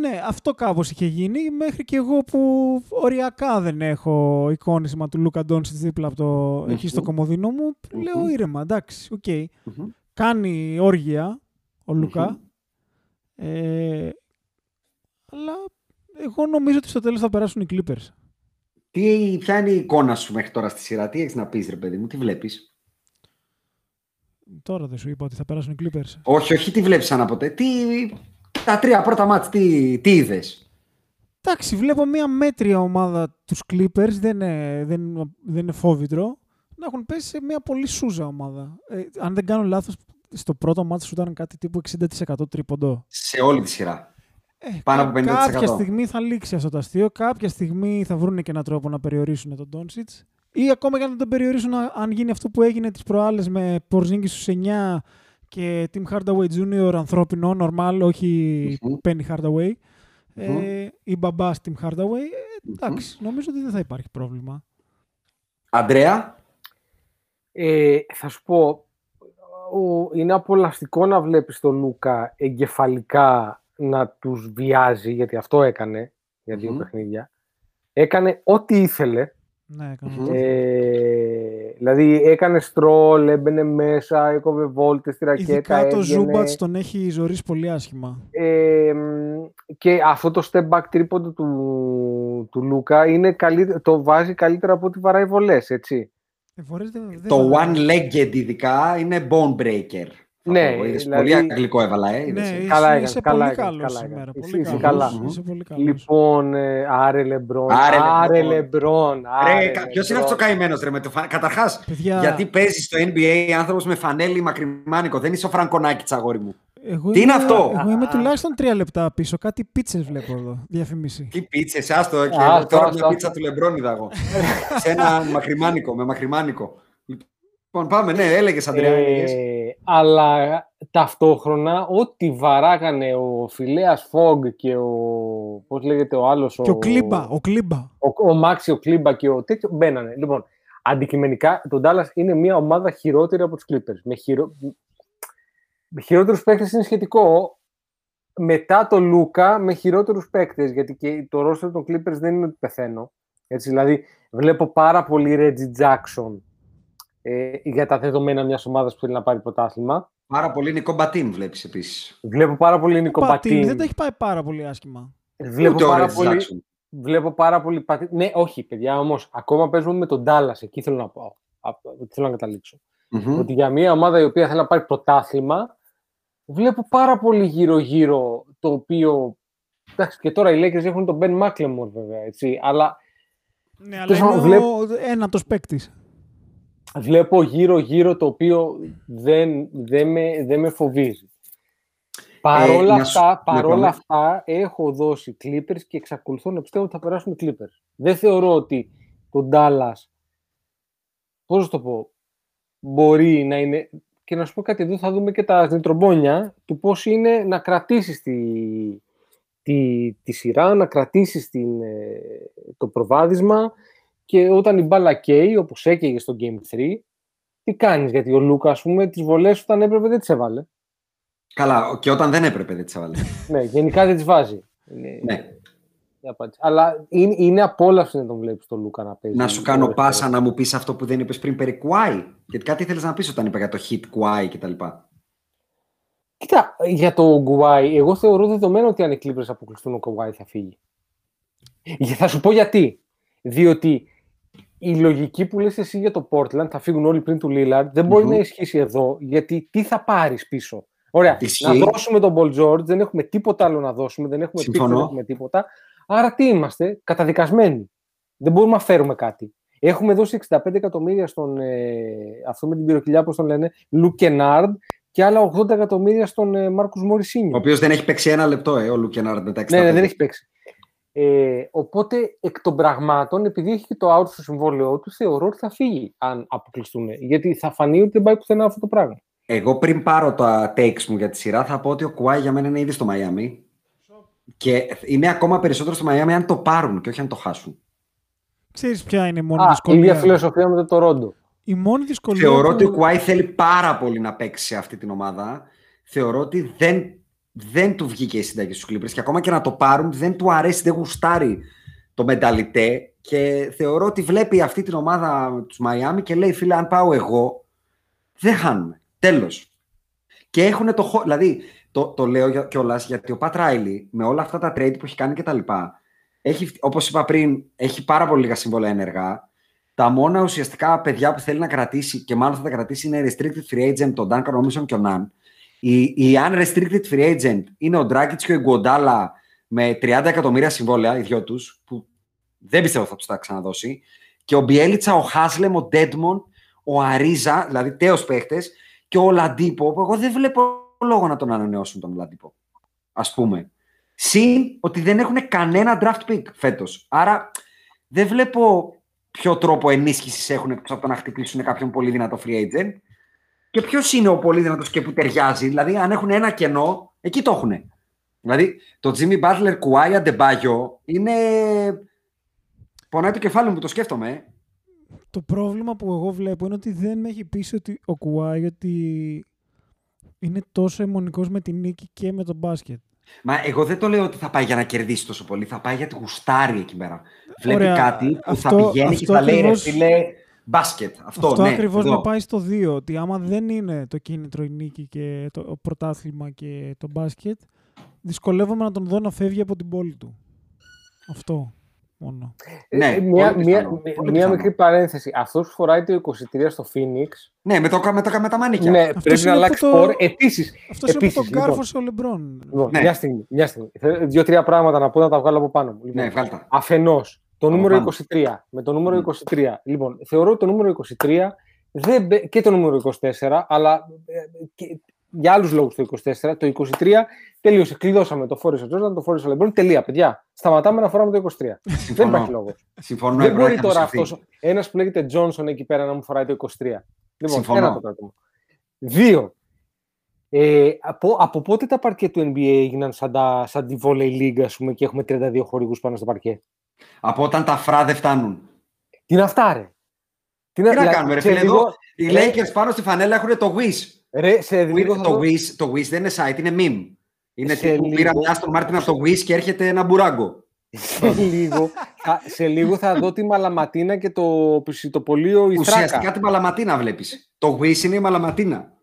ναι, αυτό κάπως είχε γίνει μέχρι και εγώ που οριακά δεν έχω εικόνισμα του Λούκα Ντόνσιτς δίπλα από το, εκεί στο κομμωδίνο μου. Λέω ήρεμα, εντάξει, οκ. Μμμ. Κάνει όργια ο λουκα Ε, αλλά εγώ νομίζω ότι στο τέλος θα περάσουν οι Clippers. Τι, ποια είναι η εικόνα σου μέχρι τώρα στη σειρά, τι έχεις να πεις ρε παιδί μου, τι βλέπεις; Τώρα δεν σου είπα ότι θα περάσουν οι Clippers. Όχι, όχι, τι βλέπεις σαν ποτέ. Τι, τα τρία πρώτα μάτς, τι, τι είδες; Εντάξει, βλέπω μια μέτρια ομάδα τους Clippers, δεν είναι, δεν, είναι- δεν είναι φόβητρο, να έχουν πέσει σε μια πολύ σούζα ομάδα. Ε, αν δεν κάνω λάθος, στο πρώτο μάτι σου ήταν κάτι τύπου 60% τρίποντο. Σε όλη τη σειρά. Ε, Πάνω από 50%. Κάποια στιγμή θα λήξει αυτό το αστείο, κάποια στιγμή θα βρουν και έναν τρόπο να περιορίσουν τον Ντόνσιτς ή ακόμα και να τον περιορίσουν α- αν γίνει αυτό που έγινε τις προάλλες με Πορζίνγκη στους 9 και Tim Hardaway Jr. ανθρώπινο, normal, όχι Μμμ. Penny Hardaway. Μμμ. Ε, ή μπαμπάς Tim Hardaway. Ε, εντάξει, νομίζω ότι δεν θα υπάρχει πρόβλημα. Αντρέα, Ε, θα σου πω, ο, είναι απολαυστικό να βλέπεις τον Λούκα εγκεφαλικά να τους βιάζει, γιατί αυτό έκανε για δύο Μμμ. παιχνίδια. Έκανε ό,τι ήθελε. Ναι, έκανα. Μμμ. Ε, δηλαδή έκανες στρόλ, έμπαινε μέσα, έκοβε βόλτες στη ρακέτα, Ειδικά το έβγαινε. Ζούμπατς τον έχει ζωήσει πολύ άσχημα. Ε, μ, και αυτό το step back τρίποντο του, του Λούκα είναι καλύ- το βάζει καλύτερα από ό,τι βαράει βολές, έτσι. Ε, φορές δεν- δεν το θα- one-legged ειδικά είναι bone breaker. Ναι, πω. Είδες, δηλαδή- Πολύ αγγλικό έβαλα, ε. είδες, Ναι, ε. είσαι, Καλά είσαι έκανες, καλά πολύ έκανες, καλός καλά σήμερα. έκανες. Πολύ Είσαι καλός. καλά. Είσαι πολύ καλός. Λοιπόν, ε, άρε Λεμπρόν. Άρε, Άρε Λεμπρόν. Λεμπρόν. Ρε, ποιος είναι αυτός ο καημένος, ρε, με το φα... Καταρχάς, Παιδιά- γιατί παίζει στο NBA άνθρωπος με φανέλη μακριμάνικο. Δεν είσαι ο Φραγκονάκη, αγόρι μου. Εγώ Τι είναι είμαι- αυτό; Εγώ είμαι τουλάχιστον τρία λεπτά πίσω. Κάτι πίτσες βλέπω εδώ. Διαφημίση. Τι πίτσες, άστο. Και Άστο, εγώ τώρα άστο, μια άστο. πίτσα του Λεμπρόν είδα εγώ. Σε ένα μακριμάνικο, με μακριμάνικο. Λοιπόν, πάμε, ναι, έλεγες Αντρέα. έλεγες. Ε, αλλά ταυτόχρονα ό,τι βαράγανε ο Φιλέας Φόγκ και ο πώς λέγεται ο άλλος Και ο Κλίμπερ. Ο Κλίμπερ. ο, ο Μάξι, ο Κλίμπερ και ο τέτοιο μπαίνανε. Λοιπόν, αντικειμενικά το Dallas είναι μια ομάδα χειρότερη από τους Clippers. Με, χειρο... με χειρότερους παίκτες είναι σχετικό. Μετά το Λούκα με χειρότερους παίκτες, γιατί και το roster των Clippers δεν είναι ότι πεθαίνω. Έτσι, δηλαδή, βλέπω πάρα πολύ Reggie Jackson ε, για τα δεδομένα μιας ομάδας που θέλει να πάρει πρωτάθλημα. Πάρα πολύ Νικό Μπατίν βλέπεις επίσης. Βλέπω πάρα πολύ Νίκο Πατίν Πατίν. δεν τα έχει πάει πάρα πολύ άσχημα. Βλέπω Ούτε ο πάρα Reggie πολύ, Jackson. βλέπω πάρα πολύ πατή... Ναι, όχι, παιδιά, όμως ακόμα παίζουμε με τον Dallas. Εκεί θέλω να πω. Α, Θέλω να καταλήξω. Μμμ. Ότι για μια ομάδα η οποία θέλει να πάρει πρωτάθλημα, βλέπω πάρα πολύ γύρω-γύρω το οποίο. Εντάξει, και τώρα οι Lakers έχουν τον Ben McLemore βέβαια, έτσι, αλλά Ναι, αλλά Τέλος είναι πάντων, ο βλέπ- ένατος παίκτης. Βλέπω γύρω-γύρω το οποίο δεν, δεν, με, δεν με φοβίζει. Παρόλα, να σου- αυτά, ναι, παρόλα πάμε. αυτά, έχω δώσει Clippers και εξακολουθώ να πιστεύω ότι θα περάσουν οι Clippers. Δεν θεωρώ ότι το Dallas, πώς να το πω, μπορεί να είναι... Και να σου πω κάτι, εδώ θα δούμε και τα νητρομπόνια του πώς είναι να κρατήσεις τη, τη, τη σειρά, να κρατήσεις την, ε, το προβάδισμα και όταν η μπάλα καίει, όπως έκαιγε στο Game 3, τι κάνεις, γιατί ο Λούκα, ας πούμε, τις βολές όταν έπρεπε δεν τις έβαλε. Καλά, και όταν δεν έπρεπε δεν τις έβαλε. ναι, γενικά δεν τις βάζει. Είναι, ναι. η απάντηση. Αλλά είναι, είναι απόλαυση να τον βλέπεις τον Λούκα να παίζει. Να σου κάνω ώρες πάσα ώρες. να μου πεις αυτό που δεν είπες πριν περί Κουάι. Γιατί κάτι ήθελε να πεις όταν είπα για το hit Κουάι κτλ. Κοίτα, για το Γκουάι, εγώ θεωρώ δεδομένο ότι αν οι Clippers αποκλειστούν ο Γκουάι θα φύγει. Για- Θα σου πω γιατί. Διότι η λογική που λες εσύ για το Portland θα φύγουν όλοι πριν του Lillard δεν μπορεί Μμμ. να ισχύσει εδώ γιατί τι θα πάρεις πίσω; Ωραία, Ισχύει. να δώσουμε τον Paul George, δεν έχουμε τίποτα άλλο να δώσουμε, δεν έχουμε pick, Συμφωνώ. δεν έχουμε τίποτα. Άρα τι είμαστε, καταδικασμένοι. Δεν μπορούμε να φέρουμε κάτι. Έχουμε δώσει 65 εκατομμύρια στον, ε, αυτό με την πυροκυλιά, όπως τον λένε, Λου Κενάρντ και άλλα 80 εκατομμύρια στον ε, Μάρκους Ο Μωρισίνιο. οποίος δεν έχει παίξει ένα λεπτό, ε, ο Λουκενάρντ με τα 65. Ναι, ναι, δεν έχει παίξει. Ε, οπότε, εκ των πραγμάτων, επειδή έχει και το out στο συμβόλαιό του, θεωρώ ότι θα φύγει αν αποκλειστούν. Γιατί θα φανεί ότι δεν πάει πουθενά αυτό το πράγμα. Εγώ πριν πάρω τα takes μου για τη σειρά, θα πω ότι ο Κουάι για μένα είναι ήδη στο Μαϊάμι. Και είναι ακόμα περισσότερο στο Μαϊάμι αν το πάρουν και όχι αν το χάσουν. Ξέρεις ποια είναι η μόνη Α, η ίδια δυσκολία. φιλοσοφία με το Ρόντο. Η μόνη δυσκολία. Θεωρώ που- ότι ο Κουάι θέλει πάρα πολύ να παίξει σε αυτή την ομάδα. Θεωρώ ότι δεν, δεν του βγήκε η συνταγή στους Clippers και ακόμα και να το πάρουν δεν του αρέσει, δεν γουστάρει το μενταλιτέ και θεωρώ ότι βλέπει αυτή την ομάδα τους Μαϊάμι και λέει φίλε αν πάω εγώ δεν χάνουμε. Τέλος. Και έχουν το χώρο, δηλαδή το, το λέω κιόλας γιατί ο Πατ Ράιλι με όλα αυτά τα trade που έχει κάνει και τα λοιπά έχει, όπως είπα πριν, έχει πάρα πολύ λίγα συμβόλαια ενεργά τα μόνα ουσιαστικά παιδιά που θέλει να κρατήσει και μάλλον θα τα κρατήσει είναι restricted free agent, τον Duncan Robinson και ο Nan. Η, η unrestricted free agent είναι ο Dragic και ο Γκοντάλα με 30 εκατομμύρια συμβόλαια, οι δυο τους, που δεν πιστεύω θα τους τα ξαναδώσει. Και ο Μπιέλιτσα, ο Χάσλεμ, ο Ντέντμον, ο Αρίζα, δηλαδή τέος παίχτες, και ο Λαντίπο, που εγώ δεν βλέπω λόγο να τον ανανεώσουν τον Λαντίπο. Α πούμε. Συν ότι δεν έχουν κανένα draft pick φέτος. Άρα δεν βλέπω ποιο τρόπο ενίσχυσης έχουν εκτός από το να χτυπήσουν κάποιον πολύ δυνατό free agent. Και ποιος είναι ο πολύ δυνατό και που ταιριάζει; Δηλαδή, αν έχουν ένα κενό, εκεί το έχουν. Δηλαδή, το Jimmy Butler Κουάι Αντεμπάγιο είναι. Πονάει το κεφάλι μου που το σκέφτομαι. ε. Το πρόβλημα που εγώ βλέπω είναι ότι δεν με έχει πείσει ότι ο Κουάι ότι είναι τόσο αιμονικός με την νίκη και με τον μπάσκετ. Μα εγώ δεν το λέω ότι θα πάει για να κερδίσει τόσο πολύ. Θα πάει γιατί γουστάρει εκεί πέρα. Βλέπει Ωραία. κάτι που Αυτό- θα πηγαίνει και αυτό θα λέει ρε ακριβώς- φίλε μπάσκετ. Αυτό, Αυτό ναι, ακριβώς εδώ. με πάει στο 2, ότι άμα δεν είναι το κίνητρο η νίκη και το πρωτάθλημα και το μπάσκετ, δυσκολεύομαι να τον δω να φεύγει από την πόλη του. Αυτό. μόνο. Ναι, Ε, μια, πολύ μια, πιθανό, μια- πολύ μια πιθανό. μικρή παρένθεση. Αυτός που φοράει το 23 στο Phoenix, Ναι, με το, με το, με τα μανίκια. ναι, Αυτός πρέπει είναι να που αλλάξει το- σπορ. Επίσης, Αυτός είναι που Επίσης, τον λοιπόν. κάρφωσε ο Λεμπρόν. Λοιπόν, Ναι. μια στιγμή, μια στιγμή. Θέλω Δύο-τρία πράγματα να πω να τα βγάλω από πάνω μου. Λοιπόν, Ναι, βγάλτα. Αφενός, το Από νούμερο πάνω. 23. Με το νούμερο Μμ. 23. Λοιπόν, θεωρώ ότι το νούμερο 23 δεν, μπαι- και το νούμερο 24, αλλά ε, και, για άλλους λόγους το 24. Το 23 τελείωσε. Κλειδώσαμε. Το φόρησε ο Τζόρνταν, το φόρησε ο Λεμπρόν. Τελεία, παιδιά. Σταματάμε να φοράμε το 23. δεν Συμφωνώ. υπάρχει λόγος. Συμφωνώ. δεν έπρεπε μπορεί να τώρα είχα αυτός ένας που λέγεται Τζόνσον εκεί πέρα να μου φοράει το 23. Λοιπόν, Συμφωνώ. ένα το κρατούμε. Δύο. Ε, από, από πότε τα παρκέ του NBA έγιναν σαν, τα, σαν τη Volley League, ας πούμε, και έχουμε 32 χορηγούς πάνω στο παρκέ; Από όταν τα φρά δεν φτάνουν. Τι είναι αυτά, ρε; Τι να δηλαδή, κάνουμε, ρε σε φίλε. λίγο- Εδώ οι ρε, Lakers πάνω στη φανέλα έχουν το Wish. Ρε, σε λίγο θα Το δω- Wish, το Wish δεν είναι site, είναι meme. Είναι Σε τύπου λίγο- πήρα μια στον Μάρτιν από το Wish και έρχεται ένα μπουράγκο. σε, λίγο, θα, σε λίγο θα δω τη Μαλαματίνα και το ψητοπολείο η Ουσιαστικά Θράκα. τη Μαλαματίνα βλέπεις. Το Wish είναι η Μαλαματίνα.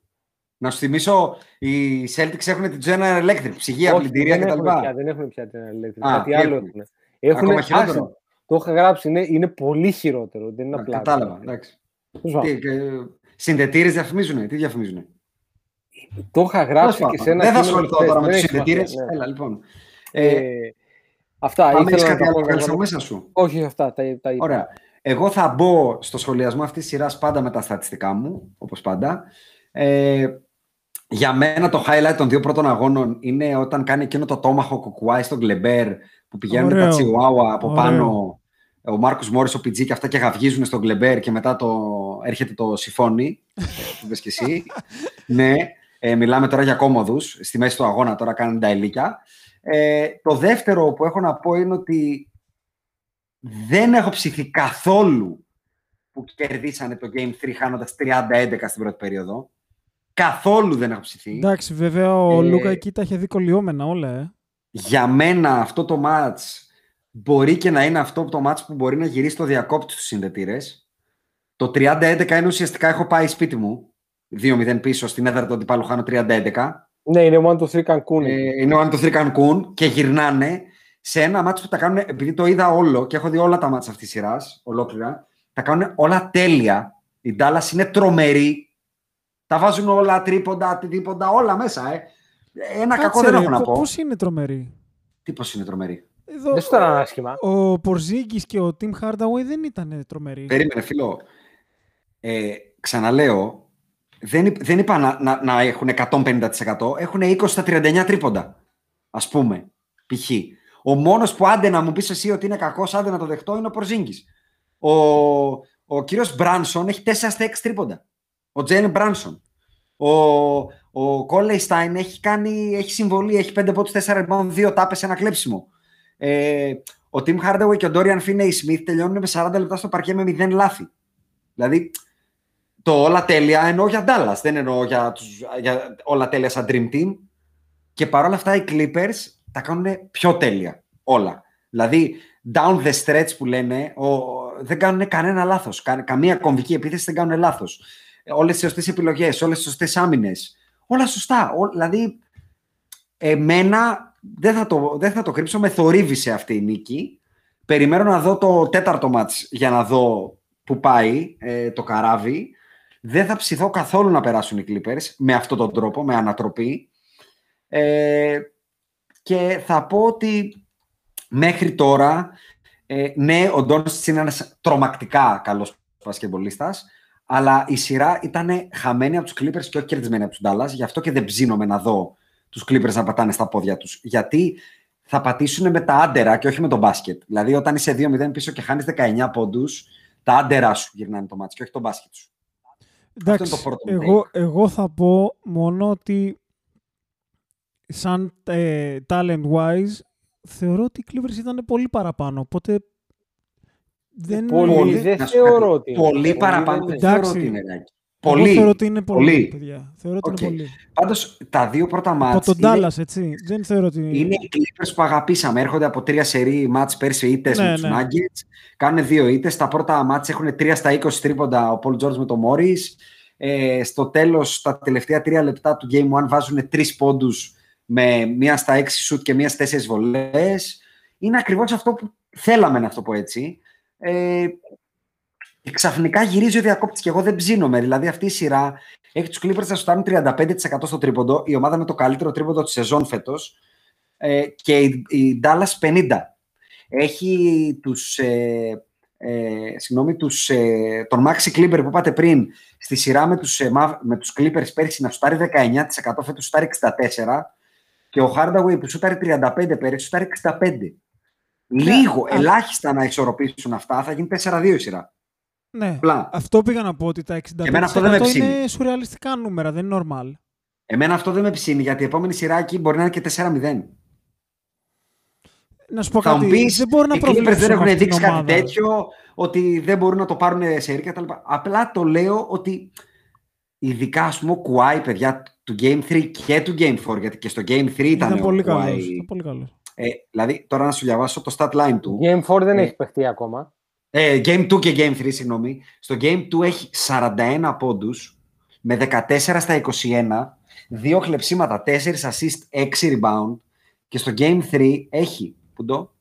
Να σου θυμίσω, οι Celtics έχουν την General Electric, ψυγεία, Όχι, πλυντήρια δεν κτλ. έχουν πια, δεν έχουν πια την Electric. Α, Κάτι τι άλλο έχουν; Έχουν. Έχουν Ακόμα χειρότερο. άσυλο. Το είχα γράψει, είναι, είναι πολύ χειρότερο. Δεν είναι Α, απλά. Κατάλαβα. εντάξει. Τέλος πάντων. Συνδετήρες διαφημίζουν, τι διαφημίζουν. Το είχα γράψει Τέλος και πάντων, σε ένα Δεν θα κείμενο ασχοληθώ χθες, τώρα με δεν του έχει σημασία, συνδετήρες. ναι. Έλα, λοιπόν. Ε, Ε, αυτά Πάμε ήθελα έχεις να κάτι τα άλλο πω να κάνεις εγώ. από μέσα σου. Όχι αυτά, τα, τα είπα. Ωραία. Εγώ θα μπω στο σχολιασμό αυτής της σειράς πάντα με τα στατιστικά μου, όπως πάντα. Ε, για μένα το highlight των δύο πρώτων αγώνων είναι όταν κάνει εκείνο το τόμαχο κουκουάι στον Γκλεμπέρ που πηγαίνουν Ωραίο. τα τσιουάουα από Ωραίο. πάνω. Ο Μάρκος Μόρις, ο Πιτζή και αυτά και γαυγίζουν στον Γκλεμπέρ και μετά το... έρχεται το σιφόνι. ε, που είπες και εσύ. ναι, ε, μιλάμε τώρα για κόμμοδους. Στη μέση του αγώνα τώρα κάνουν τα ελίκια. Ε, το δεύτερο που έχω να πω είναι ότι δεν έχω ψηθεί καθόλου που κερδίσανε το Game 3 χάνοντας 30-11 στην πρώτη περίοδο. Καθόλου δεν έχω ψηθεί. Εντάξει, βέβαια ο Ε, Λούκα εκεί τα είχε δει κολλιόμενα όλα, ε. Για μένα αυτό το match μπορεί και να είναι αυτό το match που μπορεί να γυρίσει το διακόπτη στους συνδετήρες. Το 30-11 είναι ουσιαστικά έχω πάει σπίτι μου. 2-0 πίσω στην έδρα του αντιπάλου χάνω 30-11. Ναι, είναι one to three Cancun. Ε, είναι ο Άντο Cancun και γυρνάνε σε ένα μάτσο που τα κάνουν, επειδή το είδα όλο και έχω δει όλα τα μάτσα αυτής της σειράς, ολόκληρα, τα κάνουν όλα τέλεια. Η Dallas είναι τρομερή. Τα βάζουν όλα τρίποντα, τύποντα, όλα μέσα. Ε. Ένα κακό δεν έχω να πω. Πώς είναι τρομερή; Τι πώς είναι τρομερή; Εδώ, Δεν σου ήταν άσχημα. ο Πορζίγκη και ο Τιμ Hardaway δεν ήταν τρομεροί. Περίμενε, φίλο. Ε, ξαναλέω, δεν, είπ- δεν είπα να, να, να έχουν 150%, έχουν 20 στα 39 τρίποντα. Α πούμε, π.χ. Ο μόνος που άντε να μου πεις εσύ ότι είναι κακός, άντε να το δεχτώ, είναι ο Πορζίνγκη. Ο, ο κύριος Μπράνσον έχει 4 στα 6 τρίποντα. Ο Τζέιν Μπράνσον. Ο, ο Κόλεϊ Στάιν έχει, κάνει, έχει συμβολή, έχει 5 πόντους, 4 rebound, 2 τάπες, ένα κλέψιμο. Ε, ο Τιμ Hardaway και ο Ντόριαν Φίνεϊ Σμιθ τελειώνουν με 40 λεπτά στο παρκέ με 0 λάθη. Δηλαδή, το όλα τέλεια εννοώ για Dallas, δεν εννοώ για, τους, για όλα τέλεια σαν Dream Team. Και παρόλα αυτά οι Clippers τα κάνουν πιο τέλεια όλα. Δηλαδή, down the stretch που λένε, ο, δεν κάνουν κανένα λάθος. Κα, καμία κομβική επίθεση δεν κάνουν λάθος. Όλες τις σωστές επιλογές, όλες τις σωστές άμυνες. Όλα σωστά. Ό, δηλαδή, εμένα δεν θα, το, δεν θα το κρύψω, με θορύβησε αυτή η νίκη. Περιμένω να δω το τέταρτο μάτς για να δω που πάει ε, το καράβι. Δεν θα ψηθώ καθόλου να περάσουν οι Clippers με αυτόν τον τρόπο, με ανατροπή. Ε, και θα πω ότι μέχρι τώρα, ε, ναι, ο Ντόνιστς είναι ένας τρομακτικά καλός πασκευολίστας, αλλά η σειρά ήταν χαμένη από τους Clippers και όχι κερδισμένη από τους Dallas, γι' αυτό και δεν ψήνομαι να δω τους Clippers να πατάνε στα πόδια τους. Γιατί θα πατήσουν με τα άντερα και όχι με τον μπάσκετ. Δηλαδή, όταν είσαι 2-0 πίσω και χάνεις 19 πόντους, τα άντερα σου γυρνάνε το μάτι και όχι το μπάσκετ σου. Εντάξει, είναι το πρώτο μου εγώ, εγώ θα πω μόνο ότι σαν ε, talent-wise θεωρώ ότι οι Clippers ήταν πολύ παραπάνω. Οπότε δεν... Πολύ, δεν να σου θεωρώ κάτι, ότι είναι. Πολύ Πολύ παραπάνω. δεν Δεν είναι. θεωρώ Εντάξει. ότι είναι. Ράκη. Εγώ Πολύ. θεωρώ ότι είναι πολύ, πολύ. παιδιά. Θεωρώ ότι Οκ. είναι πολύ. Πάντως, τα δύο πρώτα μάτς Από τον είναι, Dallas, έτσι. Δεν θεωρώ ότι... είναι οι Clippers που αγαπήσαμε. Έρχονται από τρία σερή μάτς πέρσι ήττες Ναι, με τους ναι. Nuggets. Κάνουν δύο ήττες. Τα πρώτα μάτς έχουν 3 στα 20 τρίποντα ο Paul George με τον Morris. Ε, στο τέλος, τα τελευταία τρία λεπτά του Game 1 βάζουν τρεις πόντους με μία στα 6 σουτ και μία στις 4 βολές. Είναι ακριβώς αυτό που θέλαμε να το πω έτσι. Ε, και ξαφνικά γυρίζει ο διακόπτης και εγώ δεν ψήνομαι. Δηλαδή αυτή η σειρά έχει τους Clippers να σουτάρουν 35% στο τρίποντο, η ομάδα με το καλύτερο τρίποντο της σεζόν φέτος. Ε, και η, η Dallas 50. Έχει τους, ε, ε, συγγνώμη, τους, ε, τον Maxi Clipper που είπατε πριν στη σειρά με τους, ε, με τους Clippers πέρσι να σουτάρει 19%, φέτος σουτάρει 64% και ο Hardaway που σουτάρει 35 πέρυσι σουτάρει 65%. Λίγο, ναι, ελάχιστα να ισορροπήσουν αυτά, θα γίνει 4-2 η σειρά. Ναι, αυτό πήγα να πω ότι τα 65% αυτό δεν με είναι σουρεαλιστικά νούμερα, δεν είναι normal. Εμένα αυτό δεν με ψήνει, γιατί η επόμενη σειρά εκεί μπορεί να είναι και 4-0. Να σου πω κάτι, πεις, δεν μπορώ να προβλέψω δεν έχουν δείξει κάτι τέτοιο, ότι δεν μπορούν να το πάρουν σε ρίκα κτλ. Απλά το λέω ότι ειδικά ας πούμε ο Κουάι, παιδιά, του Game 3 και του Game 4, γιατί και στο Game 3 ήταν, ήταν πολύ καλός, ήταν πολύ καλός. Ε, δηλαδή, τώρα να σου διαβάσω το stat line του. Game 4 δεν ε, έχει παιχτεί ακόμα. Ε, game 2 και Game 3, συγγνώμη. Στο Game 2 έχει 41 πόντους, με 14 στα 21, δύο χλεψίματα, 4 assist, 6 rebound και στο Game 3 έχει Πουντό.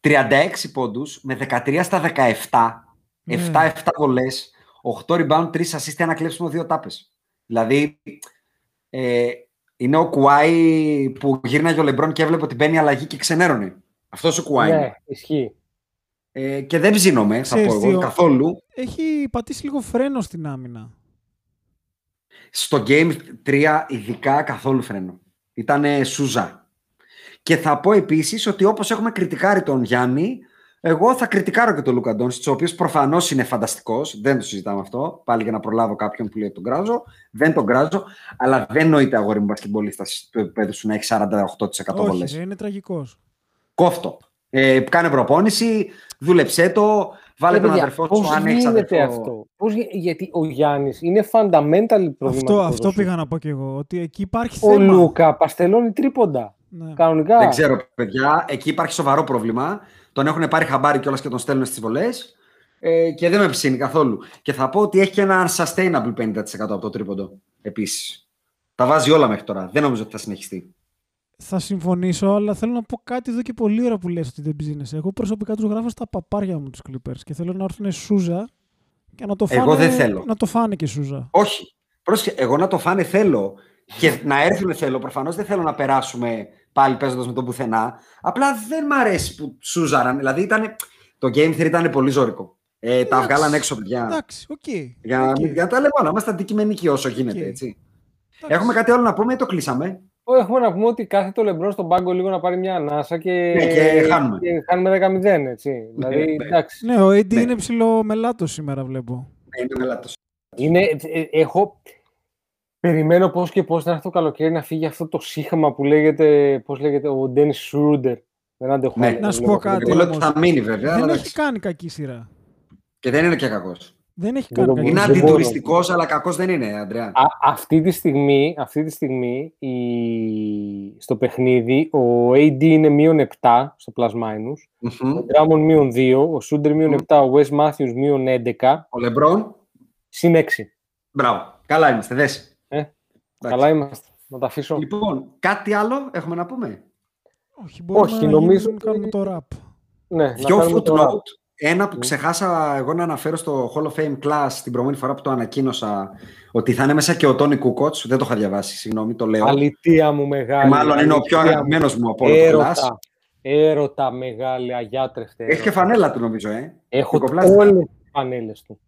36 πόντους με 13 στα 17. 7-7 βολές, 8 rebound, 3 assist, ένα κλέψιμο, 2 τάπες. Δηλαδή, ε, είναι ο Κουάι που γύρναγε ο Λεμπρόν και έβλεπε ότι μπαίνει αλλαγή και ξενέρωνε. Αυτός ο Κουάι. Ναι, ισχύει. Ε, και δεν ψήνομαι, θα πω εγώ, καθόλου. Έχει πατήσει λίγο φρένο στην άμυνα. Στο Game 3 ειδικά καθόλου φρένο. Ήτανε Σούζα. Και θα πω επίσης ότι όπως έχουμε κριτικάρει τον Γιάννη, εγώ θα κριτικάρω και τον Λούκα Ντόνσιτς, ο οποίος προφανώς είναι φανταστικός. Δεν το συζητάμε αυτό. Πάλι για να προλάβω κάποιον που λέει τον κράζω. Δεν τον κράζω. Αλλά δεν νοείται αγόρι μου μπασκετμπολίστας του επίπεδου σου να έχει 48% βολές. Είναι τραγικός. Κόφτο. Ε, κάνε προπόνηση, δούλεψέ το, βάλε ε, τον αδερφό σου αν έχεις αδερφό. αυτό; Πώς, γιατί ο Γιάννης είναι fundamental πρόβλημα. Αυτό, αυτό πήγα να πω και εγώ. Ότι εκεί υπάρχει ο θέμα. Ο Λούκα παστελώνει τρίποντα. Ναι. Κανονικά. Δεν ξέρω, παιδιά. Εκεί υπάρχει σοβαρό πρόβλημα. Τον έχουν πάρει χαμπάρι κιόλας και τον στέλνουν στις βολές. Ε, και δεν με ψήνει καθόλου. Και θα πω ότι έχει και ένα unsustainable 50% από το τρίποντο επίσης. Τα βάζει όλα μέχρι τώρα. Δεν νομίζω ότι θα συνεχιστεί. Θα συμφωνήσω, αλλά θέλω να πω κάτι εδώ και πολύ ώρα που λες ότι δεν ψήνεσαι. Εγώ προσωπικά τους γράφω στα παπάρια μου τους Clippers και θέλω να έρθουν Σούζα και να το φάνε, Εγώ δεν θέλω. Να το φάνε και Σούζα. Όχι. Πρόσεχε, εγώ να το φάνε θέλω και να έρθουν θέλω. Προφανώς δεν θέλω να περάσουμε πάλι παίζοντας με τον πουθενά. Απλά δεν μ' αρέσει που σούζαραν. Δηλαδή ήταν, το Game 3 ήταν πολύ ζώρικο. Ε, τα βγάλαν έξω, παιδιά. Εντάξει, OK. Okay. Για, okay. για να τα λέμε όλα. Είμαστε αντικειμενικοί όσο γίνεται. Okay. Έτσι. Έχουμε κάτι άλλο να πούμε ή το κλείσαμε; Έχουμε να πούμε ότι κάθε το λεμπρό στον πάγκο λίγο να πάρει μια ανάσα και, ναι, και χάνουμε. Και χάνουμε 10-0, έτσι. Ναι, δηλαδή, ναι. εντάξει. Ναι, ο AD ναι. είναι ψηλό μελάτο σήμερα, βλέπω. Ναι, είναι μελάτος. Είναι, ε, έχω, Περιμένω πώς και πώς να έρθει το καλοκαίρι να φύγει αυτό το σύγχαμα που λέγεται, πώς λέγεται ο Ντένι Σρούντερ. Δεν αντέχω. Ναι. Να σου πω κάτι. Εγώ ότι θα μείνει βέβαια. Δεν έχει κάνει κακή σειρά. Και δεν είναι και κακός. Δεν έχει κάνει κακή Είναι αντιτουριστικός, αλλά κακός δεν είναι, Αντρέα. Α, αυτή τη στιγμή, αυτή τη στιγμή η... στο παιχνίδι ο AD είναι μείον 7 στο plus minus, mm-hmm. ο Drummond μείον 2, ο Σούντερ μείον 7, ο Wes Matthews μείον 11. Ο Λεμπρόν. Συν 6. Μπράβο. Καλά είμαστε, δες. Καλά είμαστε. Να τα αφήσω. Λοιπόν, κάτι άλλο έχουμε να πούμε; Όχι, μπορούμε Όχι, να νομίζω... κάνουμε το rap. Ναι, Δυο footnote. Ένα που ναι. ξεχάσα εγώ να αναφέρω στο Hall of Fame Class την προηγούμενη φορά που το ανακοίνωσα ότι θα είναι μέσα και ο Τόνι Κούκοτς. Δεν το είχα διαβάσει, συγγνώμη, το λέω. Αλητία μου μεγάλη. μάλλον είναι ο πιο αγαπημένος μου από όλο το Class. Έρωτα μεγάλη, αγιάτρευτε. Έχει και φανέλα του νομίζω, ε. Έχω όλες τις φανέλες του.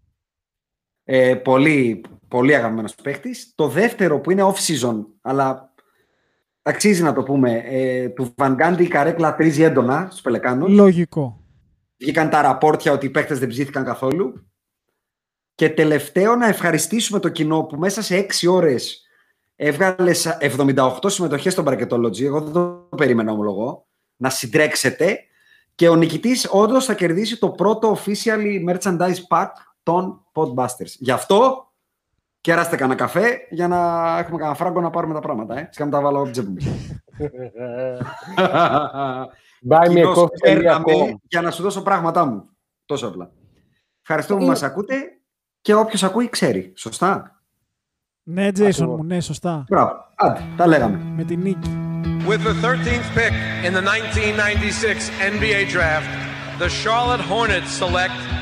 Ε, πολύ, πολύ αγαπημένος παίχτης. Το δεύτερο που είναι off-season, αλλά αξίζει να το πούμε, ε, του Βανγκάντι η καρέκλα τρίζει έντονα στους Πελεκάνους. Λογικό. Βγήκαν τα ραπόρτια ότι οι παίχτες δεν ψήθηκαν καθόλου. Και τελευταίο να ευχαριστήσουμε το κοινό που μέσα σε 6 ώρες έβγαλε 78 συμμετοχές στον Bracketology. Εγώ δεν το περίμενα ομολογώ. Να συντρέξετε. Και ο νικητής όντως θα κερδίσει το πρώτο officially merchandise pack των Podbusters. Γι' αυτό κεράστε κανένα καφέ για να έχουμε κανένα φράγκο να πάρουμε τα πράγματα. Ε. Σκάμε τα βάλω από τσέπη για να σου δώσω πράγματά μου. Τόσο απλά. Ευχαριστούμε που μας ακούτε και όποιος ακούει ξέρει. Σωστά; Ναι, Τζέισον μου, ναι, σωστά. Μπράβο. Άντε, τα λέγαμε. Με την νίκη. With the 13th pick in the 1996 NBA Draft, the Charlotte Hornets select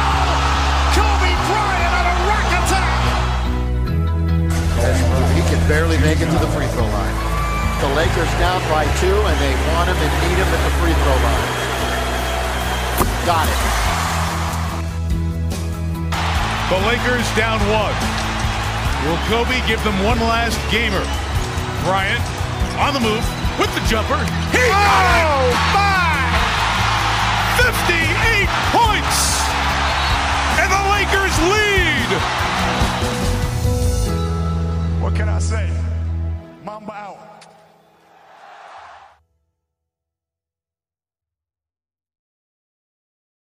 Can barely make it to the free throw line. The Lakers down by two, and they want him and need him at the free throw line. Got it. The Lakers down one. Will Kobe give them one last gamer? Bryant on the move with the jumper. He got it! Oh, Five! 58 points! And the Lakers lead! What can I say? Mamba out.